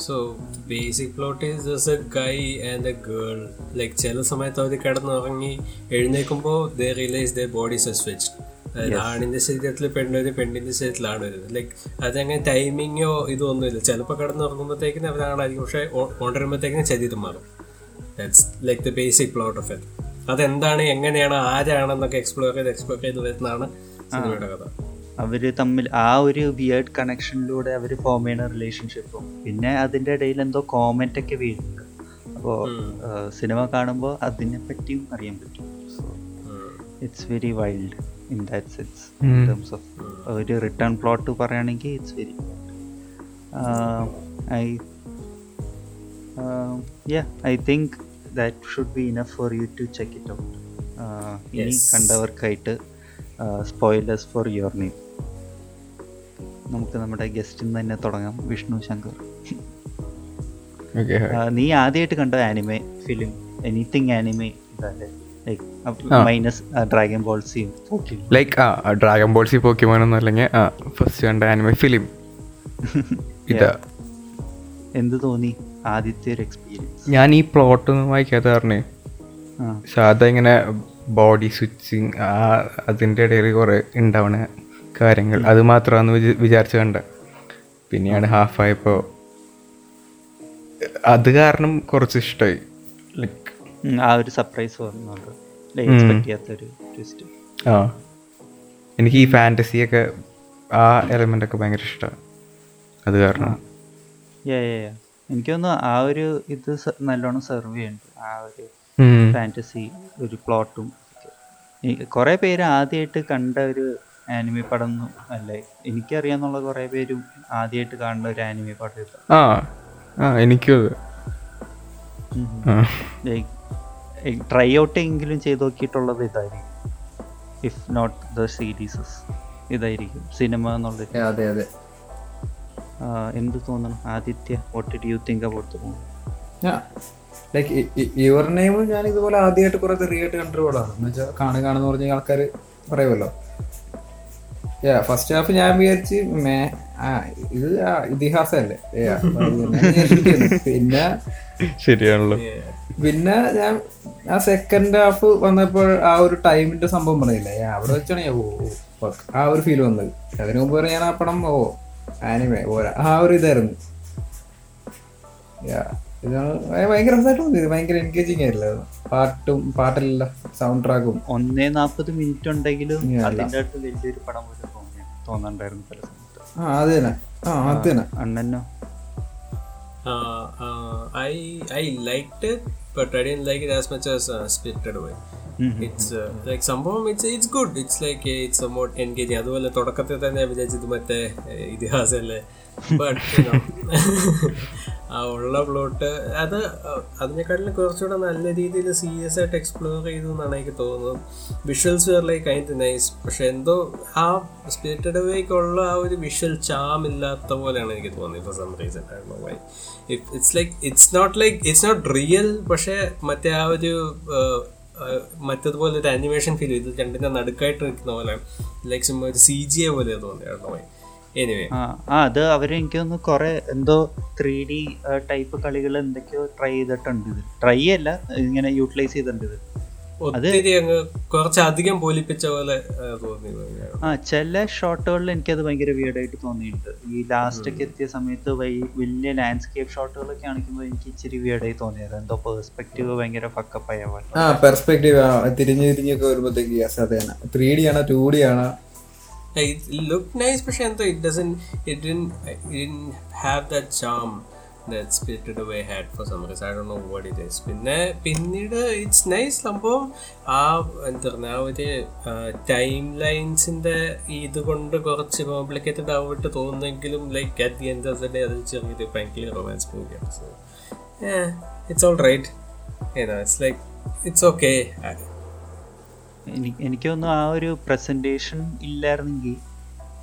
so basic plot is just a guy and a girl Like ചില സമയത്ത് അവർ കിടന്നുറങ്ങി എഴുന്നേൽക്കുമ്പോൾ they realise the bodies are വെച്ച് അതായത് ആണിന്റെ ശരീരത്തിൽ പെണ്ണൊരു പെണ്ണിന്റെ ശരീരത്തിലാണ് വരുന്നത്. ലൈക്ക് അതങ്ങനെ ടൈമിങ്ങോ ഇതൊന്നുമില്ല ചിലപ്പോൾ കിടന്നുറങ്ങുമ്പോഴത്തേക്കിനും അവരാണായിരിക്കും. പക്ഷെ കൊണ്ടുവരുമ്പോഴത്തേക്കിന് ശരീരം മാറും. That's like the basic plot of it അതെന്താണ് എങ്ങനെയാണ് ആരാണെന്നൊക്കെ എക്സ്പ്ലോർ ചെയ്ത് എക്സ്പ്ലോർ ചെയ്ത് വരുന്നതാണ് സിനിമയുടെ കഥ. അവർ തമ്മിൽ ആ ഒരു വിയേർഡ് കണക്ഷനിലൂടെ അവർ ഫോം ചെയ്യുന്ന റിലേഷൻഷിപ്പും പിന്നെ അതിന്റെ ഇടയിൽ എന്തോ കോമെന്റ് ഒക്കെ വീഴുന്നുണ്ട് അപ്പോൾ സിനിമ കാണുമ്പോൾ അതിനെ പറ്റിയും അറിയാൻ പറ്റും. So it's very wild in that sense in. Terms of ഒരു റിട്ടേൺ പ്ലോട്ട് പറയുകയാണെങ്കിൽ it's very I yeah I think that should be enough for you to check it out ഇനി. കണ്ടവർക്കായിട്ട് സ്പോയിലേഴ്സ് ഫോർ യുവർ നെയിം നമുക്ക് നമ്മുടെ ഗസ്റ്റിൽ നിന്ന് തന്നെ തുടങ്ങാം. വിഷ്ണു ശങ്കർ. ആ, നീ ആദ്യമായിട്ട് കണ്ട anime film anything anime. Minus dragon like ആ. അല്ലെങ്കിൽ ആ ഫസ്റ്റ് കണ്ട ആനിമെ ഫിലിം ഇതാ. എന്ത് തോന്നി? ആദ്യത്തെ ഒരു എക്സ്പീരിയൻസ് ഞാൻ ഈ പ്ലോട്ട് ഒന്നും വായിക്കാത്ത പറഞ്ഞേ സാധാ ഇങ്ങനെ ബോഡി സ്വിച്ചിങ് ആ അതിന്റെ ഇടയിൽ കുറേ ഉണ്ടാവണ കാര്യങ്ങൾ. അത് മാത്രമാണെന്ന് വിചാ- വിചാരിച്ച് കണ്ട. പിന്നെയാണ് ഹാഫ് ആയപ്പോൾ അത് കാരണം കുറച്ച് ഇഷ്ടമായി ലൈക്ക് ആ ഒരു സർപ്രൈസ് എക്സ്പെക്ട് ചെയ്യാത്തൊരു ട്വിസ്റ്റ് ആ. എനിക്ക് ഈ ഫാന്റസിയൊക്കെ ആ എലമെന്റ് ഒക്കെ ഭയങ്കര ഇഷ്ടമാണ് അത് കാരണം. എനിക്ക് തോന്നുന്നു ആ ഒരു ഇത് നല്ലോണം സെർവ് ചെയ്യുന്നുണ്ട് ആ ഒരു ഫാന്റസി ഫാന്റസി ഒരു പ്ലോട്ടും കുറെ പേര് ആദ്യമായിട്ട് കണ്ട ഒരു ആനിമി പടം അല്ലേ. എനിക്കറിയാന്നുള്ള കുറെ പേരും ആദ്യമായിട്ട് കാണുന്ന ഒരു ആനിമി പടം ഇത്. ആ ആ എനിക്കും ട്രൈ ഔട്ട് എങ്കിലും ചെയ്ത് നോക്കിയിട്ടുള്ളത് ഇതായിരിക്കും. ഇഫ് നോട്ട് ദ സീരീസസ് ഇതായിരിക്കും. സിനിമ എന്നുള്ളത് അതെ അതെ. എന്ത് തോന്നണം? Aditya what did you think about the movie like your name ഞാൻ ഇതുപോലെ ആദ്യമായിട്ട് കുറെ തെറിയായിട്ട് കണ്ടൊരു പടമാണ് എന്ന് വെച്ചാൽ കാണുക കാണുന്ന പറഞ്ഞ ആൾക്കാർ പറയുമല്ലോ ഫസ്റ്റ് ഹാഫ് ഞാൻ വിചാരിച്ച് മേ ആ ഇത് വിചാരിച്ചിരിക്കുന്നു. പിന്നെ ശരിയാണല്ലോ. പിന്നെ ഞാൻ ആ സെക്കൻഡ് ഹാഫ് വന്നപ്പോൾ ആ ഒരു ടൈമിന്റെ സംഭവം പറഞ്ഞില്ല? ഞാൻ അവിടെ വെച്ചാണ് ഞാൻ ആ ഒരു ഫീൽ വന്നത്. അതിനു മുമ്പ് വരെ ഞാൻ ആ പടം ഓ ആനിമേ പോരാ. ആ ഒരു ഇതായിരുന്നു. ഇതാണ് ഭയങ്കര രസമായിട്ട് തോന്നിയത്. ഭയങ്കര എൻഗേജിങ് ആയില്ല പാട്ടും പാട്ടല്ല സൗണ്ട് ട്രാക്കും ഒന്നേ നാൽപ്പത് മിനിറ്റ് ഉണ്ടെങ്കിലും. അതിന്റെ അടുത്ത് വലിയൊരു പടം പോലെ തോന്നി തോന്നുന്നുണ്ടായിരുന്നു പല സമയത്ത്. ആ അത് തന്നെ. ആ അത് തന്നെ. അണ്ണനോ? uh, I I liked it, but I didn't like it as much as uh, like It's uh, സംഭവം it's it's good it's like it's somewhat engaging അതുപോലെ തുടക്കത്തിൽ തന്നെ വിചാരിച്ചത് മറ്റേ ഇതിഹാസല്ലേ? ബട്ട് ആ ഉള്ള പ്ലോട്ട് അത് അതിനെക്കാട്ടിലും കുറച്ചുകൂടെ നല്ല രീതിയിൽ സീരിയസ് ആയിട്ട് എക്സ്പ്ലോർ ചെയ്തു എന്നാണ് എനിക്ക് തോന്നുന്നത്. വിഷ്വൽസ് വേർ ലൈക്ക് അതിന്റെ നൈസ് പക്ഷെ എന്തോ ആ സ്പിരിറ്റഡ് വേക്കുള്ള ആ ഒരു വിഷ്വൽ ചാം ഇല്ലാത്ത പോലെയാണ് എനിക്ക് തോന്നിയത് for some reason why it's like it's not like it's not real പക്ഷേ മറ്റേ ആ ഒരു മറ്റേതുപോലെ ഒരു ആനിമേഷൻ ഫീൽ ചെയ്തു. രണ്ടിന്റെ നടുക്കായിട്ട് നിൽക്കുന്ന പോലെ ലൈക്ക് ഒരു സി ജി എ പോലെ തോന്നിയായിരുന്നു എനിവേ ആ അത് അവർ എനിക്ക് തോന്നുന്നു കുറെ എന്തോ ത്രീ ഡി ടൈപ്പ് കളികൾ എന്തൊക്കെയോ ട്രൈ ചെയ്തിട്ടുണ്ട് ഇത്. ട്രൈ അല്ല ഇങ്ങനെ യൂട്ടിലൈസ് ചെയ്തിട്ടുണ്ട് ഇത്. ഒത്തിരി അങ്ങ് കുറച്ചധികം പോലിപ്പിച്ച പോലെ ആ, തോന്നി ആ ചില ഷോട്ടുകളിൽ എനിക്കത് ഭയങ്കര വിയർഡായിട്ട് തോന്നിയിട്ടുണ്ട്. ഈ ലാസ്റ്റൊക്കെ എത്തിയ സമയത്ത് വൈ- വലിയ ലാൻഡ്സ്കേപ്പ് ഷോട്ടുകളൊക്കെ കാണിക്കുമ്പോൾ എനിക്ക് ഇച്ചിരി വിയർഡായി തോന്നിയത്. എന്തോ പെർസ്പെക്റ്റീവ് ഭയങ്കര ഫക്കപ്പായ പോലെ. ആ പെർസ്പെക്റ്റീവ് തിരിഞ്ഞു തിരിഞ്ഞൊക്കെ വരുമ്പോഴത്തേക്ക് തന്നെ. ത്രീ ഡി ആണോ ടു ഡി ആണോ? ലുക്ക് നൈസ് പക്ഷെ എന്തോ it doesn't it didn't it didn't have Away had for some reason. I don't know what it is. പിന്നെ പിന്നീട് ഇറ്റ്സ് നൈസ് സംഭവം ആ എന്താ പറഞ്ഞ ആ ഒരു ടൈം ലൈൻസിന്റെ ഇത് കൊണ്ട് കുറച്ച് കോംപ്ലിക്കേറ്റഡ് ആവട്ട് തോന്നുന്നെങ്കിലും like at the end of the day അത് ചെറിയൊരു ഭയങ്കര റൊമാൻസ് മൂവിയാണ് so it's all right it's like it's okay എനിക്ക് തോന്നുന്നു ആ ഒരു പ്രസന്റേഷൻ ഇല്ലായിരുന്നെങ്കിൽ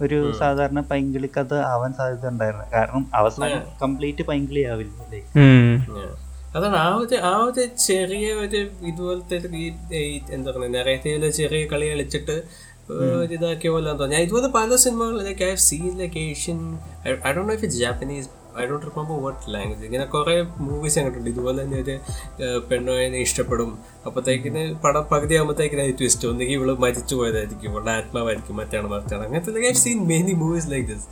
ഒരു സാധാരണ പൈങ്കിളി കഥ ആവാൻ സാധ്യത ഉണ്ടായിരുന്നു. കാരണം അവസാനം കംപ്ലീറ്റ് പൈങ്കിളി ആവില്ല അതാണ് ആ ഒരു ആ ഒരു ചെറിയ ഒരു ഇതുപോലത്തെ ഈ എന്താ പറയുക നെറേറ്റീവിലെ ചെറിയ കളി കളിച്ചിട്ട് ഒരു ഇതാക്കിയ പോലെ തോന്നുന്നു. ഞാൻ ഇതുപോലെ പല സിനിമകളിലേക്ക് like I have seen like Asian I don't know if it Japanese I don't remember what language ഇങ്ങനെ കുറേ മൂവീസ് കണ്ടിട്ടുണ്ട്. ഇതുപോലെ തന്നെ ഒരു പെണ്ണോയെ ഇഷ്ടപ്പെടും. അപ്പോഴത്തേക്കിന് പടം പകുതി ആകുമ്പോഴത്തേക്കിന് അത് ട്വിസ്റ്റ് ഒന്നുകിൽ ഇവൾ മരിച്ചു പോയതായിരിക്കും. ഇവളുടെ ആത്മാവായിരിക്കും. മറ്റാണ് മറിച്ചാണ് അങ്ങനത്തെ like I seen many movies like this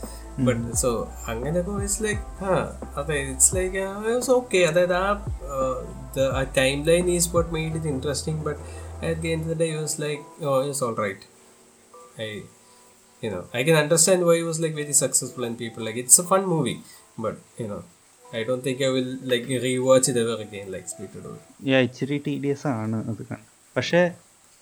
but so അങ്ങനെ ഇറ്റ്സ് ലൈക്ക് ആ അതെ ഇറ്റ്സ് ലൈക്ക് ഇറ്റ്സ് ഓക്കെ അതായത് ആ ആ time line is what made it interesting but at the end of the day use like oh it's all right I you know i can understand why it was like very successful and people like it's a fun movie. But you know i don't think i will like rewatch it ever again like Spirited Away. Yeah ഇച്ചിരി ടി ഡി എസ് ആണ് അത് പക്ഷേ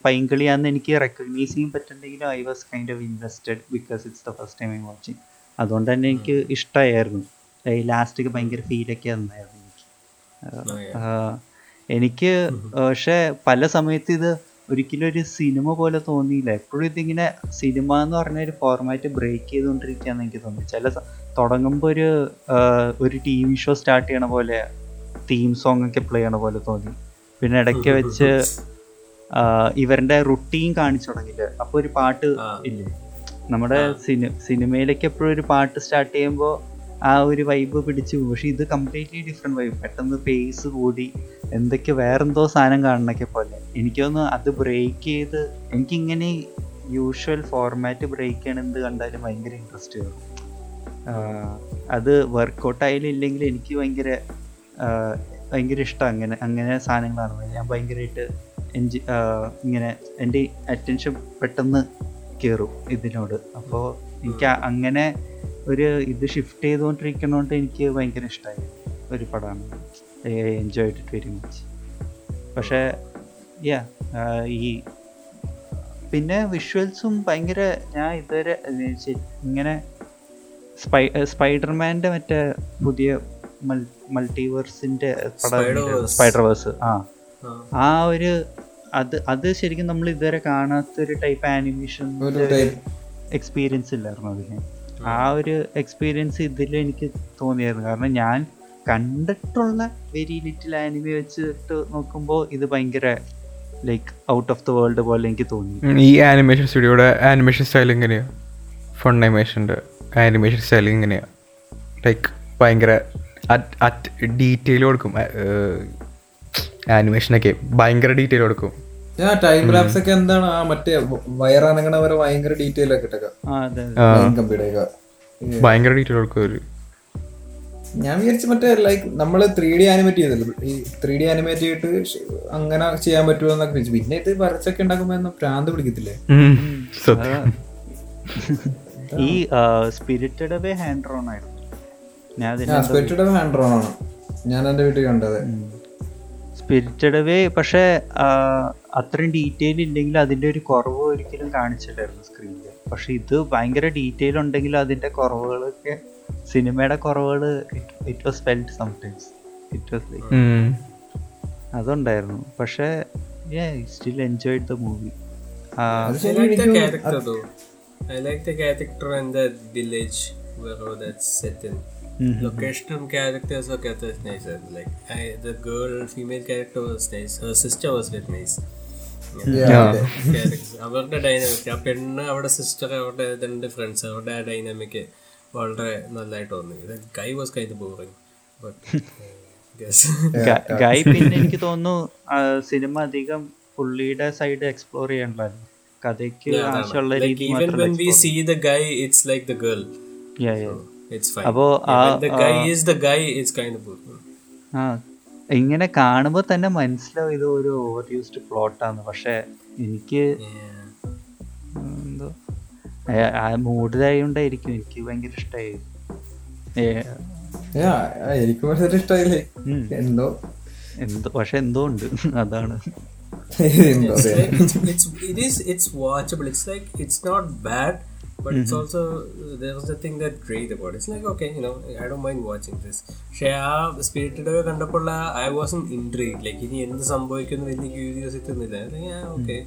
പൈങ്കിളിയാന്ന് എനിക്ക് റെക്കഗ്നൈസ് ചെയ്യാൻ പറ്റുന്നെങ്കിലും I was kind of invested because it's the first time I watching അതുകൊണ്ട് തന്നെ എനിക്ക് ഇഷ്ടമായിരുന്നു ഈ ലാസ്റ്റൊക്കെ ഭയങ്കര ഫീലൊക്കെ തന്നായിരുന്നു എനിക്ക്. Oh, എനിക്ക് പക്ഷേ പല സമയത്ത് ഇത് ഒരിക്കലും ഒരു സിനിമ പോലെ തോന്നിയില്ല. എപ്പോഴും ഇതിങ്ങനെ സിനിമ എന്ന് പറഞ്ഞ ഒരു ഫോർമാറ്റ് ബ്രേക്ക് ചെയ്തുകൊണ്ടിരിക്കുകയാണെന്ന് എനിക്ക് തോന്നി ചില തുടങ്ങുമ്പോൾ ഒരു ഒരു ടി വി ഷോ സ്റ്റാർട്ട് ചെയ്യണ പോലെ തീം സോങ് ഒക്കെ പ്ലേ ചെയ്യണ പോലെ തോന്നി. പിന്നെ ഇടയ്ക്ക് വെച്ച് ഇവരുടെ റുട്ടീൻ കാണിച്ചു തുടങ്ങിയില്ല? അപ്പോൾ ഒരു പാട്ട്. ഇല്ലേ? നമ്മുടെ സിനി സിനിമയിലേക്ക് എപ്പോഴും ഒരു പാട്ട് സ്റ്റാർട്ട് ചെയ്യുമ്പോൾ ആ ഒരു വൈബ് പിടിച്ചു. പോകും പക്ഷെ ഇത് കംപ്ലീറ്റ്ലി ഡിഫറെന്റ് വൈബ് പെട്ടെന്ന് പേസ് കൂടി. എന്തൊക്കെ വേറെന്തോ സാധനം കാണണൊക്കെ പോലെ. എനിക്ക് തോന്നുന്നു അത് ബ്രേക്ക് ചെയ്ത് എനിക്കിങ്ങനെ യൂഷ്വൽ ഫോർമാറ്റ് ബ്രേക്ക് ചെയ്യണം എന്ത് കണ്ടാലും ഭയങ്കര ഇൻട്രസ്റ്റ് വരും. അത് വർക്കൗട്ട് ആയാലും ഇല്ലെങ്കിൽ എനിക്ക് ഭയങ്കര ഭയങ്കര ഇഷ്ടം അങ്ങനെ അങ്ങനെ സാധനങ്ങളാണ് ഞാൻ ഭയങ്കരമായിട്ട് എൻജി ഇങ്ങനെ എന്റെ അറ്റൻഷൻ പെട്ടെന്ന് കയറും ഇതിനോട്. അപ്പോൾ എനിക്ക് അങ്ങനെ ഒരു ഇത് ഷിഫ്റ്റ് ചെയ്തുകൊണ്ടിരിക്കണോണ്ട് എനിക്ക് ഭയങ്കര ഇഷ്ടമായി ഒരു പടമാണ് എൻജോയ് ഇറ്റ് വെരി മച്ച് പക്ഷേ യാ ഈ പിന്നെ വിഷ്വൽസും ഭയങ്കര ഞാൻ ഇതുവരെ ഇങ്ങനെ സ്പൈ സ്പൈഡർമാന്റെ മറ്റേ പുതിയ മൾട്ടിവേഴ്സിന്റെ പടം സ്പൈഡർവേഴ്സ് ആ. ആ. ആ ഒരു അത് അത് ശരിക്കും നമ്മൾ ഇതുവരെ കാണാത്തൊരു ടൈപ്പ് ആനിമേഷൻ ഒരു type. എക്സ്പീരിയൻസ് ഇല്ലായിരുന്നു അതിന്. ആ ഒരു എക്സ്പീരിയൻസ് ഇതിൽ എനിക്ക് തോന്നിയായിരുന്നു. കാരണം ഞാൻ കണ്ടിട്ടുള്ള വെരി ലിറ്റിൽ ആനിമി വെച്ചിട്ട് നോക്കുമ്പോൾ ഇത് ഭയങ്കര like out of the world പോലെ എനിക്ക് തോന്നി. ഈ ആനിമേഷൻ സ്റ്റുഡിയോയുടെ ആനിമേഷൻ സ്റ്റൈൽ എങ്ങനെയാ? ഫണ്ണൈമേഷന്റെ ആനിമേഷൻ സ്റ്റൈൽ ഇങ്ങനെയാണ് ലൈക്ക് ഭയങ്കര അറ്റ് ഡീറ്റെയിൽ കൊടുക്കും. ആനിമേഷനൊക്കെ ഭയങ്കര ഡീറ്റെയിൽ കൊടുക്കും. ഞാൻ ടൈം ലാപ്സ് ഒക്കെ എന്താണ് ആ മറ്റേ വയറാനങ്ങണ വരെ ഭയങ്കര ഡീറ്റെയിൽ ഒക്കെ ഇട്ടേക്കാം. അതെ ആ, കമ്പ്യൂട്ടർ ഭയങ്കര ഡീറ്റെയിൽ അവർ. ഞാൻ വിചാരിച്ചു മറ്റേ ലൈക്ക് നമ്മൾ ത്രീ ഡി ആനിമേറ്റ് ചെയ്തല്ലോ ഈ ത്രീ ഡി ആനിമേറ്റ് ചെയ്തിട്ട് അങ്ങനെ ചെയ്യാൻ പറ്റുമോ എന്നൊക്കെ വിചാരിച്ചു പിന്നെ ഇത് വരച്ചൊക്കെ ഉണ്ടാക്കുമ്പോ ഭ്രാന്ത് പിടിക്കത്തില്ലേ? സത്യം. ഈ സ്പിരിറ്റഡ് അവേ ഹാൻഡ് ഡ്രോൺ ആയിരുന്നു. ഞാൻ സ്പിരിറ്റഡ് സ്പെറ്റഡ് ഹാൻഡ് ഡ്രോൺ ആണ്. ഞാൻ എന്റെ വീട്ടിൽ കണ്ടത്. സ്പിരിറ്റഡ് അവേ പക്ഷേ അത്രയും ഡീറ്റെയിൽ ഇല്ലെങ്കിൽ അതിന്റെ ഒരു കുറവ് ഒരിക്കലും കാണിച്ചില്ലായിരുന്നു സ്ക്രീനിൽ പക്ഷെ ഇത് ഭയങ്കര ഡീറ്റെയിൽ ഉണ്ടെങ്കിൽ അതിന്റെ കുറവുകളൊക്കെ സിനിമയുടെ കുറവുകൾ it was felt sometimes it was like അതുണ്ടായിരുന്നു. പക്ഷേ still enjoy the movie I I the like the എനിക്ക് village though. I like the character and the village where that's set in. Location and characters are that's nice. and Like I, the girl, female character was nice. Her sister was very nice. അവരുടെ ഡൈനാമിക് ആ പെണ്ണ് അവരുടെ സിസ്റ്റർ അവരുടെ രണ്ട് ഫ്രണ്ട്സ് അവരുടെ ആ ഡൈനാമിക് വളരെ നല്ലതായിട്ട് തോന്നി. ഗൈ വാസ് കൈ ബോറിങ് ഗൈ പിന്നെ എനിക്ക് തോന്നുന്നു സിനിമ അധികം പുള്ളിയുടെ സൈഡ് എക്സ്പ്ലോർ ചെയ്യണ്ടായിരുന്നു കഥയ്ക്ക് ആവശ്യമുള്ള like രീതി ആ- ഇങ്ങനെ കാണുമ്പോൾ തന്നെ മനസ്സിലാവും ഇത് ഒരു ഓവർ യൂസ്ഡ് പ്ലോട്ടാന്ന് പക്ഷെ എനിക്ക് എന്തോ ആ- ആ മൂഡിലായോണ്ടായിരിക്കും എനിക്ക് ഭയങ്കര ഇഷ്ടമായി എനിക്ക് ഇഷ്ടമായില്ലേ. എന്തോ? എന്തോ പക്ഷെ എന്തോ ഉണ്ട്. അതാണ്. It's watchable it's like it's not it's it's like it's but also there's the thing that great about it. It's like okay you know i don't mind watching this. പക്ഷേ ആ സ്പിരിറ്റഡ് കണ്ടപ്പോൾ ഐ വാസ് ഇൻട്രീഡ് ലൈക്ക് ഇനി എന്ത് സംഭവിക്കുന്നു വലിയ ക്യൂരിയോസിറ്റി ഒന്നുമില്ല. Okay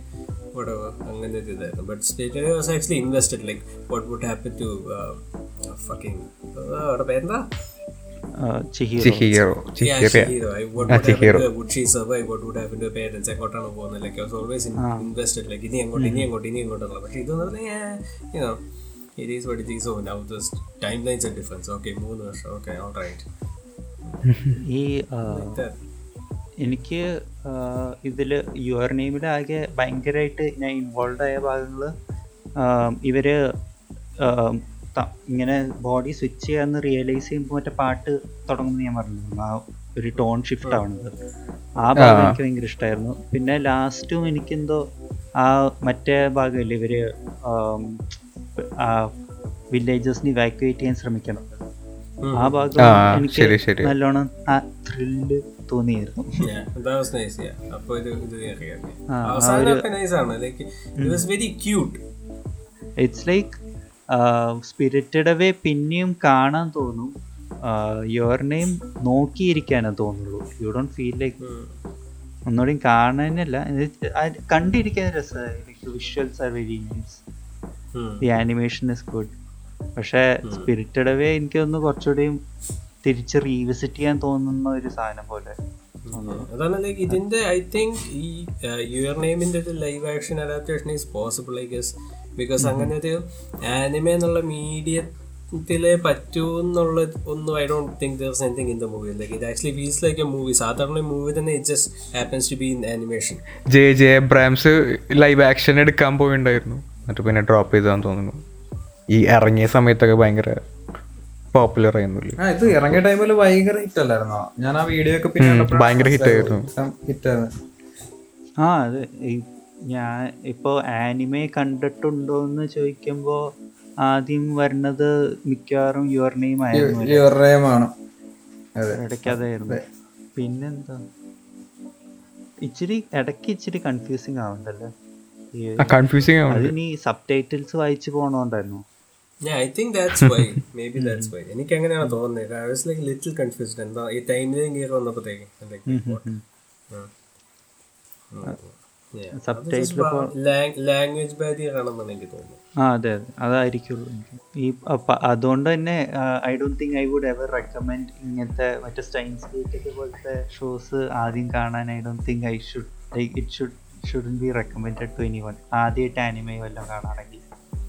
whatever. അങ്ങനെ ഒരു ഇതായിരുന്നു. But Spirited was actually invested like what would happen to fucking അവിടെ പേരെന്താ? ചിഹിറോ ചിഹിറോ ചിഹിറ Ah, survive? What would happen to her parents? എങ്ങോട്ടാണ് പോകുന്നത് ലൈക്ക് in, invested like ഇനി അങ്ങോട്ട് ഇനി അങ്ങോട്ട് ഇനി അങ്ങോട്ടുള്ള പക്ഷെ ഇതെന്ന് പറഞ്ഞാൽ know it is what it is so now the timelines are different so okay മൂന്ന് വർഷം okay all right ഈ എനിക്ക് ഇതിൽ യുവർ നെയിമിലാകെ ഭയങ്കരമായിട്ട് ഞാൻ ഇൻവോൾവ് ആയ ഭാഗങ്ങൾ ഇവർ ഇങ്ങനെ ബോഡി സ്വിച്ച് ചെയ്യാന്ന് റിയലൈസ് ചെയ്യുമ്പോൾ മറ്റേ പാട്ട് തുടങ്ങുന്നു ഞാൻ പറഞ്ഞു ആ ഒരു ടോൺ ഷിഫ്റ്റ് ആവുന്നത് ആ ഭാഗം എനിക്ക് ഭയങ്കര ഇഷ്ടമായിരുന്നു പിന്നെ ലാസ്റ്റും എനിക്കെന്തോ ആ മറ്റേ ഭാഗമല്ലേ ഇവർ വില്ലേജസിന് ഇവാക്യുവേറ്റ് ചെയ്യാൻ ശ്രമിക്കണം. ആ ഭാഗം എനിക്ക് ശരി, ശരി. നല്ലോണം ആ thrill cute. It's like spirited away പിന്നെയും കാണാൻ തോന്നും. യുവർ നെയിം നോക്കിയിരിക്കാനേ തോന്നുള്ളൂ. You don't feel like. ഒന്നുകൂടി കാണാനല്ല. കണ്ടിരിക്കാൻ രസമായി visuals are very nice um. The animation is good പക്ഷേ സ്പിരിറ്റഡ് അവേ എനിക്കൊന്ന് കുറച്ചുകൂടിയും തിരിച്ച് റീവിസിറ്റ് ചെയ്യാൻ തോന്നുന്ന ഒരു സാധനം പോലെ അതാണ് ലൈക്ക് ഇതിന്റെ ഐ തിങ്ക് ഈ യുവർ നെയിമിന്റെ ഒരു live action adaptation is possible I guess because അങ്ങനെ ഒരു ആനിമ എന്നുള്ള മീഡിയത്തിലെ പറ്റൂ എന്നുള്ള ഒന്നും I don't think there anything in the movie like ഇത് actually feels like a movie സാധാരണ മൂവി തന്നെ it just happens to be in animation J J Abrams live action എടുക്കാൻ പോയിണ്ടായിരുന്നു. എന്നിട്ട് പിന്നെ ഡ്രോപ്പ് ചെയ്താന്ന് തോന്നുന്നു. ഈ ഇറങ്ങിയ സമയത്തൊക്കെ ഭയങ്കര പോപ്പുലർ ആയിരുന്നില്ല ആ ഇത് ഇറങ്ങിയ ടൈമിൽ ഭയങ്കര ഹിറ്റ് അല്ലായിരുന്നോ? ഞാൻ ആ വീഡിയോ ഒക്കെ പിന്നെ ഭയങ്കര ആയിരുന്നു. ഹിറ്റ് ആയിരുന്നു ആ അത് ഞാൻ ഇപ്പോൾ ആനിമെ കണ്ടിട്ടുണ്ടോ എന്ന് ചോദിക്കുമ്പോൾ ആദ്യം വരുന്നത് മിക്കവാറും യുവർ നെയിം ആയിരുന്നു ഇടയ്ക്ക് അതായിരുന്നു. പിന്നെന്താ? ഇച്ചിരി ഇടയ്ക്ക് ഇച്ചിരി കൺഫ്യൂസിങ് ആവുന്നുണ്ടല്ലേ? ഈ- കൺഫ്യൂസിങ് ആണ് അതിനി സബ് ടൈറ്റിൽസ് വായിച്ചു പോണോണ്ടായിരുന്നു. Yeah, I think that's why. Maybe that's why. എനിക്ക് അങ്ങനെയാണ് തോന്നുന്നത്. I was like little confused എന്താ ഈ ടൈമിലും കയറി വന്നപ്പോഴത്തേക്ക്? ലാംഗ്വേജ് ബാരിയർ ആണെന്നാണ് എനിക്ക് തോന്നുന്നത് ആ അതെ അതെ. അതായിരിക്കുള്ളൂ. ഈ അപ്പ- അതുകൊണ്ട് തന്നെ I don't think I would ever recommend ഇങ്ങനത്തെ മറ്റേ സ്റ്റൈൻസ് ഗേറ്റ് ഒക്കെ പോലത്തെ ഷോസ് ആദ്യം കാണാൻ I don't think I should like it should shouldn't be recommended to anyone ആദ്യമായിട്ട് ആനിമേ വല്ലതും കാണാണെങ്കിൽ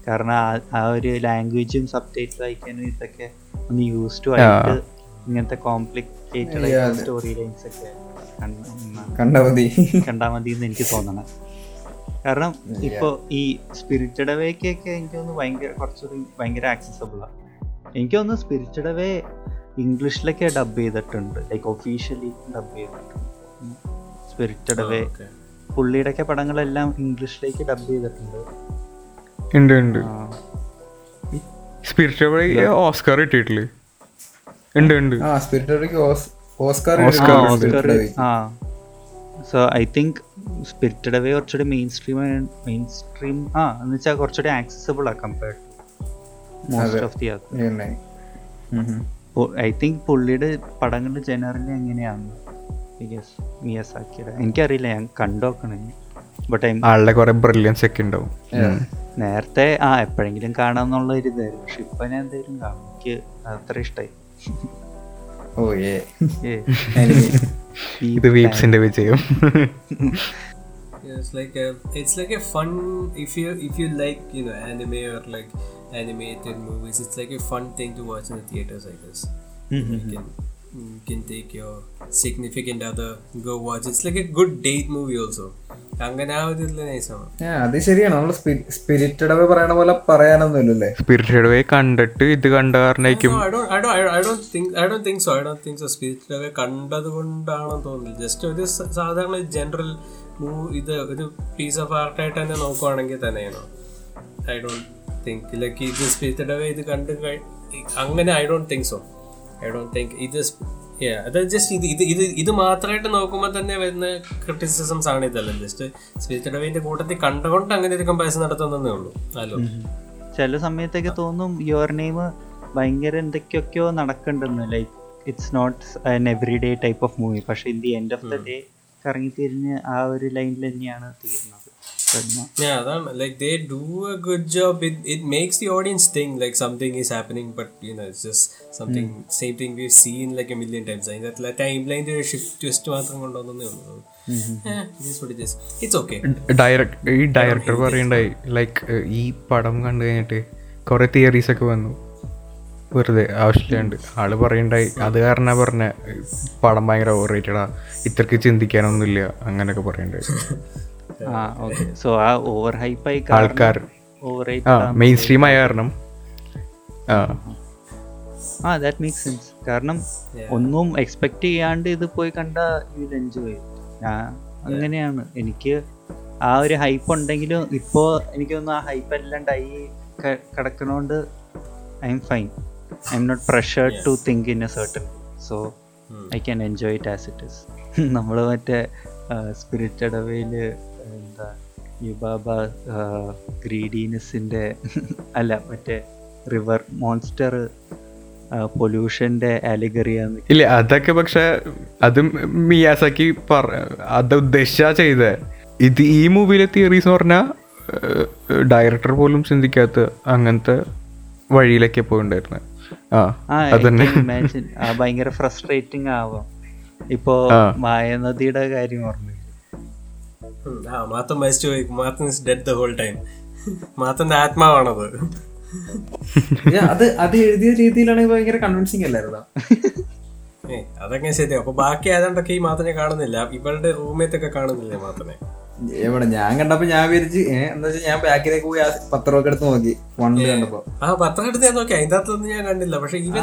കാരണം ആ- ഒരു ലാംഗ്വേജും സബ് ടൈറ്റിൽ വായിക്കാനും ഇതൊക്കെ ഒന്ന് യൂസ്ഡ് ആയിട്ട് ഇങ്ങനത്തെ കോംപ്ലിക്കേറ്റഡ് ആയിട്ടുള്ള സ്റ്റോറി ലൈൻസ് ഒക്കെ. കണ്ട- കണ്ടാ മതി കണ്ടാൽ മതി എന്ന് എനിക്ക് തോന്നണം. കാരണം ഇപ്പൊ ഈ സ്പിരിറ്റഡ് അവേക്കൊക്കെ എനിക്ക് തോന്നുന്നു ഭയങ്കര കുറച്ചുകൂടി ഭയങ്കര ആക്സസബിൾ ആണ് എനിക്ക് തോന്നുന്നു സ്പിരിറ്റഡ് അവേ ഇംഗ്ലീഷിലൊക്കെ ഡബ് ചെയ്തിട്ടുണ്ട്. ലൈക്ക് ഒഫീഷ്യലി ഡബ് ചെയ്തിട്ടുണ്ട്. സ്പിരിറ്റഡ് അവേ പുള്ളിയുടെ പുള്ളിയുടെയൊക്കെ പടങ്ങളെല്ലാം ഇംഗ്ലീഷിലേക്ക് ഡബ് ചെയ്തിട്ടുണ്ട്. ഉണ്ട് ഉണ്ട്. സ്പിരിറ്റഡ് ഓസ്കാർ കിട്ടിയിട്ടില്ലേ? ഉണ്ട് ഉണ്ട്. ആ സ്പിരിറ്റഡ് ഓസ്കാർ ഓസ്കാർ ആ, ആ. So I think Spirited Away കുറച്ചുകൂടി മെയിൻ സ്ട്രീം മെയിൻ സ്ട്രീം ആ എന്ന് വെച്ചാൽ കുറച്ചുകൂടി ആക്സസിബിൾ ആ compared most of the other I think പുള്ളിയുടെ പടങ്ങൾ ജനറലി എങ്ങനെയാണ്? മിയസാക്കിയുടെ. എനിക്കറിയില്ല ഞാൻ കണ്ടോക്കണേ ബട്ട് ആളുടെ കുറെ ബ്രില്യൻസ് ഒക്കെ ഉണ്ടാവും. നേരത്തെ ആ എപ്പോഴെങ്കിലും കാണാന്നുള്ള ഒരു ഇതായിരുന്നു. പക്ഷെ ഇപ്പൊ ഞാൻ എന്തായാലും കാണും. എനിക്ക് അത്ര ഇഷ്ടമായി ഓ ഏ ഇത് വീപ്സിന്റെ വിജയം Yeah, it's like a it's like a fun if you if you like you know anime or like animated movies it's like a fun thing to watch in the theaters I guess you can you can take your significant other go watch. It's like a good date movie also. അങ്ങനെ ആ ഒരു നൈസാണ് അത് ശരിയാണ്. നമ്മൾ സ്പിരിറ്റഡ് അവ പറയണ പോലെ പറയാനൊന്നുമില്ലല്ലേ? സ്പിരിറ്റഡ് വേ കണ്ടിട്ട് ഇത് കണ്ട കാരണമായിരിക്കും. No, I don't, I don't, I don't think, I don't think so. I don't think so. Spirit Away കണ്ടത് കൊണ്ടാണെന്ന് തോന്നുന്നില്ല. ജസ്റ്റ് ഒരു സാധാരണ ജനറൽ ഇത് ഒരു പീസ് ഓഫ് ആർട്ടായിട്ട് തന്നെ നോക്കുവാണെങ്കിൽ തന്നെയാണോ. ഐ ഡോണ്ട് തിങ്ക് ലൈക്ക് ഇത് സ്പിരിറ്റഡ് അവേ ഇത് കണ്ട് അങ്ങനെ I don't think so I don't think ഇത് അത് ജസ്റ്റ് ഇത് ഇത് ഇത് ഇത് മാത്രമായിട്ട് നോക്കുമ്പോൾ തന്നെ വരുന്ന ക്രിറ്റിസിസംസ് ആണ് ഇതല്ല. ജസ്റ്റ് സ്പിരിറ്റഡ് അവേന്റെ കൂട്ടത്തിൽ കണ്ടുകൊണ്ട് അങ്ങനെ ഒരു കമ്പാരിസൺ നടത്തുന്നതേ ഉള്ളൂ. ഹലോ ചില സമയത്തൊക്കെ തോന്നും യുവർ നെയിം ഭയങ്കര എന്തൊക്കെയൊക്കെയോ നടക്കണ്ടെന്ന് like it's not an every day type of movie പക്ഷെ in the end of the day കറങ്ങി തിരിഞ്ഞ് ആ ഒരു ലൈനിൽ തന്നെയാണ് തീരുന്നത്. Yeah, അതാണ് like they do a good job. It it makes the audience think like something is happening, but you know it's just something same thing we've seen like a million times. Timeline shift twist മാത്രം കൊണ്ടുവന്നേ ഉള്ളൂ. ഇറ്റ്സ് ഓക്കെ ഡയറക്ട് ഈ ഡയറക്ടർ പറയണ്ടായി ലൈക്ക് ഈ പടം കണ്ടു കഴിഞ്ഞിട്ട് കുറെ തിയറീസ് ഒക്കെ വന്നു. വെറുതെ ആവശ്യമില്ലാണ്ട്. ആൾ പറയണ്ടായി അത് കാരണം പറഞ്ഞ പടം ഭയങ്കര ഓവർ റേറ്റഡാ ഇത്രക്ക് ചിന്തിക്കാനൊന്നുമില്ല അങ്ങനെയൊക്കെ പറയണ്ടായി. ആ ഓക്കെ. സോ ആ ഓവർ ഹൈപ്പായി ആൾക്കാർ. ഓവർ മെയിൻ സ്ട്രീം ആയ കാരണം. ആ. ദാറ്റ് മേക്ക് സെൻസ് കാരണം ഒന്നും എക്സ്പെക്ട് ചെയ്യാണ്ട് ഇത് പോയി കണ്ട ഇത് എൻജോയ് ഞാൻ അങ്ങനെയാണ്. എനിക്ക് ആ ഒരു ഹൈപ്പ് ഉണ്ടെങ്കിലും ഇപ്പോൾ എനിക്ക് തോന്നുന്നു ആ ഹൈപ്പ് എല്ലാം die കിടക്കണോണ്ട് I'm fine I'm not pressure to think in a certain so I can enjoy it as it is നമ്മൾ മറ്റേ സ്പിരിറ്റഡ് അവയിൽ എന്താ യുബാബ ഗ്രീഡിനെസിന്റെ അല്ല മറ്റേ റിവർ മോൺസ്റ്റർ പൊല്യൂഷന്റെ ആലിഗറിയാന്ന് ഇല്ല അതൊക്കെ പക്ഷെ അത് മിയാസാക്കി പറ അത് ഉദ്ദേശിച്ചാ ചെയ്തേ. ഇത് ഈ മൂവിയിലെ തിയറീസ് എന്ന് പറഞ്ഞാൽ ഡയറക്ടർ പോലും ചിന്തിക്കാത്ത അങ്ങനത്തെ വഴിയിലൊക്കെ പോയിണ്ടായിരുന്നത് ആ ഭയങ്കര ഫ്രസ്ട്രേറ്റിംഗ് ആവാം. ഇപ്പോ മായ നദിയുടെ കാര്യം ഓർമ്മയില്ല ആ മാത്തം മരിച്ചു പോയി. Matham is dead the whole time മാത്തന്റെ ആത്മാവാണത്. അത് അത് എഴുതിയ രീതിയിലാണെങ്കിൽ ഭയങ്കര കൺവിൻസിങ് അല്ലായിരുന്നോ? ഏ അതൊക്കെ ശരിയാ. അപ്പൊ ബാക്കി ആയതുകൊണ്ടൊക്കെ ഈ മാത്തനെ കാണുന്നില്ല. ഇവളുടെ റൂമേത്തൊക്കെ കാണുന്നില്ലേ മാത്തനെ? എവിടെ? ഞാൻ കണ്ടപ്പോ ഞാൻ വിചാരിച്ച് എന്താ വെച്ചാൽ ഞാൻ ബാക്കിലേക്ക് പോയി ആ പത്രമൊക്കെ എടുത്ത് നോക്കി. വണ്ടി കണ്ടപ്പോ. ആ പത്രം എടുത്ത് ഞാൻ നോക്കി. അതിന്റെ അകത്തൊന്നും ഞാൻ കണ്ടില്ല. പക്ഷെ ഇവൻ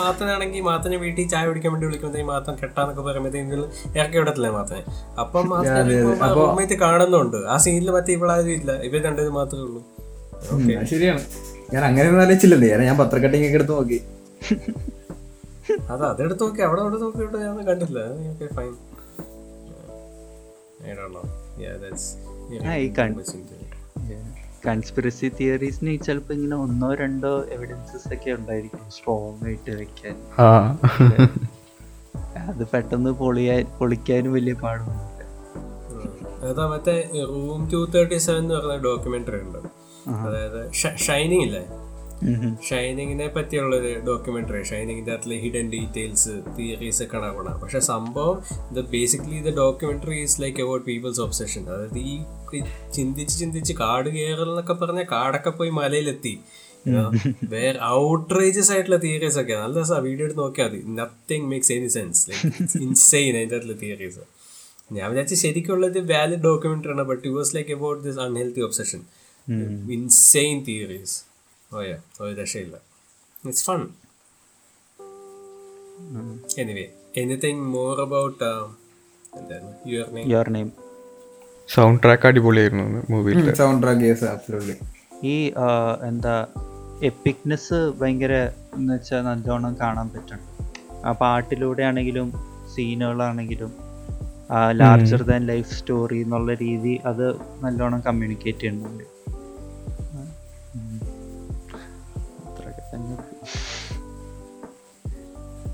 മാത്തനാണെങ്കിൽ മാത്തനെ വീട്ടിൽ ചായ കുടിക്കാൻ വേണ്ടി വിളിക്കുമ്പോഴത്തേക്ക് മാത്രം കെട്ടാന്നൊക്കെ പറയുമ്പോഴത്തേക്ക് ഇറക്കി വിടത്തില്ലേ മാത്തനെ അപ്പം റൂംമേറ്റ് കാണുന്നുണ്ട്. ആ സീനിൽ മറ്റേ ഇവളാരും ഇല്ല. ഇവർ രണ്ടത് മാത്രമേ ഉള്ളൂ. ശരിയാണ്. ഞാൻ അങ്ങനെ ഒന്നും ആലോചിച്ചില്ലല്ലേ. ഞാൻ പത്രക്കട്ടിങ് ഒക്കെ എടുത്ത് നോക്കി. അത് അതെടുത്ത് നോക്കി. അവിടെ അവിടെ നോക്കിയിട്ട് ഞാൻ കണ്ടില്ല. കൺസ്പിറസി തിയറീസിന് ചിലപ്പോൾ ഇങ്ങനെ ഒന്നോ രണ്ടോ എവിഡൻസസ് ഒക്കെ ഉണ്ടായിരിക്കും സ്ട്രോങ് ആയിട്ട് വെക്കാൻ. അത് പെട്ടെന്ന് പൊളിയാൻ പൊളിക്കാനും വലിയ പാടൊന്നുമില്ല അതാ മറ്റേ റൂം ടു തേർട്ടി സെവൻ എന്ന് പറഞ്ഞ ഡോക്യുമെന്ററി ഉണ്ട്. അതായത് ഷൈനിങ് ഇല്ലേ? ഷൈനിങ്ങിനെ പറ്റിയുള്ള ഒരു ഡോക്യുമെന്ററി. ഷൈനിങ്ങിന്റെ അകത്തിലെ ഹിഡൻ ഡീറ്റെയിൽസ് തിയറീസ് ഒക്കെ ഉണ്ടാവണം പക്ഷെ സംഭവം ഇത് ബേസിക്കലി ഇത് documentary is like about people's obsession അതായത് ഈ ചിന്തിച്ച് ചിന്തിച്ച് കാട് കയറൽ എന്നൊക്കെ പറഞ്ഞ കാടൊക്കെ പോയി മലയിലെത്തി. വേറെ ഔട്ട്റേജസ് ആയിട്ടുള്ള തിയറീസ് ഒക്കെ. നല്ല രസമാണ് വീഡിയോ എടുത്ത് നോക്കിയാൽ മതി. Nothing makes any sense insane അതിന്റെ അകത്തുള്ള തിയറീസ് ഞാൻ വിചാരിച്ച ശരിക്കുള്ളത് വാലിഡ് ഡോക്യുമെന്ററി ആണ് but was like about this unhealthy obsession insane theories ഓയാ ഒരു രക്ഷയില്ല it's fun anyway anything more about your name your name soundtrack അടിപൊളിയായിരുന്നു മൂവിയിൽ സൗണ്ട് ട്രാക്ക് യെസ് ആബ്സല്യൂട്ട്ലി ഈ എന്താ എപ്പിക്നെസ് ഭയങ്കര എന്ന് വെച്ചാൽ നല്ലോണം കാണാൻ പറ്റണം ആ പാട്ടിലൂടെ ആണെങ്കിലും സീനുകളാണെങ്കിലും ലാർജർ ദാൻ ലൈഫ് സ്റ്റോറി എന്നുള്ള രീതി അത് നല്ലോണം കമ്മ്യൂണിക്കേറ്റ് ചെയ്യുന്നുണ്ട്.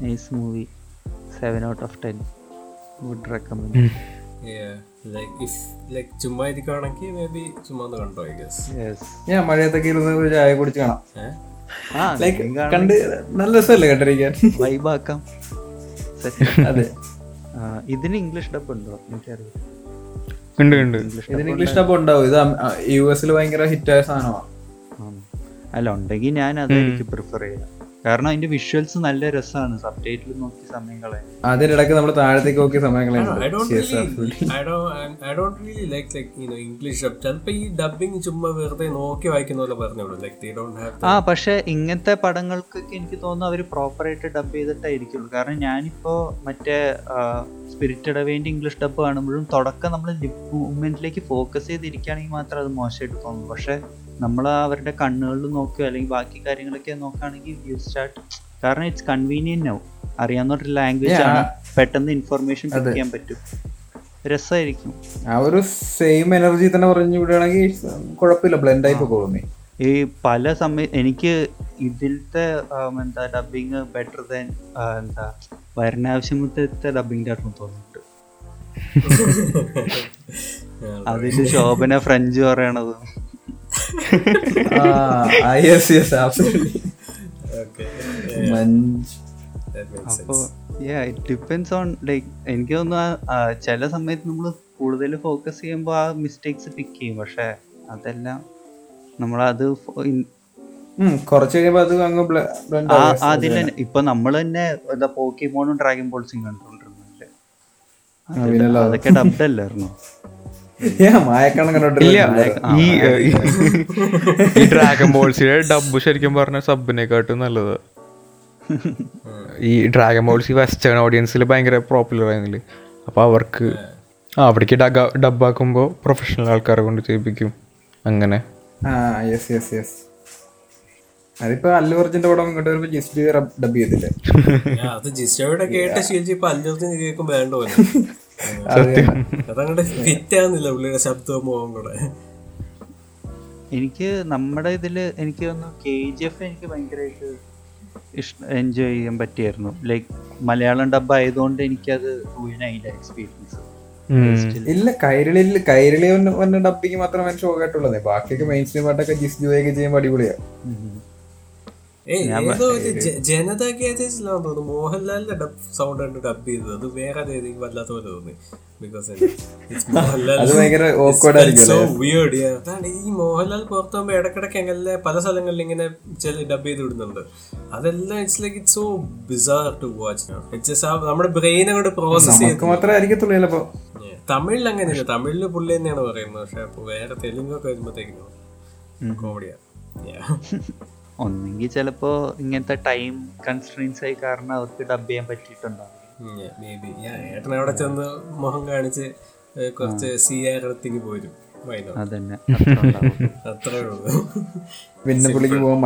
Nice movie. Seven out of ten. Good recommend. Like if like ചുമ്മാ ഇരിക്കുകയാണെങ്കിൽ മേ ബി ചുമ്മാ ഒന്ന് കണ്ടോ ഐ ഗസ് യെസ് ഞാൻ മഴയത്തൊക്കെ ഇരുന്ന് ഒരു ചായ കുടിച്ച് കാണാം. കണ്ട് നല്ല രസമല്ലേ കണ്ടിരിക്കാൻ വൈബാക്കാം അതെ. ഇതിന് ഇംഗ്ലീഷ് ഡബ് ഉണ്ടോ? എനിക്കറിയാം ഉണ്ട് ഉണ്ട്. ഇതിന് ഇംഗ്ലീഷ് ഡബ് ഉണ്ടാവും. ഇത് യു എസിൽ ഭയങ്കര ഹിറ്റായ സാധനമാണ്. അല്ല ഉണ്ടെങ്കിൽ ഞാൻ അതായിരിക്കും പ്രിഫർ ചെയ്യാം. കാരണം അതിന്റെ വിഷ്വൽസ് നല്ല രസമാണ്. സബ് ടൈറ്റിൽ നോക്കി സമയങ്ങളെ. കളയാൻ അതിനിടയ്ക്ക് നമ്മൾ താഴത്തേക്ക് നോക്കിയ സമയങ്ങളെ സമയങ്ങളുണ്ട് don't really, I don't, I- I don't really like like you know English dub. ഈ ഡബിങ് ചുമ്മാ വെറുതെ നോക്കി വായിക്കുന്ന പോലെ പറഞ്ഞോളൂ ആ പക്ഷെ ഇങ്ങനത്തെ പടങ്ങൾക്കൊക്കെ എനിക്ക് തോന്നുന്നു അവർ പ്രോപ്പറായിട്ട് ഡബ് ചെയ്തിട്ടായിരിക്കുള്ളൂ കാരണം ഞാനിപ്പോ മറ്റേ സ്പിരിറ്റഡ് അവേന്റെ ഇംഗ്ലീഷ് ഡബ് കാണുമ്പോഴും തുടക്കം നമ്മൾ ലിപ് മൂവ്മെന്റിലേക്ക് ഫോക്കസ് ചെയ്തിരിക്കുകയാണെങ്കിൽ മാത്രം അത് മോശമായിട്ട് തോന്നുന്നു പക്ഷെ നമ്മൾ അവരുടെ കണ്ണുകളിൽ നോക്കുക അല്ലെങ്കിൽ ബാക്കി കാര്യങ്ങളൊക്കെ നോക്കുകയാണെങ്കിൽ യു സ്റ്റാർട്ട് കാരണം ഇറ്റ്സ് കൺവീനിയന്റ് ആവും അറിയാവുന്ന ഒരു ലാംഗ്വേജ് ആണ്. പെട്ടെന്ന് ഇൻഫർമേഷൻ പിക്ക് ചെയ്യാൻ പറ്റും. രസമായിരിക്കും ആ ഒരു സെയിം എനർജി തന്നെ പറഞ്ഞു വിടുകയാണെങ്കിൽ കുഴപ്പമില്ല. ബ്ലെൻഡ് ആയി പോകുന്നേ. ഈ പല സമയ എനിക്ക് ഇതിലത്തെ എന്താ ഡബിങ് ബെറ്റർ ദാൻ എന്താ വരണാവശ്യമത്തെ ഡബിങ്ങിന്റെ ആയിരുന്നു തോന്നിയിട്ട് അതിൽ ശോഭന ഫ്രഞ്ച് പറയണത്. Yes yes absolutely Okay. Much That makes അപ്പോൾ. Yeah it depends on like എനിക്ക് തോന്നുന്നു ആ, ചില സമയത്ത് നമ്മൾ കൂടുതൽ ഫോക്കസ് ചെയ്യുമ്പോൾ ആ മിസ്റ്റേക്സ് പിക്ക് ചെയ്യും. പക്ഷെ അതെല്ലാം നമ്മൾ അത് ഇൻ- കുറച്ച് കഴിയുമ്പോ അത് അങ്ങ് ആ ഇപ്പൊ നമ്മൾ തന്നെ എന്താ പോക്കിമോണും ഡ്രാഗൺ ബോൾസും കണ്ടോണ്ടിരുന്നില്ലേ അതൊക്കെ ഡബ്ഡ് അല്ലായിരുന്നു ഈ ഡ്രാഗൺ ബോൾസിയുടെ ഡബ് ശരിക്കും പറഞ്ഞ സബിനെക്കാട്ടും നല്ലത്. ഈ ഡ്രാഗൺ ബോൾസ് ഈ വെസ്റ്റേൺ ഓഡിയൻസിൽ ഭയങ്കര പോപ്പുലർ ആയിരുന്നില്ല? അപ്പൊ അവർക്ക് ആ അവിടേക്ക് ഡബാക്കുമ്പോൾ പ്രൊഫഷണൽ ആൾക്കാരെ കൊണ്ട് ചെയ്യിപ്പിക്കും. അങ്ങനെ. ആ യെസ് യെസ് യെസ് അതിപ്പോ അല്ലു അർജുന്റെ പടം ഇങ്ങോട്ട് വരുമ്പോ ജസ്റ്റ് ഡബ് ചെയ്തില്ലേ? അത് കേട്ട ശീലിച്ച് ഇപ്പൊ അഞ്ചോത്തിന് കേൾക്കും വേണ്ടോ പോലെ. അതങ്ങോട്ട് ഫിറ്റ് ആവുന്നില്ല പുള്ളിയുടെ ശബ്ദവും മുഖം കൂടെ. എനിക്ക് നമ്മുടെ ഇതിൽ എനിക്ക് തോന്നുന്നു കെ ജി എഫ് എനിക്ക് ഭയങ്കരമായിട്ട് ഇഷ്ട എൻജോയ് ചെയ്യാൻ പറ്റിയായിരുന്നു. ലൈക് മലയാളം ഡബ് ആയതുകൊണ്ട് എനിക്കത് മുഴുവനായില്ല എക്സ്പീരിയൻസ് ഇല്ല കൈരളിയിൽ കൈരളി വന്ന ഡബിങ് മാത്രമേ ഷോക്കായിട്ടുള്ളത് ബാക്കിയൊക്കെ മെയിൻ സ്ട്രീം ആയിട്ടൊക്കെ ജിസ് ജോയൊക്കെ ചെയ്യുമ്പോൾ അടിപൊളിയാ. ഏയ് ഏതോ ഒരു ജ- ജനതാ ഗ്യാജസിലാന്ന് തോന്നുന്നു. മോഹൻലാലിന്റെ ഡബ് സൗണ്ട് കണ്ട് ഡബ് ചെയ്തത്. അത് വേറെ ഏതെങ്കിലും വല്ലാത്ത പോലെ തോന്നി. ബിക്കോസ് അതാണ് ഈ മോഹൻലാൽ പുറത്തു പോകുമ്പോ ഇടക്കിടക്ക് എങ്ങനെ പല സ്ഥലങ്ങളിൽ ഇങ്ങനെ ഡബ് ചെയ്ത് വിടുന്നുണ്ട്. അതെല്ലാം it's like it's so bizarre to watch it's നമ്മുടെ ബ്രെയിൻ അങ്ങോട്ട് പ്രോസസ് ചെയ്ത്. തമിഴിൽ അങ്ങനെയല്ല. തമിഴിൽ പുള്ളി തന്നെയാണ് പറയുന്നത്. പക്ഷെ വേറെ തെലുങ്കൊക്കെ വരുമ്പോഴത്തേക്കും കോമഡിയാ ഒന്നെങ്കിൽ ചിലപ്പോ ഇങ്ങനത്തെ ടൈം കൺസ്ട്രെയിൻസ് ആയി കാരണം അവർക്ക് ഡബ് ചെയ്യാൻ പറ്റിയിട്ടുണ്ടാവും ഏട്ടൻ അവിടെ ചെന്ന് മുഖം കാണിച്ച് കുറച്ച് സി ആർ പോരും. അത്ര ഉള്ളൂ. പിന്നെ പുള്ളിക്ക് പോകാൻ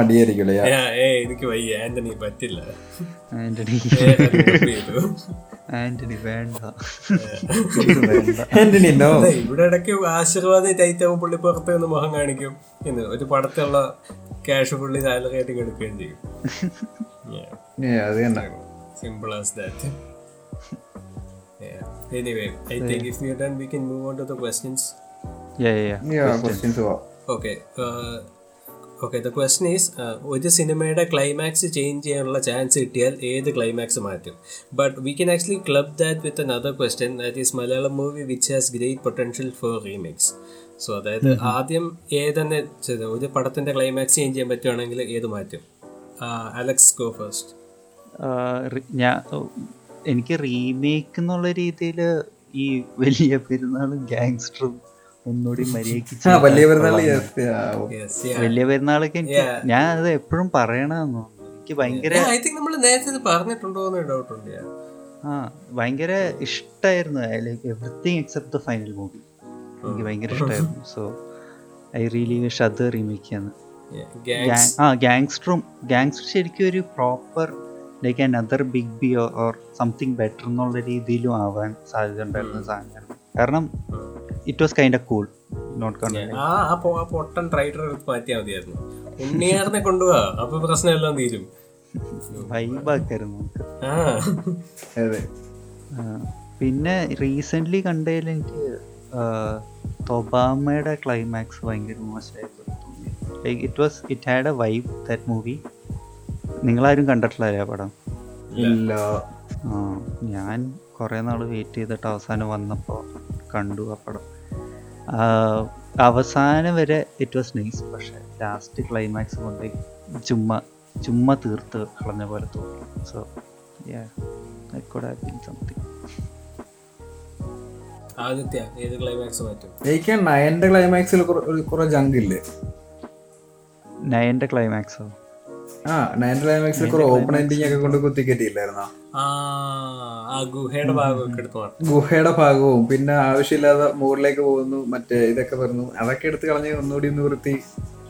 ഏയ് എനിക്ക് വയ്യ. ആന്റണി പറ്റില്ല. ആന്റണി. ആന്റണി വേണ്ട. ആന്റണി ഇവിടെ ഇടയ്ക്ക് ആശീർവാദം ടൈറ്റ് പുള്ളി പുറത്ത് നിന്ന് മുഖം കാണിക്കും. എന്ന് ഒരു പടത്തുള്ള ക്യാഷ് പുള്ളി സാലറി ആയിട്ട് എടുക്കുകയും ചെയ്യും. അത് തന്നെ. Simple as that anyway I think if you done we can move on to the questions Yeah, yeah, yeah. Questions പോവാം okay okay the question is ഒരു സിനിമയുടെ ക്ലൈമാക്സ് ചേഞ്ച് ചെയ്യാനുള്ള ചാൻസ് കിട്ടിയാൽ ഏത് ക്ലൈമാക്സ് മാറ്റും? But we can actually club that with another question that is Malayalam movie which has great potential for remix so അതായത് ആദ്യം ഏതെന്നെ ചെയ്ത- ഒരു പടത്തിന്റെ ക്ലൈമാക്സ് ചേഞ്ച് ചെയ്യാൻ പറ്റുവാണെങ്കിൽ ഏത് മാറ്റും? അലക്സ് ഗോ ഫസ്റ്റ് ഞാൻ എനിക്ക് റീമേക്ക് എന്നുള്ള രീതിയിൽ ഈ വലിയ പെരുന്നാളും ഗാങ്സ്റ്ററും ഒന്നുകൂടി മര്യാദയ്ക്ക് വലിയ പെരുന്നാൾ വലിയ പെരുന്നാളൊക്കെ എനിക്ക് ഞാൻ അത് എപ്പോഴും പറയണമെന്നു എനിക്ക് ഭയങ്കര ഐ തിങ്ക് നമ്മൾ നേരത്തെ പറഞ്ഞിട്ടുണ്ടോ എന്ന് ഡൗട്ട് ഉണ്ട് ആ ഭയങ്കര ഇഷ്ടമായിരുന്നു like everything except the final movie എനിക്ക് ഭയങ്കര ഇഷ്ടമായിരുന്നു സോ ഐ റിയലി വിഷ് അത് റീമേക്ക് ചെയ്യാന്ന് ആ ഗാങ്സ്റ്ററും ഗാങ്സ്റ്റർ ശരിക്കും ഒരു proper like another big B or something better എന്നുള്ള രീതിയിലും ആവാൻ സാധ്യത ഉണ്ടായിരുന്ന സാധനം കാരണം it was kind of cool not പൊട്ടൻ മാറ്റിയാൽ മതിയായിരുന്നു. ഉണ്ണിയാറിനെ കൊണ്ടുപോവാ അപ്പൊ തീരും. വൈബാക്കായിരുന്നു പിന്നെ റീസെന്റ് കണ്ടതിൽ എനിക്ക് ഒബാമയുടെ ക്ലൈമാക്സ് ഭയങ്കര മോശമായിട്ട് തോന്നി. Like it was it had a vibe that movie നിങ്ങളാരും കണ്ടിട്ടില്ല പടം? ഇല്ല. ഞാൻ കുറേ നാൾ വെയിറ്റ് ചെയ്തിട്ട് അവസാനം വന്നപ്പോൾ കണ്ടു ആ പടം. അവസാനം വരെ ഇറ്റ് വാസ് നൈസ് പക്ഷേ ലാസ്റ്റ് ക്ലൈമാക്സ് കൊണ്ട് ചുമ്മാ ചുമ്മാ തീർത്ത് കളഞ്ഞ പോലെ തോന്നി. So I could have been something Aditya ഏത് ക്ലൈമാക്സ് പറ്റും എനിക്ക് നയന്റെ ക്ലൈമാക്സിൽ കുറെ ജങ്ക് ഇല്ലേ? നയന്റെ ക്ലൈമാക്സോ ആ നയന്റെ ക്ലൈമാക്സിൽ കുറെ ഓപ്പൺ എൻഡിങ് ഒക്കെ കൊണ്ട് കുത്തിക്കെട്ടിയില്ലായിരുന്നോ ആ ആ ഗുഹയുടെ ഗുഹയുടെ ഭാഗവും പിന്നെ ആവശ്യമില്ലാതെ മുകളിലേക്ക് പോകുന്നു മറ്റേ ഇതൊക്കെ പറഞ്ഞു അതൊക്കെ എടുത്ത് കളഞ്ഞ് ഒന്നുകൂടി ഒന്ന് വൃത്തി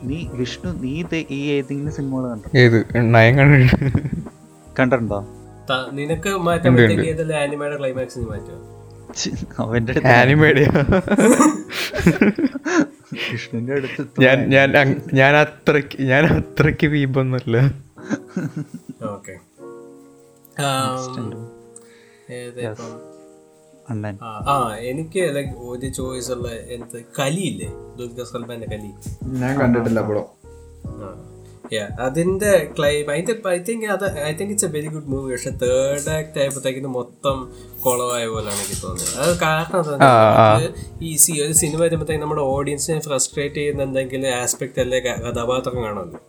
നീ വിഷ്ണു നീ ഇത് ഈ ഏതെങ്കിലും സിനിമകൾ കണ്ടോ? ഏത്? നയം കണ്ടിട്ടുണ്ട്. കണ്ടിട്ടുണ്ടോ? നിനക്ക് മാറ്റാൻ പറ്റിയ ഏതെല്ലാം ആനിമയുടെ ക്ലൈമാക്സ് നീ മാറ്റുമോ അവന്റെ അടുത്ത് ഞാൻ ഞാൻ അത്രയ്ക്ക് ഞാൻ അത്രയ്ക്ക് ഓക്കെ. ഇപ്പം? ആ, എനിക്ക് ലൈക്ക് ഒരു ചോയ്സ് ഉള്ള എന്ത്? കലിയില്ലേ സൽമാന്റെ കലി. ഞാൻ കണ്ടിട്ടില്ല അപ്പോഴും അതിന്റെ ക്ലൈം അതിന്റെ ഐ തിങ്ക് അത് I think it's a very good movie പക്ഷെ തേർഡ് ആക്ട് ആയപ്പോഴത്തേക്കിന് മൊത്തം കുളമായ പോലെയാണ് എനിക്ക് തോന്നുന്നത് അത് കാരണം ഈ സി ഒരു സിനിമ വരുമ്പോഴത്തേക്ക് നമ്മുടെ ഓഡിയൻസിനെ ഫ്രസ്ട്രേറ്റ് ചെയ്യുന്ന എന്തെങ്കിലും ആസ്പെക്ട് അല്ലെ കഥാപാത്രം കാണുമല്ലോ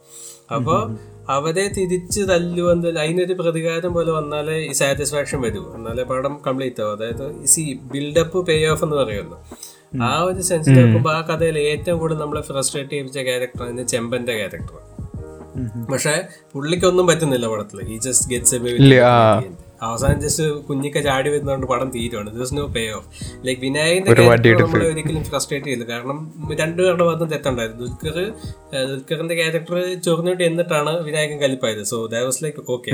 അപ്പോൾ അവരെ തിരിച്ച് തല്ലുവന്ന് അതിനൊരു പ്രതികാരം പോലെ വന്നാലേ ഈ സാറ്റിസ്ഫാക്ഷൻ വരൂ. എന്നാലേ പടം കംപ്ലീറ്റ് ആവും. അതായത് സി ബിൽഡപ്പ് പേ ഓഫ് എന്ന് പറയുമല്ലോ. ആ ഒരു സെൻസിൽ നോക്കുമ്പോൾ ആ കഥയിൽ ഏറ്റവും കൂടുതൽ നമ്മളെ ഫ്രസ്ട്രേറ്റ് ചെയ്യിപ്പിച്ച ക്യാരക്ടർ ചെമ്പന്റെ ക്യാരക്ടർ പക്ഷെ പുള്ളിക്കൊന്നും പറ്റുന്നില്ല പടത്തിൽ. ഈ ജസ്റ്റ് ഗെറ്റ്സ് അവസാനം ജസ്റ്റ് കുഞ്ഞിക്ക ചാടി വരുന്നതുകൊണ്ട് പടം തീരുവാണ്. ദിവസം നോ പേ ഓഫ് ലൈക്ക് വിനായകന്റെ നമ്മൾ ഒരിക്കലും ഫ്രസ്ട്രേറ്റ് ചെയ്യില്ല. കാരണം രണ്ടു പേരുടെ ഭാഗത്തും തെറ്റുണ്ടായിരുന്നു. ദുൽഖർ ദുൽഖറിന്റെ ക്യാരക്ടർ ചോർന്നിട്ട് എന്നിട്ടാണ് Vinayakan കലിപ്പായത്. So that was like okay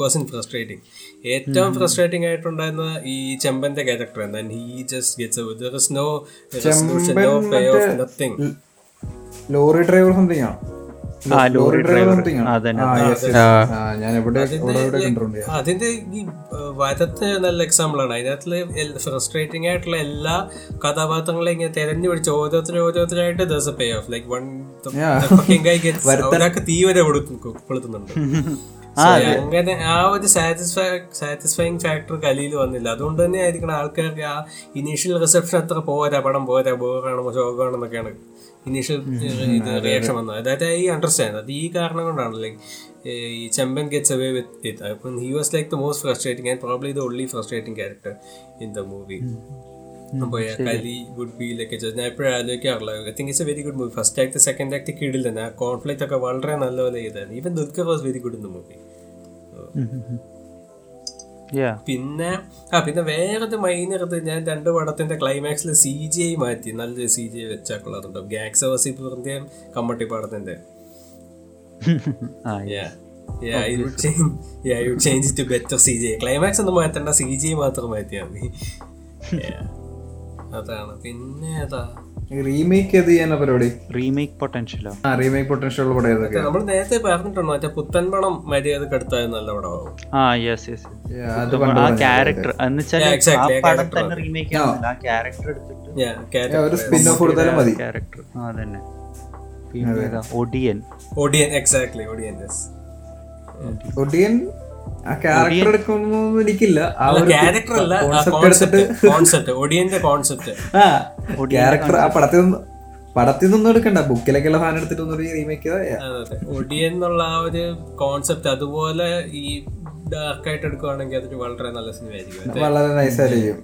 person frustrating ഏറ്റവും ഫ്രസ്ട്രേറ്റിംഗ് ആയിട്ടുണ്ടായിരുന്ന ഈ ചെമ്പന്റെ ക്യാരക്ടർ എന്താണ് he just gets there is no resolution no pay off nothing lorry driver something ആണ്? അതിന്റെ ഈ വരത്തെ നല്ല എക്സാമ്പിൾ ആണ്. അതിനകത്ത് ഫ്രസ്ട്രേറ്റിംഗ് ആയിട്ടുള്ള എല്ലാ കഥാപാത്രങ്ങളെ ഇങ്ങനെ തെരഞ്ഞു പിടിച്ച് ഓരോരുത്തരും ഓരോരുത്തരായിട്ട് thus pay off like one ഒരാൾക്ക് തീ വരെ കൊടുക്കുന്നുണ്ട് അങ്ങനെ ആ ഒരു സാറ്റിസ്ഫൈ സാറ്റിസ്ഫൈങ് ഫാക്ടർ കലിയിൽ വന്നില്ല. അതുകൊണ്ട് തന്നെ ആയിരിക്കണം ആൾക്കാർക്ക് ആ ഇനീഷ്യൽ റിസപ്ഷൻ അത്ര പോരാ പടം പോരാ ബോറാണ് ശോകമാണെന്നൊക്കെയാണ് ഇനീഷ്യൽ ഇത് റിയാക്ഷൻ വന്നത് അതായത് ഐ അണ്ടർസ്റ്റാൻഡ് അത് ഈ കാരണം കൊണ്ടാണ്. ലൈക്ക് ഈ Chemban gets away with it അപ്പം he was like the most frustrating and probably the only frustrating character in the movie അപ്പോൾ കലി വുഡ് ബി ലൈക്ക് ഞാൻ എപ്പോഴും ആലോചിക്കാറില്ല. I think it's a very good movie first act second act കീഴിൽ തന്നെ ആ കോൺഫ്ലിക്റ്റ് ഒക്കെ വളരെ നല്ലപോലെ ചെയ്തായിരുന്നു even Dulquer was very good in the movie പിന്നെ ആ പിന്നെ വേറൊരു മൈനർ ഇത് ഞാൻ രണ്ട് പടത്തിന്റെ ക്ലൈമാക്സിൽ സി ജി ഐ മാറ്റി. നല്ലൊരു സി ജി ഐ വെച്ചാൽ ഗാക്സ് വസീപൂറിന്റെയും കമ്മട്ടി പടത്തിന്റെ. ക്ലൈമാക്സ് ഒന്നും മാറ്റണ്ട സി ജി ഐ മാത്രം മാറ്റിയാൽ മതി. Yeah. അതാണ്. പിന്നെ ഏതാ? റീമേക്ക് ചെയ്ത് ചെയ്യാനാ പരിപാടി? റീമേക്ക് പൊട്ടൻഷ്യലോ ആ. റീമേക്ക് പൊട്ടൻഷ്യൽ ഉള്ള പടം ഏതൊക്കെ നമ്മൾ നേരത്തെ പറഞ്ഞിട്ടുണ്ടോ മറ്റേ പുത്തൻ പടം മര്യാദയ്ക്ക് എടുത്താൽ നല്ല പടമാവും. ആ യെസ് യെസ് ആ ക്യാരക്ടർ എന്ന് വെച്ചാൽ ആ പടം character തന്നെ റീമേക്ക് ആ ക്യാരക്ടർ എടുത്തിട്ട് ഒരു സ്പിൻ ഓഫ് കൊടുത്താലും മതി. ക്യാരക്ടർ ആ തന്നെ ഒഡിയൻ ഒഡിയൻ ഓഡിയൻ എക്സാക്ട്ലി ഓഡിയൻ യെസ് ഒടിയൻ ആ ക്യാരക്ടർ എടുക്കുന്നൊന്നും എനിക്കില്ല. ആ ഒരു ക്യാരക്ടർ അല്ല കോൺസെപ്റ്റ് ഓഡിയന്റെ കോൺസെപ്റ്റ് ആ ക്യാരക്ടർ ആ പടത്തിൽ നിന്ന് പടത്തിൽ നിന്നും എടുക്കണ്ട. ബുക്കിലൊക്കെയുള്ള സാധനം എടുത്തിട്ട് ഒന്നൊരു റീമേക്ക് ഒടിയൻ എന്നുള്ള ആ ഒരു കോൺസെപ്റ്റ് അതുപോലെ ഈ ഡാർക്ക് ഡാർക്കായിട്ട് എടുക്കുവാണെങ്കിൽ അതൊരു വളരെ നല്ല സിനിമയായിരിക്കും വളരെ നൈസായിരിക്കും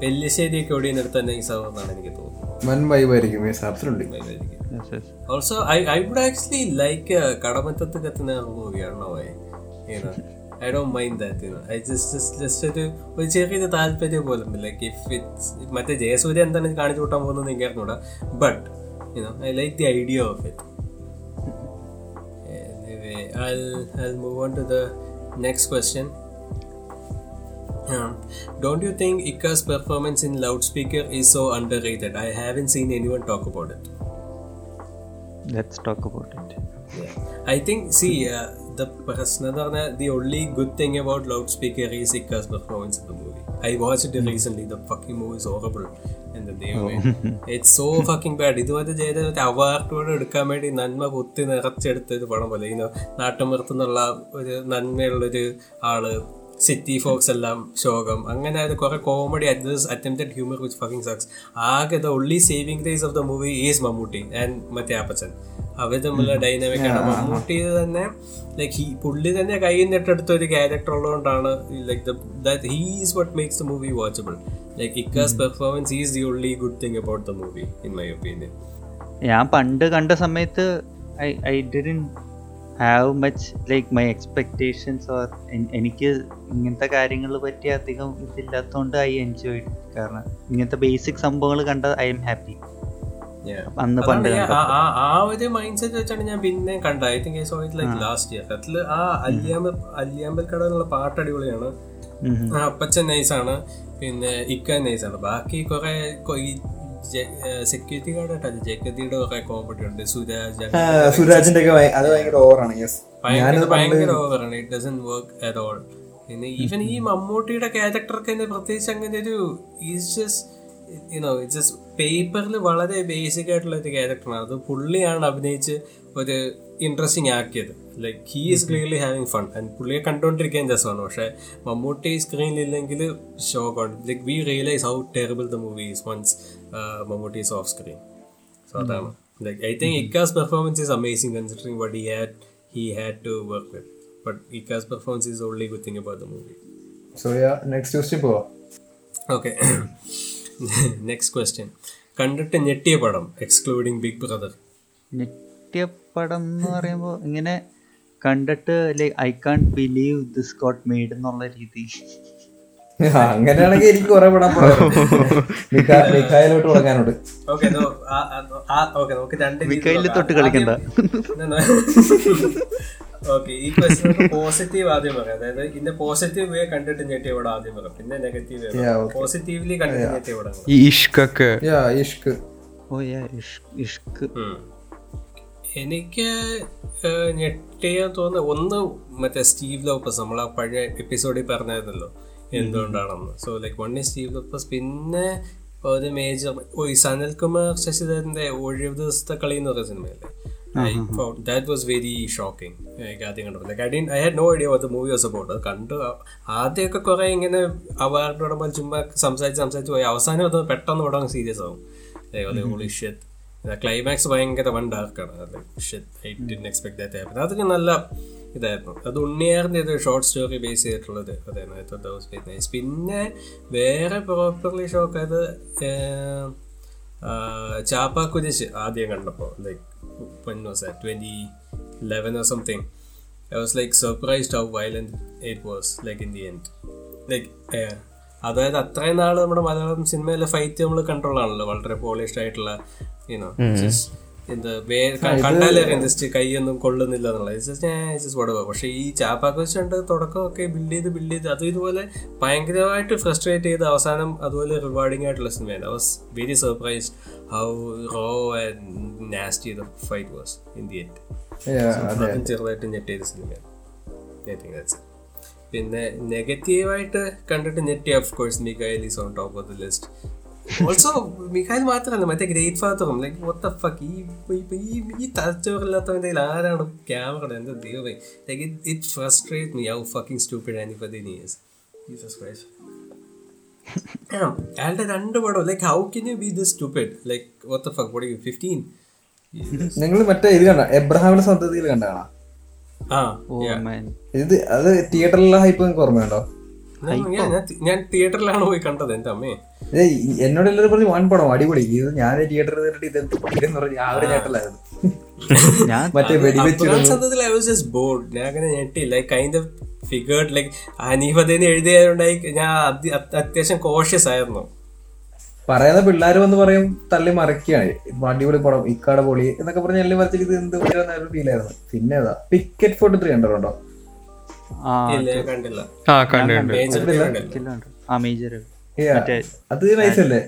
പെല്ലിശ്ശേരിയൊക്കെ ഒടിയൻ എടുത്ത് തന്നെ ആവുമെന്നാണ് എനിക്ക് തോന്നുന്നു one yes. Also I I would actually like Kadamattathu കത്തുന്ന മൂവിയാണോ I don't mind that I just just ഒരു ഒരു ചെറിയൊരു താല്പര്യം പോലും ലൈക്ക് ഇഫ് ഇറ്റ്സ് മറ്റേ ജയസൂര്യ എന്താണ് കാണിച്ചു കൂട്ടാൻ പോകുന്നത് എനിക്ക് അറിഞ്ഞൂടാ but you know I like the idea of it Anyway, I'll I'll move on to the next question. Um, don't you think Ika's performance in loudspeaker is so underrated? I haven't seen anyone talk about it. Let's talk about it. Yeah. I think, see, uh, the പ്രശ്നം the only good thing about loudspeaker is loud performance in the movie. I watched it recently. The fucking movie is horrible. Movie the horrible it's so fucking bad. ഇതുപോലെ ചെയ്ത അവാർഡോട് എടുക്കാൻ വേണ്ടി നന്മ കുത്തി നിറച്ചെടുത്ത ഒരു പടം പോലെ ഇങ്ങനെ നാട്ടുമ്പുറത്തുനിന്നുള്ള ഒരു നന്മയുള്ളൊരു ആൾ സിറ്റി ഫോക്സ് എല്ലാം ശോകം അങ്ങനെ അത് കുറെ comedy attempted humour which fucking sucks ആകെ the only saving days of the movie is Mammootty and മറ്റേ ആപ്പച്ചൻ അവർ തമ്മിലുള്ള ഡൈനാമിക് ആണ്. മമ്മൂട്ടി തന്നെ ലൈക്ക് ഹി പുള്ളി തന്നെ കയ്യിൽ നിട്ടെടുത്ത ഒരു ക്യാരക്ടർ ഉള്ളതുകൊണ്ടാണ് like that he's what makes the movie watchable like Ikka's performance is the only good thing about the movie in my opinion ഞാൻ പണ്ട് കണ്ട സമയത്ത് I I didn't have much like my expectations or എനിക്ക് ഇങ്ങനത്തെ കാര്യങ്ങൾ പറ്റി അധികം ഇതില്ലാത്തതുകൊണ്ട് ഐ എൻജോയ് കാരണം ഇങ്ങനത്തെ ബേസിക് സംഭവങ്ങൾ കണ്ട ഐ എം ഹാപ്പി അന്ന് പണ്ട്. ആ- ഒരു മൈൻഡ് സെറ്റ് വെച്ചാണ് ഞാൻ പിന്നെ കണ്ടത്. I think I saw it like last year അതിൽ ആ അല്ലിയാമ്പൽ അല്ലിയാമ്പൽ കട എന്നുള്ള പാട്ട് അടിപൊളിയാണ്. അപ്പച്ചൻ നൈസാണ് പിന്നെ ഇക്ക നൈസാണ് ബാക്കി കുറെ സെക്യൂരിറ്റി ഗാർഡ് ആയിട്ട് ജഗതിയുടെ കുറെ കോമഡി ഉണ്ട്. സുരാജ് സുരാജിന്റെ അത് ഭയങ്കര ഓവറാണ് യെസ് ഭയങ്കര ഭയങ്കര ഓവറാണ് it doesn't work at all പിന്നെ ഈവൻ ഈ മമ്മൂട്ടിയുടെ ക്യാരക്ടർക്ക് പ്രത്യേകിച്ച് അങ്ങനെ ഒരു ഈസ് ജസ്റ്റ് യുനോ ജസ്റ്റ് പേപ്പറിൽ വളരെ ബേസിക് ആയിട്ടുള്ള ഒരു ക്യാരക്ടറാണ് അത് പുള്ളിയാണ് അഭിനയിച്ച് ഒരു ഇൻട്രസ്റ്റിംഗ് ആക്കിയത്. Like he is clearly having fun and പുള്ളിയെ കണ്ടുകൊണ്ടിരിക്കാൻ രസമാണ്. പക്ഷേ മമ്മൂട്ടി സ്ക്രീനിലില്ലെങ്കിൽ ഷോക്കാണ് like we realise how terrible the movie is once Mammootty is off screen so അതാണ്. Like I think Ikka's performance is amazing considering what he had he had to work with but Ikka's performance is only only good thing about the movie. So next question പോവാ. Okay. Next ക്വസ്റ്റ്യൻ കണ്ടിട്ട് ഞെട്ടിയ പടം എക്സ്ക്ലൂഡിങ് ബിഗ് ബ്രദർ ഞെട്ടിയ പടം എന്ന് പറയുമ്പോൾ ഇങ്ങനെ കണ്ടിട്ട് like I can't believe this got made എന്നുള്ള രീതി. അങ്ങനെയാണെങ്കിൽ എനിക്ക് കുറെ പടം മിഖായിലോട്ട് തുടങ്ങാനുണ്ട്. മിക്കയിൽ തൊട്ട് കളിക്കണ്ട. ഓക്കെ ഈ ക്വസ്റ്റ്യൻ പോസിറ്റീവ് ആദ്യം പറയാം. അതായത് ഇതിന്റെ പോസിറ്റീവ് വേ കണ്ടിട്ട് ഞെട്ടിയ ഇവിടെ ആദ്യം പറയാം. പിന്നെ നെഗറ്റീവ് വേ പോസിറ്റീവ്ലി കണ്ടിട്ട് ഞെട്ടിയ ഇവിടെ ഈ ഇഷ്കൊക്കെ. യാ ഇഷ്ക്. ഓ യാ ഇഷ്ക്. എനിക്ക് ഞെട്ടിയാൻ തോന്നുന്ന ഒന്ന് മറ്റേ സ്റ്റീവ് ലോപ്പസ് നമ്മൾ ആ പഴയ എപ്പിസോഡിൽ പറഞ്ഞായിരുന്നല്ലോ. എന്തുകൊണ്ടാണെന്ന്. So like one is Steve Lopez പിന്നെ ഒരു മേജർ ഓ ഈ സനൽകുമാർ ശശിധരന്റെ ഒഴിവ് ദിവസത്തെ കളി എന്ന് പറയുന്ന സിനിമയല്ലേ? ദാറ്റ് വാസ് വെരി ഷോക്കിംഗ് എനിക്ക് ആദ്യം കണ്ടപ്പോൾ like I didn't I had no idea what the movie was about അത് കണ്ടു ആദ്യമൊക്കെ കുറെ ഇങ്ങനെ അവാർഡിനോടൊപ്പം ചുമ്മാ സംസാരിച്ച് സംസാരിച്ച് പോയി. അവസാനം അത് പെട്ടെന്ന് ഉടനെ സീരിയസ് ആവും. ഹോളി ഷിറ്റ് ക്ലൈമാക്സ് ഭയങ്കര one ഡാർക്കാണ് I didn't expect that happen നല്ല ഇതായിരുന്നു. അത് ഉണ്ണിയാറിന്റെ ഷോർട്ട് സ്റ്റോറി ബേസ് ചെയ്തിട്ടുള്ളത് അതായിരുന്നു. പിന്നെ വേറെ പ്രോപ്പർലി ഷോക്ക് അത് ചാപ്പാക്കുരിശ് ആദ്യം കണ്ടപ്പോൾ like when was that 2011 or something I was like surprised how violent it was like in the end like uh, അതായത് അത്രയും നാൾ നമ്മുടെ മലയാളം സിനിമയിലെ ഫൈറ്റ് നമ്മൾ കണ്ടുള്ളതാണല്ലോ വളരെ പോളിഷ്ഡ് ആയിട്ടുള്ള യുനോ എന്ത് കണ്ടാലറിയാം ജസ്റ്റ് കൈയൊന്നും കൊള്ളുന്നില്ല എന്നുള്ളത്. പക്ഷെ ഈ ചാപ്പാക്ക് വെച്ചുകൊണ്ട് തുടക്കമൊക്കെ ബിൽഡ് ചെയ്ത് ബിൽഡ് ചെയ്ത്. അതും ഇതുപോലെ ഭയങ്കരമായിട്ട് ഫ്രസ്ട്രേറ്റ് ചെയ്ത് അവസാനം അതുപോലെ റിവാർഡിംഗ് ആയിട്ടുള്ള സിനിമയാണ് I was very surprised how raw and nasty the fight was in the end ചെറുതായിട്ട് ഞെട്ടിയത് സിനിമയാണ്. പിന്നെ നെഗറ്റീവായിട്ട് കണ്ടിട്ട് ഞെട്ടി of course Mikhail is on top of the list also Mikhail മാത്രമല്ല മറ്റേ ഗ്രേറ്റ് ഫാദറും ലൈക്ക് what the fuck? ഈ ഈ ഈ തലച്ചോറില്ലാത്തവന്റെ കയ്യിൽ ആരാണ് ക്യാമറ എന്റെ ദൈവമേ. Like it frustrate me how fucking stupid Haneef Adeni is Jesus Christ അയാളുടെ രണ്ട് പടം like how can you be this stupid like what the fuck? What are you 15 നിങ്ങൾ മറ്റേ ഇത് കണ്ട എബ്രഹാമിന്റെ സന്തതിയിൽ കണ്ടാണോ ആ ഓ മാൻ ഇത് അത് തിയേറ്ററിലുള്ള ഹൈപ്പ് നിങ്ങൾക്ക് ഓർമ്മയുണ്ടോ? ഞാൻ- തിയേറ്ററിലാണ് പോയി കണ്ടത് എന്റെ അമ്മേ. എന്നോട് എല്ലാവരും പറഞ്ഞു വൺ പടം അടിപൊളി. ഇത് ഞാൻ തിയേറ്ററിൽ കണ്ടിട്ട് ഇത് എന്ത് പറഞ്ഞ് ആ. ഒരു ചേട്ടലായിരുന്നു ഞാൻ മറ്റേ വെടിവെച്ച് ബോർഡ് ഞാൻ അങ്ങനെ കൈൻഡ് ഓഫ് ഫിഗേർഡ് ലൈക്ക് ഹനീഫദേനെ എഴുതിയതുകൊണ്ടായി ഞാൻ അത്യ- അത്യാവശ്യം കോഷ്യസ് ആയിരുന്നു. പറയുന്ന പിള്ളേർ വന്ന് പറയും തള്ളി മറിക്കുകയാണ്. അടിപൊളി പടം ഇക്കാട പൊളി എന്നൊക്കെ പറഞ്ഞ് എല്ലാം മറിച്ചിട്ട് ഇത് എന്ത് ഫീൽ ആയിരുന്നു. പിന്നെ ഏതാ പിക്കറ്റ് ഫോർട്ടി ത്രീ കണ്ടോ ആ ഇല്ല കണ്ടില്ല. ആ കണ്ടിട്ടുണ്ട്. മേജർ ആ. അത് നൈസല്ലേ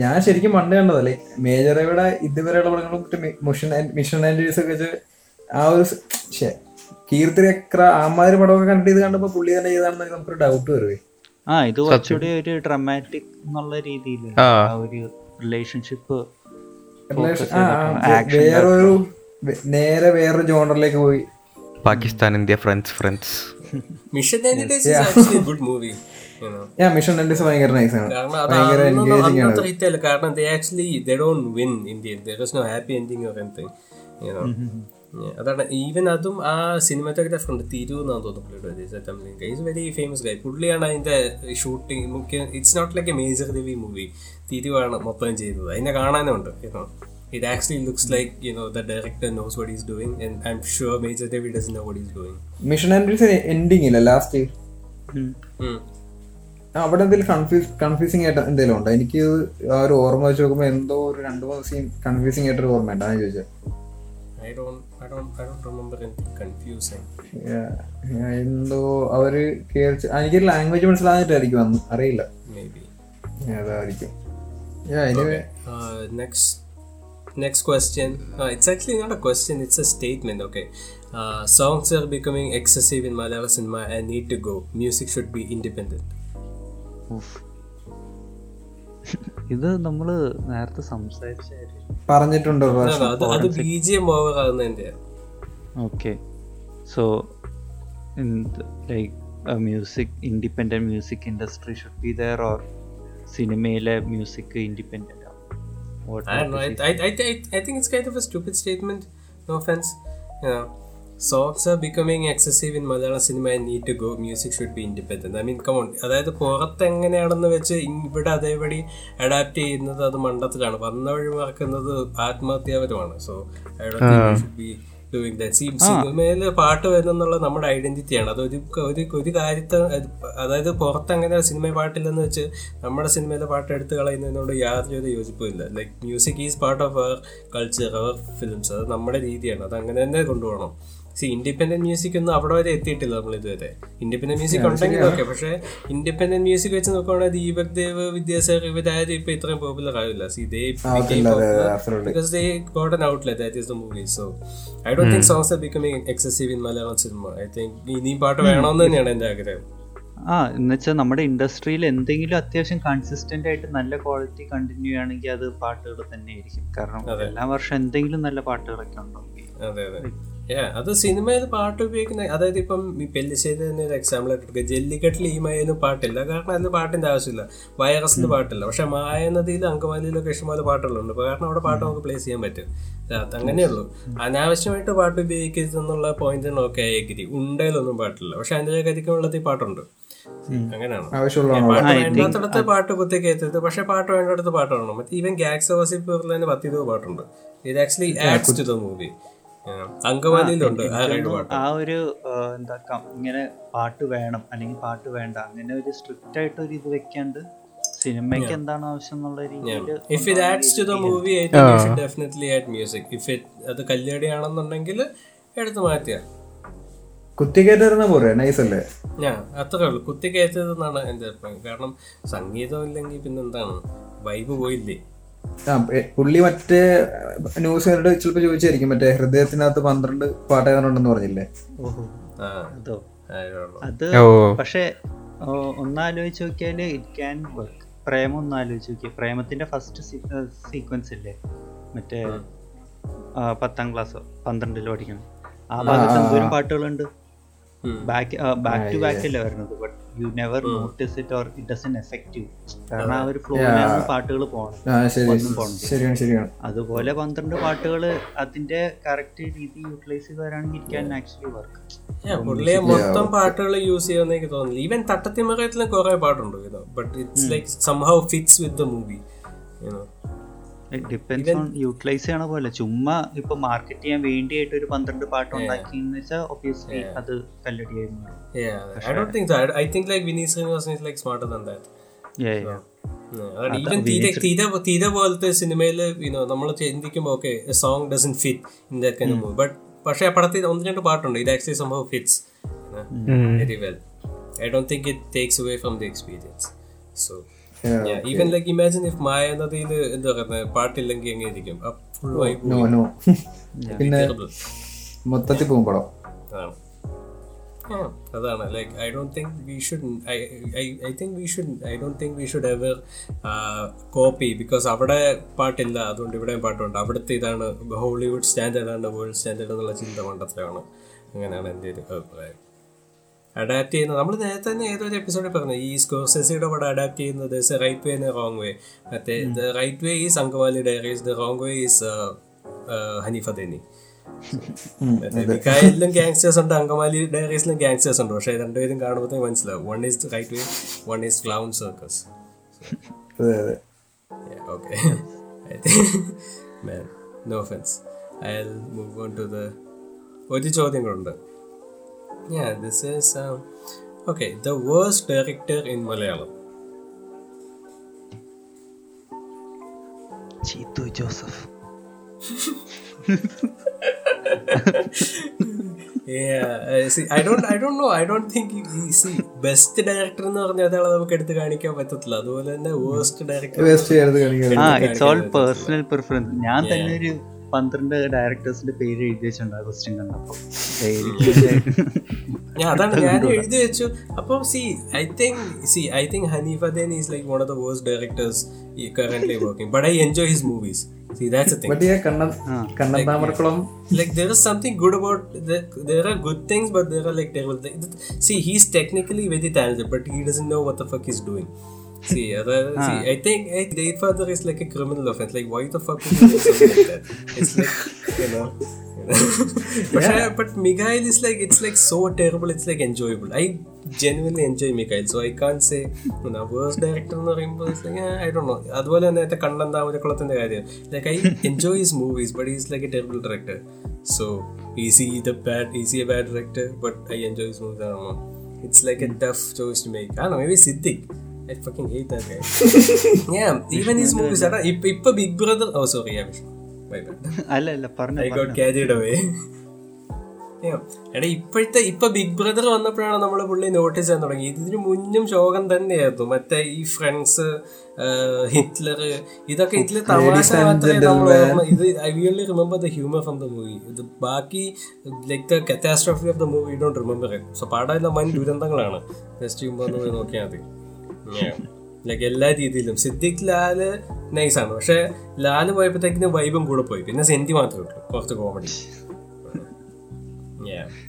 ഞാൻ ശരിക്കും പണ്ട് കണ്ടതല്ലേ മേജർ മേജറയുടെ ഇതുവരെയുള്ള പടങ്ങളും മിഷൻ ആൻഡ് മിഷൻ ആൻഡ് ഒക്കെ വെച്ച് ആ ഒരു കീർത്തി എക്ര ആമാതിരി പടമൊക്കെ കണ്ടിട്ട് ഇത് കണ്ടപ്പോ പുള്ളി തന്നെ ചെയ്താണെന്ന് നമുക്കൊരു ഡൗട്ട് വരുവേ. ആ ഇത് കുറച്ചുകൂടി ഒരു ഡ്രമാറ്റിക് എന്നുള്ള രീതിയിൽ ഒരു റിലേഷൻഷിപ്പ് വേറൊരു നേരെ വേറൊരു ജോണറിലേക്ക് പോയി. Pakistan India friends friends mission actually good movie ഞാൻ മിഷൻ ആൻഡ് ഭയങ്കര നൈസ് ആണ്. ഭയങ്കര എൻഗേജിങ് ആണ് അന്നത്തെ ഹിറ്റ് അല്ല കാരണം they actually they don't win Indian there is no happy ending or anything അതാണ്. ഈവൻ അതും ആ സിനിമാറ്റോഗ്രാഫർ ഉണ്ട് തിരു എന്നാണ് തോന്നുന്നു ഈസ് വെരി ഫേമസ് ഗൈ പുള്ളിയാണ് അതിന്റെ ഷൂട്ടിംഗ് മുഖ്യ it's not like a major review movie തിരുവാണ് മൊത്തം ചെയ്തത്. അതിനെ കാണാനുണ്ട് you know it actually looks like you know the director knows what he's doing and i'm sure major devi doesn't know what he's doing mission and ending ഇല്ല ലാസ്റ്റ് Hmm. അവിടെ എന്തെങ്കിലും കൺഫ്യൂസ് കൺഫ്യൂസിങ് ആയിട്ട് എന്തെങ്കിലും ഉണ്ടോ എനിക്ക് ആ ഒരു ഓർമ്മ വെച്ച് നോക്കുമ്പോൾ എന്തോ ഒരു രണ്ട് മൂന്ന് സീൻ കൺഫ്യൂസിങ് ആയിട്ടൊരു ഓർമ്മ ഉണ്ട് ഞാൻ ചോദിച്ചത് i don't i don't i don't remember anything confusing Yeah. Yeah, എന്തോ അവർ കേൾച്ച് എനിക്ക് ലാംഗ്വേജ് മനസ്സിലാകുന്നിട്ടായിരിക്കും അന്ന് അറിയില്ല maybe Yeah, അതായിരിക്കും Yeah, anyway, Uh, next next question uh, it's actually not a question it's a statement okay uh, songs are becoming excessive in malayalam cinema and need to go music should be independent ഇത് നമ്മൾ നേരത്തെ സംസാരിച്ചായിരുന്നു പറഞ്ഞിട്ടുണ്ടോ അത് B G M over okay so like music independent music industry should be there or സിനിമയിലെ music independent I don't know. I, I, I, I, think it's kind of a stupid statement. No offense. You know, songs are becoming excessive in Malayalam cinema and need to go. Music should be independent. I mean, come on. അതായത് പുറത്ത് എങ്ങനെയാണെന്ന് വെച്ച് ഇവിടെ അതേപടി അഡാപ്റ്റ് ചെയ്യുന്നത് അത് മണ്ടത്തിലാണ് വന്ന വഴി മറക്കുന്നത് ആത്മഹത്യാപരമാണ് so I think it should be doing that സിനിമയിൽ പാട്ട് വരുന്നുള്ള നമ്മുടെ ഐഡന്റിറ്റിയാണ്. അത് ഒരു ഒരു ഒരു കാര്യത്തെ അത് അതായത് പുറത്ത് അങ്ങനെ സിനിമ പാട്ടില്ലെന്ന് വെച്ച് നമ്മുടെ സിനിമയിലെ പാട്ട് എടുത്തു കളയുന്നതിനോട് യാതൊരു യോജിപ്പില്ല like music is part of our culture our films അത് നമ്മുടെ രീതിയാണ്. അത് അങ്ങനെ തന്നെ കൊണ്ടുപോകണം. സി ഇൻഡിപെൻഡന്റ് മ്യൂസിക് ഒന്നും അവിടെ വരെ എത്തിയിട്ടില്ല നമ്മൾ ഇതുവരെ. ഇൻഡിപെൻഡന്റ് മ്യൂസിക് ഉണ്ടെങ്കിൽ ഓക്കെ പക്ഷേ ഇൻഡിപെൻഡന്റ് മ്യൂസിക് വെച്ച് നോക്കുവാണെങ്കിൽ ദീപക് ദേവ് വിദ്യാസാഗർ ഇവരാരും ഇപ്പൊ ഇത്രയും പോപ്പുലർ ആവില്ല. സി ദേ ബിക്കോസ് ദേ അതെ, absolutely. because they got an outlet that is the movie. So i don't think songs are becoming excessive in malayalam cinema. I think ഇനിയും പാട്ട് വേണമെന്ന് തന്നെയാണ് എന്റെ ആഗ്രഹം. ആ എന്നുവെച്ചാൽ നമ്മുടെ ഇൻഡസ്ട്രിയിൽ എന്തെങ്കിലും അത്യാവശ്യം കൺസിസ്റ്റന്റ് ആയിട്ട് നല്ല ക്വാളിറ്റി കണ്ടിന്യൂ ആണെങ്കിൽ അത് പാട്ടുകൾ തന്നെ ആയിരിക്കും കാരണം എല്ലാ വർഷം എന്തെങ്കിലും നല്ല പാട്ടുകളൊക്കെ ഉണ്ടാവും അതെ സിനിമയിൽ പാട്ട് ഉപയോഗിക്കുന്ന അതായത് ഇപ്പം ഈ പെല്ലിശ്ശേരി തന്നെ ഒരു എക്സാമ്പിൾ ആയിട്ട് എടുക്കുക. ജല്ലിക്കെട്ടിൽ ഈ മയൊന്നും പാട്ടില്ല. കാരണം അതിന് പാട്ടിന്റെ ആവശ്യമില്ല. വൈറസിൽ പാട്ടില്ല. പക്ഷെ മായ നദിയിൽ അങ്കമാലിയിലൊക്കെ ഇഷ്ടംപോലെ പാട്ടുകളുണ്ട്. കാരണം അവിടെ പാട്ട് നമുക്ക് പ്ലേസ് ചെയ്യാൻ പറ്റും. അത് അങ്ങനെയുള്ളൂ അനാവശ്യമായിട്ട് പാട്ട് ഉപയോഗിക്കരുത് എന്നുള്ള പോയിന്റ് ഓക്കെ എഗ്രി. ഉണ്ടയിലൊന്നും പാട്ടില്ല. പക്ഷെ അതിന്റെ ഈ പാട്ടുണ്ട്. അങ്ങനെയാണ്. പാട്ട് വേണ്ടാത്തടത്ത് പാട്ട് കുത്തി കയറ്റരുത്. പക്ഷെ പാട്ട് വേണ്ടടുത്ത് പാട്ട് വേണം. മറ്റേ ഈവൻ ഗാക്സ് ഓസിപ്പ് തന്നെ പത്ത് ഇരുപത് പാട്ടുണ്ട്. ഇത് actually adds to the movie അങ്കമാലിയിലുണ്ട് ആ ഒരു എന്താക്കാം എന്താ ഇങ്ങനെ പാട്ട് വേണം അല്ലെങ്കിൽ പാട്ട് വേണ്ട അങ്ങനെ ഒരു സ്ട്രിക്റ്റ് ആയിട്ട് ഒരു ഇത് വെക്കാണ്ട് സിനിമയ്ക്ക് എന്താണ് ആവശ്യം എന്നുള്ള രീതിയിൽ if it adds to the movie I think you should definitely add music if it അത് കല്യാടിയാണെന്നുണ്ടെങ്കിൽ എടുത്ത് മാറ്റുക കുത്തിക്കയറ്റുന്ന പോരെ നൈസ് അല്ലേ? ഞാൻ അത്രേ ഉള്ളൂ. കുത്തി കയറ്റതെന്നാണ് എന്റെ അഭിപ്രായം. കാരണം സംഗീതം ഇല്ലെങ്കിൽ പിന്നെന്താണ്? വൈബ് പോയില്ലേ? ആ പുള്ളി മറ്റേ ന്യൂസ് കണ്ടിട്ട് ചിലപ്പോ ചോദിച്ചായിരിക്കും. മറ്റേ ഹൃദയത്തിനകത്ത് പന്ത്രണ്ട് പാട്ടുകാരുണ്ടെന്ന് പറഞ്ഞില്ലേ? അതോ? പക്ഷെ ഒന്നാലോചിച്ച് നോക്കിയാൽ ഇറ്റ് ക്യാൻ വർക്ക് പ്രേമം ഒന്നാലോചിച്ച് ആലോചിച്ച് നോക്കിയേ. പ്രേമത്തിന്റെ ഫസ്റ്റ് സീക്വൻസ് ഇല്ലേ? മറ്റേ പത്താം ക്ലാസ് പന്ത്രണ്ടിൽ പഠിക്കണം ആ ഭാഗത്ത് എന്തോരം പാട്ടുകളുണ്ട്? ബാക്ക് ബാക്ക് ടു ബാക്ക് അല്ലേ വരുന്നത്? But you never notice it or it doesn't effect you കാരണം ആ ഒരു ഫ്ലോയിലാണ് പാട്ടുകൾ പോകണം അതുപോലെ പന്ത്രണ്ട് പാട്ടുകൾ അതിന്റെ കറക്റ്റ് രീതി യൂട്ടിലൈസ് ചെയ്ത് വരാണെങ്കിൽ ആക്ച്വലി വർക്ക് പുള്ളിയെ മൊത്തം പാട്ടുകൾ യൂസ് ചെയ്യാന്ന് എനിക്ക് തോന്നുന്നില്ല. ഈവൻ തട്ടത്തിമകത്തിലും കുറെ പാട്ടുണ്ട് but it's like somehow fits with the movie depends on utilize ചെയ്യണ പോലെ ചുമ്മാ ഇപ്പൊ മാർക്കറ്റ് ചെയ്യാൻ വേണ്ടിയായിട്ട് ഒരു പന്ത്രണ്ട് പാട്ട് ഉണ്ടാക്കി എന്ന് വെച്ചാൽ ഒബിയസ്ലി അത് കല്ലടിയായി Yeah, I don't think so. I, I think like Vinny Srinivasan like smarter than that. Yeah, yeah. Even തീരെ തീരെ തീരെ പോലത്തെ സിനിമയിൽ നമ്മൾ ചിന്തിക്കുമ്പോൾ okay song doesn't fit in that kind movie but പക്ഷേ ആ പടത്തിൽ ഒന്ന് രണ്ട് പാട്ടുണ്ട്. ഇത് ആക്ച്വലി സംഭവം fits very well I don't think it takes away from the experience so even even imagine if Maya എന്നതിൽ എന്താ പറയുന്നത് പാട്ടില്ലെങ്കിൽ എങ്ങനെ ഇരിക്കും ഫുൾ വൈബ് നോ നോ പിന്നെ മൊത്തത്തിൽ പോകും പടം അതാണ്. Yeah, അതാണ് like I don't think we should I think we should I don't think we should ever copy because അവിടെ പാട്ടില്ല. അതുകൊണ്ട് ഇവിടെയും പാട്ടുണ്ട്. അവിടുത്തെ ഇതാണ് ഹോളിവുഡ് സ്റ്റാൻഡേർഡ് ആണ് വേൾഡ് സ്റ്റാൻഡേർഡ് എന്നുള്ള ചിന്ത മണ്ടത്തിലാണ് അങ്ങനെയാണ് എന്റെ ഒരു അഭിപ്രായം. അഡാപ്റ്റ് ചെയ്യുന്നത് നമ്മൾ നേരത്തെ തന്നെ ഏതൊരു എപ്പിസോഡിൽ പറഞ്ഞു ഈ സ്കോർസെസിയുടെ പടം അഡാപ്റ്റ് ചെയ്യുന്നത് റൈറ്റ് വേ റോങ് വേ മറ്റേ the right way is Angamaly Diaries the wrong way is Haneefa Adeni മിക്കായിലും gangsters ഉണ്ട് അങ്കമാലി ഡയറീസിലും ഗാങ്സ്റ്റേഴ്സ് ഉണ്ട്. പക്ഷേ രണ്ടുപേരും കാണുമ്പോഴത്തേക്ക് മനസ്സിലാവും. One is right way one is clown circus okay no offence I move on to the ഒരു ചോദ്യം കൂടെ Yeah, this is um, okay. The worst director in Malayalam. Jeethu Joseph Yeah, see, I don't, I don't know. I don't think you, you see best director എന്ന് പറഞ്ഞ ഒരാളെ നമുക്ക് എടുത്ത് കാണിക്കാൻ പറ്റത്തില്ല അതുപോലെ തന്നെ വേസ്റ്റ് ഡയറക്ടർ വേസ്റ്റ് ചെയ്ത് കാണിക്കാൻ ആ ഇറ്റ്സ് ഓൾ പേഴ്സണൽ പ്രിഫറൻസ് ഞാൻ തന്നെ ഒരു പന്ത്രണ്ട് ഡയറക്ടേഴ്സിന്റെ പേര് എഴുതി വെച്ചിട്ടുണ്ട് ആ ക്വസ്റ്റ്യൻ കണ്ടപ്പോ ഞാൻ അതാണ് ഞാൻ എഴുതി വെച്ചു അപ്പം see I think see I think Haneef then is like one of the worst directors current working but I enjoy his movies see that's a thing but ഈ Kannan Kannan Thamarakulam like there is something good about the, there are good things but there are like terrible things see he's technically very talented but he doesn't know what the fuck he's doing see, other, see i think eh, date father is like a criminal offense like why the fuck would you do something like that it's like you know but, I- but Mikhail is like it's like so terrible it's like enjoyable I genuinely enjoy Mikhail so I can't say you know, worst director എന്ന് പറയുമ്പോൾ it's like eh, I don't know അതുപോലെ തന്നെ നേരത്തെ കണ്ണൻ താമരക്കുളത്തിന്റെ കാര്യം like I enjoy his movies but he's like a terrible director so is he the bad is he a bad director but I enjoy his movies I don't know it's like a tough choice to make I don't know maybe Siddiq I fucking hate that guy yeah even his movies അതാ ഇപ്പൊ ഇപ്പൊ Big Brother oh sorry yeah my bad അല്ല അല്ല പറഞ്ഞു ഐ ഗോട്ട് ക്യാരിഡ് അവേ എടാ ഇപ്പോഴത്തെ ഇപ്പൊ ബിഗ് ബ്രദർ വന്നപ്പോഴാണ് നമ്മൾ പുള്ളി നോട്ടീസ് ചെയ്യാൻ തുടങ്ങി ഇതിന് മുന്നും ശോകം തന്നെയായിരുന്നു. മറ്റേ ഈ ഫ്രണ്ട്സ് ഹിറ്റ്ലർ ഇതൊക്കെ ഹിറ്റ്ലർ തമാശ ഇത് I വിയർലി remember the humour from the movie ഇത് ബാക്കി like the catastrophe of the movie don't remember so പാടാ വൻ ദുരന്തങ്ങളാണ്. ജസ്റ്റ് ഹ്യൂമർ നോക്കിയാൽ മതി. ലൈക്ക് എല്ലാ രീതിയിലും. സിദ്ദിഖ് ലാൽ നൈസാണ്. പക്ഷെ ലാൽ പോയപ്പോഴത്തേക്കിന് വൈബും കൂടെ പോയി. പിന്നെ സെന്റി മാത്രമേ ഉള്ളൂ. കുറച്ച് comedy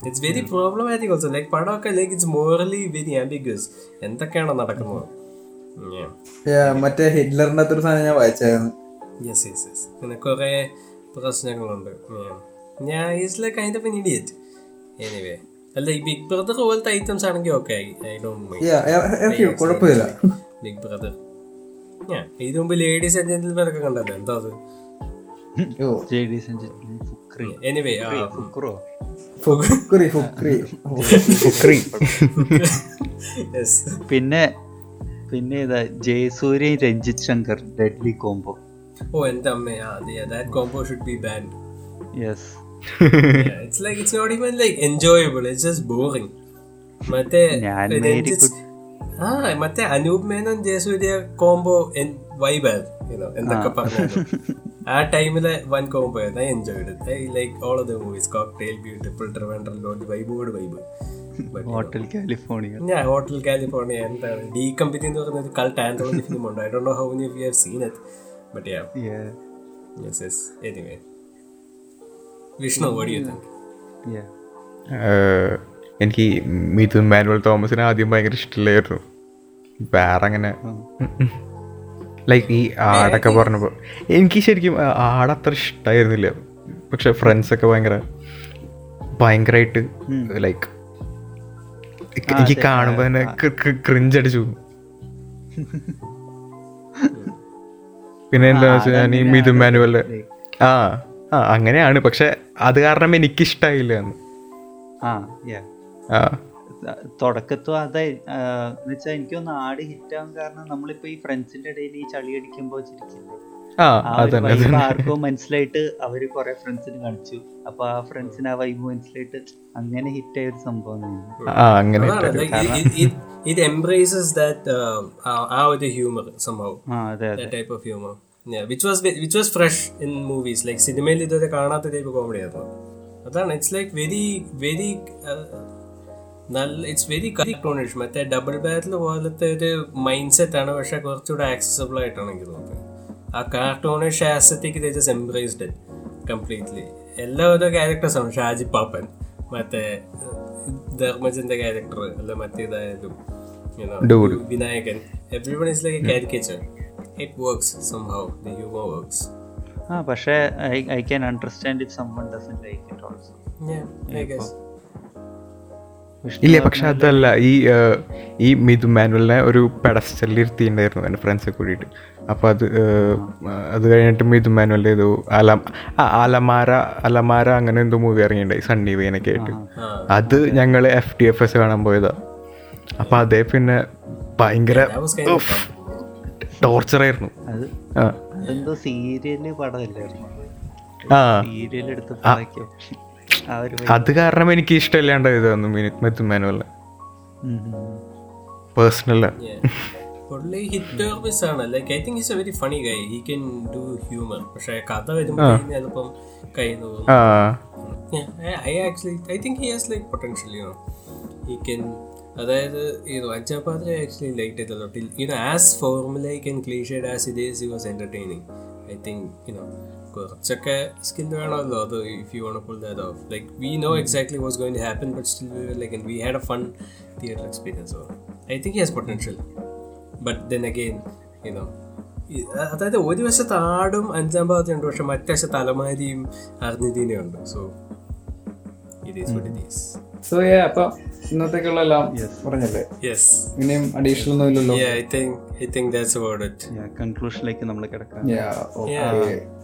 it's very problematic also like പടമൊക്കെ like it's morally very ambiguous എന്തൊക്കെയാണോ നടക്കുന്നത്? Yeah, മറ്റേ ഹിറ്റ്ലറിന്റെ അത്ര സാധനം ഞാൻ വായിച്ചായിരുന്നു. യെസ് യെസ് യെസ് പിന്നെ കുറെ പ്രശ്നങ്ങളുണ്ട്. ഞാൻ ഈസ് ലൈക്ക് അതിന്റെ ഓഫ് ഇഡിയറ്റ് എനിവേ അല്ല ഈ ബിഗ് ബ്രദർ പോലത്തെ ഐറ്റംസ് ആണെങ്കിൽ ഓക്കെ ഐ ഡോണ്ട് മൈൻഡ് കുഴപ്പമില്ല. ബിഗ് ബ്രദർ ഞാൻ ഇതിനു മുമ്പ് ലേഡീസ് ആൻഡ് ജെന്റിൽമാൻ ഒക്കെ കണ്ടത് എന്താ അത്? ഓ. J D Fukri. Anyway Fukro Fukri? Fukri Fukri. പിന്നെ പിന്നെ ഇതാ ജയസൂര്യൻ രഞ്ജിത് ശങ്കർ ഡെഡ്ലി കോംബോ ഓ എന്റെ അമ്മേ അതെ that combo should be banned yes it's like it's not even like enjoyable it's just boring മറ്റേ ആ മറ്റേ അനൂപ് മേനോൻ ജയസൂര്യ കോംബോ വൈബായിരുന്നു എന്തൊക്കെ പറഞ്ഞു ആ ടൈമിലെ വൻ കോംബോ ആയിരുന്നു. I enjoyed I like all of the movies cocktail beautiful Trivandrum lodge വൈബോട് vibe hotel California ഞാൻ ഹോട്ടൽ കാലിഫോർണിയ എന്താണ്? ഡി കമ്പനി എന്ന് പറയുന്ന ഒരു കൾട്ട് ആൻഡ്രോളജി ഫിലിം ഉണ്ട്. I Dr know how many you have seen it but yeah yes yes anyway Vishnu what do you think? Yeah. ഏഹ്, എനിക്ക് മിഥുൻ മാനുവൽ തോമസിനെ ആദ്യം ഭയങ്കര ഇഷ്ടമില്ലായിരുന്നു വേറെ അങ്ങനെ ലൈക്ക് ഈ ആടൊക്കെ പറഞ്ഞപ്പോൾ എനിക്ക് ശരിക്കും ആട് അത്ര ഇഷ്ടമായിരുന്നില്ല പക്ഷെ ഫ്രണ്ട്സൊക്കെ ഭയങ്കര ഭയങ്കരമായിട്ട് ലൈക്ക് എനിക്ക് കാണുമ്പോൾ തന്നെ ക്രിഞ്ച് അടിച്ചു പോകും. പിന്നെ എന്താ വെച്ചാൽ ഞാൻ ഈ മിഥുൻ മാനുവൽ ആ ആ അങ്ങനെയാണ്. പക്ഷെ അത് കാരണം എനിക്ക് ഇഷ്ടായില്ല എന്ന്. ആ. തുടക്കത്തും അതെ. എന്ന് വെച്ചാൽ എനിക്കൊന്ന് ആട് ഹിറ്റ് ആവാൻ കാരണം നമ്മളിപ്പോ ഈ ഫ്രണ്ട്സിന്റെ ഇടയിൽ ഈ ചളി അടിക്കുമ്പോ ചിരിക്കില്ലേ? ആർക്കോ മനസ്സിലായിട്ട് അവർ കൊറേ ഫ്രണ്ട്സിന് കാണിച്ചു. അപ്പൊ ആ ഫ്രണ്ട്സിന് ആ വൈബ് മനസ്സിലായിട്ട് അങ്ങനെ ഹിറ്റ് ആയ ഒരു സംഭവം embraces that uh, ആ ഒരു ഹ്യൂമർ സംഭവം. ആ അതെ അതെ. That type of humor. Yeah which was which was fresh in movies. Like സിനിമയിൽ ഇതുവരെ കാണാത്ത ടൈപ്പ് കോമഡി ആയിരുന്നു. അതാണ്. ഇറ്റ്സ് ലൈക്ക് വെരി വെരി നല്ല ഇറ്റ്സ് വെരി കാർട്ടൂണിഷ് മറ്റേ ഡബിൾ ബാരൽ പോലത്തെ ഒരു മൈൻഡ് സെറ്റ് ആണ് പക്ഷെ കുറച്ചുകൂടെ ആക്സസബിൾ ആയിട്ടാണ് എനിക്ക് തോന്നുന്നത്. ആ കാർട്ടൂണിഷ് ആസത്തേക്ക് ജസ്റ്റ് എംബ്രേസ്ഡ് കംപ്ലീറ്റ്ലി എല്ലാ ഓരോ ക്യാരക്ടേഴ്സ് ആണ്. ഷാജി പാപ്പൻ മറ്റേ ധർമ്മജന്റെ ക്യാരക്ടർ അല്ല മറ്റേതായാലും Vinayakan. Everyone is like a caricature it works സംഭവ് the humour works ആ പക്ഷേ I I can understand if someone doesn't like it also I guess ഇല്ല പക്ഷെ അതല്ല. ഈ ഈ മിഥു മാനുവലിനെ ഒരു പെഡസ്റ്റലിൽ ഇരുത്തിയിട്ടുണ്ടായിരുന്നു എന്റെ ഫ്രണ്ട്സൊക്കെ കൂടിയിട്ട്. അപ്പോൾ അത് അത് കഴിഞ്ഞിട്ട് മിഥു മാനുവലിന്റെ ഏതോ അല ആ അലമാര അലമാര അങ്ങനെ എന്തോ മൂവി ഇറങ്ങിയിട്ടുണ്ടായി സണ്ണി വെയിനൊക്കെ ആയിട്ട്. അത് ഞങ്ങൾ എഫ് ടി എഫ് എസ് കാണാൻ പോയതാ. അപ്പോൾ അതേ പിന്നെ ഭയങ്കര. ടോർച്ചറായിരുന്നു ആ. അത് കാരണം എനിക്ക് ഇഷ്ടമില്ലാണ്ട് പുള്ളി ഹിറ്റ് മിസ് ആണ് like I think is a very funny guy he can do humour പക്ഷെ കഥ വരുമ്പോൾ ചിലപ്പം കൈ പോകും ആ. I actually I think he has like potential you know he can അതായത് ഇത് അഞ്ചാപ്പാതിരെ ആക്ച്വലി ലൈക്ക് ചെയ്തല്ലോ till you know as formulaic and cliched as it is he was entertaining I think you know കുറച്ചൊക്കെ സ്കിൽ വേണമല്ലോ. അത് if you won't pull that of like we know exactly was going to happen but still we like we had a fun theatre experience I think has potential but then again you know അതായത് ഒരു വശത്ത് ആടും അഞ്ചാം ഭാഗത്തുണ്ട് പക്ഷെ മറ്റേ വശത്ത് അലമാരിയും അർനിദീനയും ഉണ്ട് so it is what it so അപ്പൊ ഇന്നത്തേക്കുള്ള എല്ലാം പറഞ്ഞല്ലേ? യെസ് ഇനിയും അഡീഷണൽ ഒന്നും ഇല്ലല്ലോ? Yeah i think that's think that's about it? Yeah, കൺക്ലൂഷനിലേക്ക് നമ്മൾ കിടക്കാം.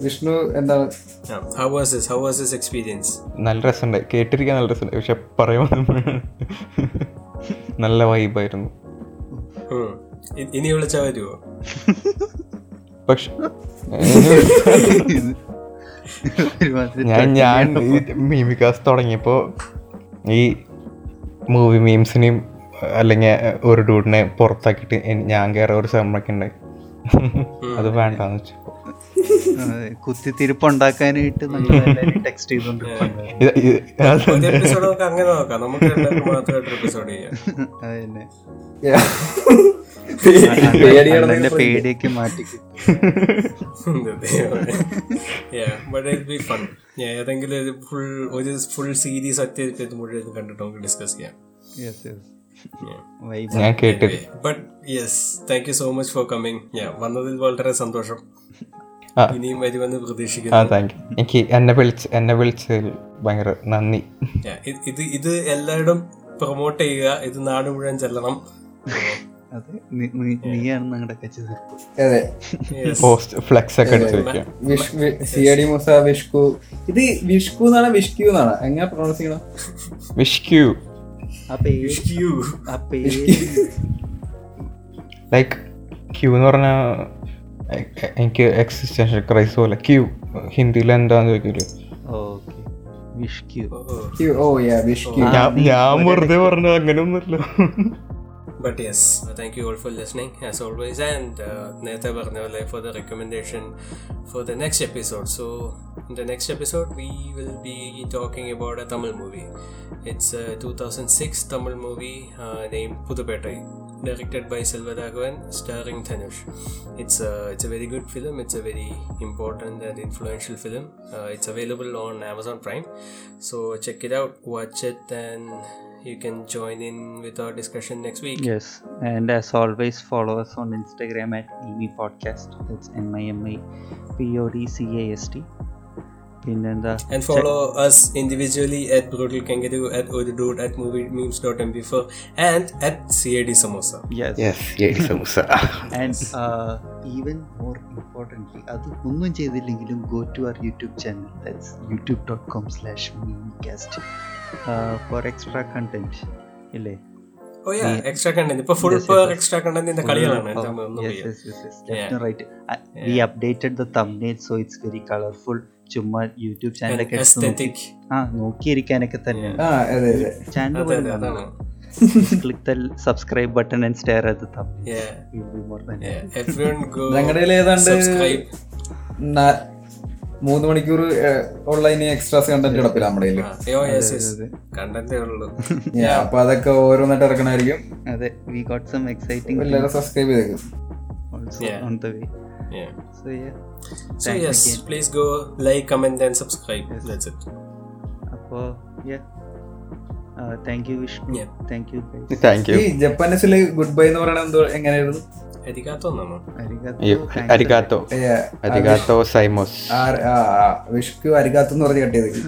വിഷ്ണു എന്താണ്? How how was how how was this experience? നല്ല രസമുണ്ട്. കേട്ടിരിക്കാൻ നല്ല രസമുണ്ട്. പക്ഷെ പറയുമ്പോൾ നല്ല വൈബായിരുന്നു hmm. ഇനി വിളിച്ചാൽ വരുമോ പക്ഷെ ഞാൻ ഞാൻ മീമിക്കാസ് തുടങ്ങിയപ്പോ ഈ മൂവി മീംസിനെയും അല്ലെങ്കിൽ ഒരു ഡൂഡിനെ പുറത്താക്കിയിട്ട് ഞാൻ കയറി ഒരു ശ്രമമൊക്കെ ഉണ്ടായി അത് വേണ്ടാന്ന് വെച്ചു കുത്തിത്തിരിപ്പ് ഉണ്ടാക്കാനായിട്ട് നമ്മൾ ടെക്സ്റ്റ് ചെയ്തോണ്ട് അങ്ങനെ നോക്കാം. നമുക്ക് എപ്പിസോഡ് അതന്നെ. പേടിയൊക്കെ മാറ്റി yeah but it'll be fun. ഏതെങ്കിലും ഒരു ഫുൾ ഒരു ഫുൾ സീരീസ് ഒറ്റ മുഴുവൻ കണ്ടിട്ട് നമുക്ക് ഡിസ്കസ് ചെയ്യാം. യെസ് യെസ് ഞാൻ കേട്ടു but yes thank you so much for coming ഞാൻ വന്നതിൽ വളരെ സന്തോഷം. ഇനിയും വരുമെന്ന് പ്രതീക്ഷിക്കുന്നു. എനിക്ക് എന്നെ വിളിച്ച് എന്നെ വിളിച്ചതിൽ ഭയങ്കര നന്ദി. ഇത് ഇത് എല്ലാവരും പ്രൊമോട്ട് ചെയ്യുക. ഇത് നാട് മുഴുവൻ ചെല്ലണം. നീയാണ് ഞങ്ങളുടെ കച്ചി തീർപ്പ് അതെ. പോസ്റ്റ് ഫ്ലെക്സ് ഒക്കെ അടിച്ചു മുസ വിഷ്കു ഇത് വിഷ്കു എന്നാണ്? വിഷ്കു എന്നാണ്? എങ്ങനെ പ്രൊണൗൺസ് ചെയ്യണം? വിഷ്ക്യൂ Ape. like Q like Q എന്ന് പറഞ്ഞാൽ എനിക്ക് എക്സിസ്റ്റൻഷ്യൽ ക്രൈസ് പോലെ. ക്യൂ ഹിന്ദിയിൽ എന്താന്ന് ചോദിക്കില്ലേ Oh, oh. ക്യു വിഷ്കു ഞാൻ ഞാൻ വെറുതെ പറഞ്ഞത് അങ്ങനെ ഒന്നുമില്ല but yes uh, thank you all for listening as always and uh, Netha for the recommendation for the next episode so in the next episode we will be talking about a Tamil movie it's a 2006 Tamil movie uh, named Pudupettai directed by Selvadagavan, starring Thanush. It's a, it's a very good film, it's a very important and influential film. Uh, it's available on Amazon Prime. So check it out, watch it, and you can join in with our discussion next week. Yes, and as always, follow us on Instagram at Mimi Podcast. That's M I M I P O D C A S T. പിന്നെന്താ And follow us individually at Brutal Kangaroo, at Odudude, at moviememes.mp4, and at CAD Samosa. Yes yes ഏടി Samosa and even more importantly അത് ഒന്നും ചെയ്തില്ലെങ്കിലും go to our YouTube channel that's YouTube dot com slash cast for extra content ഇല്ലേ ചുമ്മാ യൂട്യൂബ് ചാനലൊക്കെ ആ നോക്കിയിരിക്കാനൊക്കെ തന്നെ channel click the subscribe button and stare at the thumbnail. Yeah. You'll be more than yeah. Everyone go subscribe. Na- മൂന്ന് മണിക്കൂർ ഉള്ള ഇനി എക്സ്ട്രാസ് കണ്ടന്റ് കിടപ്പില്ല നമ്മുടെ yes. ഉള്ളൂ. അപ്പൊ അതൊക്കെ ഓരോന്നായിട്ട് ഇറക്കണമായിരിക്കും. അതെ വി ഗോട്ട് സം എക്സൈറ്റിംഗ് എല്ലാവരും സബ്സ്ക്രൈബ് ചെയ്തേക്കും. On the way Yeah. So ya So yes, please go like, comment, and subscribe. That's it. അപ്പോൾ ya thank you Vishnu Yeah. Thank you thank you ഈ ജപ്പാനീസിൽ ഗുഡ് ബൈ എന്ന് പറയണത് എന്തോ എങ്ങനെയായിരുന്നു? Arigato no. Arigato. സൈമോസ് വിഷ്കു അരികാത്തു എന്ന് കട്ടിയത്.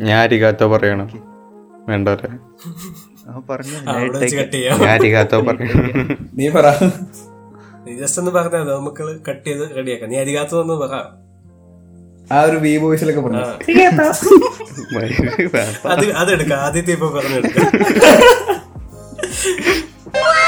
ഞാൻ അരികാത്തോ പറയണം. വേണ്ടവരെ നീ പറ. നീ ജസ്റ്റ് ഒന്ന് പറഞ്ഞാൽ നമുക്ക് കട്ട് ചെയ്ത് റെഡിയാക്കാം നീ അരികാത്തോന്ന് പറ. ആ ഒരു വി വോയിസിലൊക്കെ പറഞ്ഞു. അത് അതെടുക്കാം ആദ്യത്തെ ഇപ്പൊ പറഞ്ഞെടുക്കാം.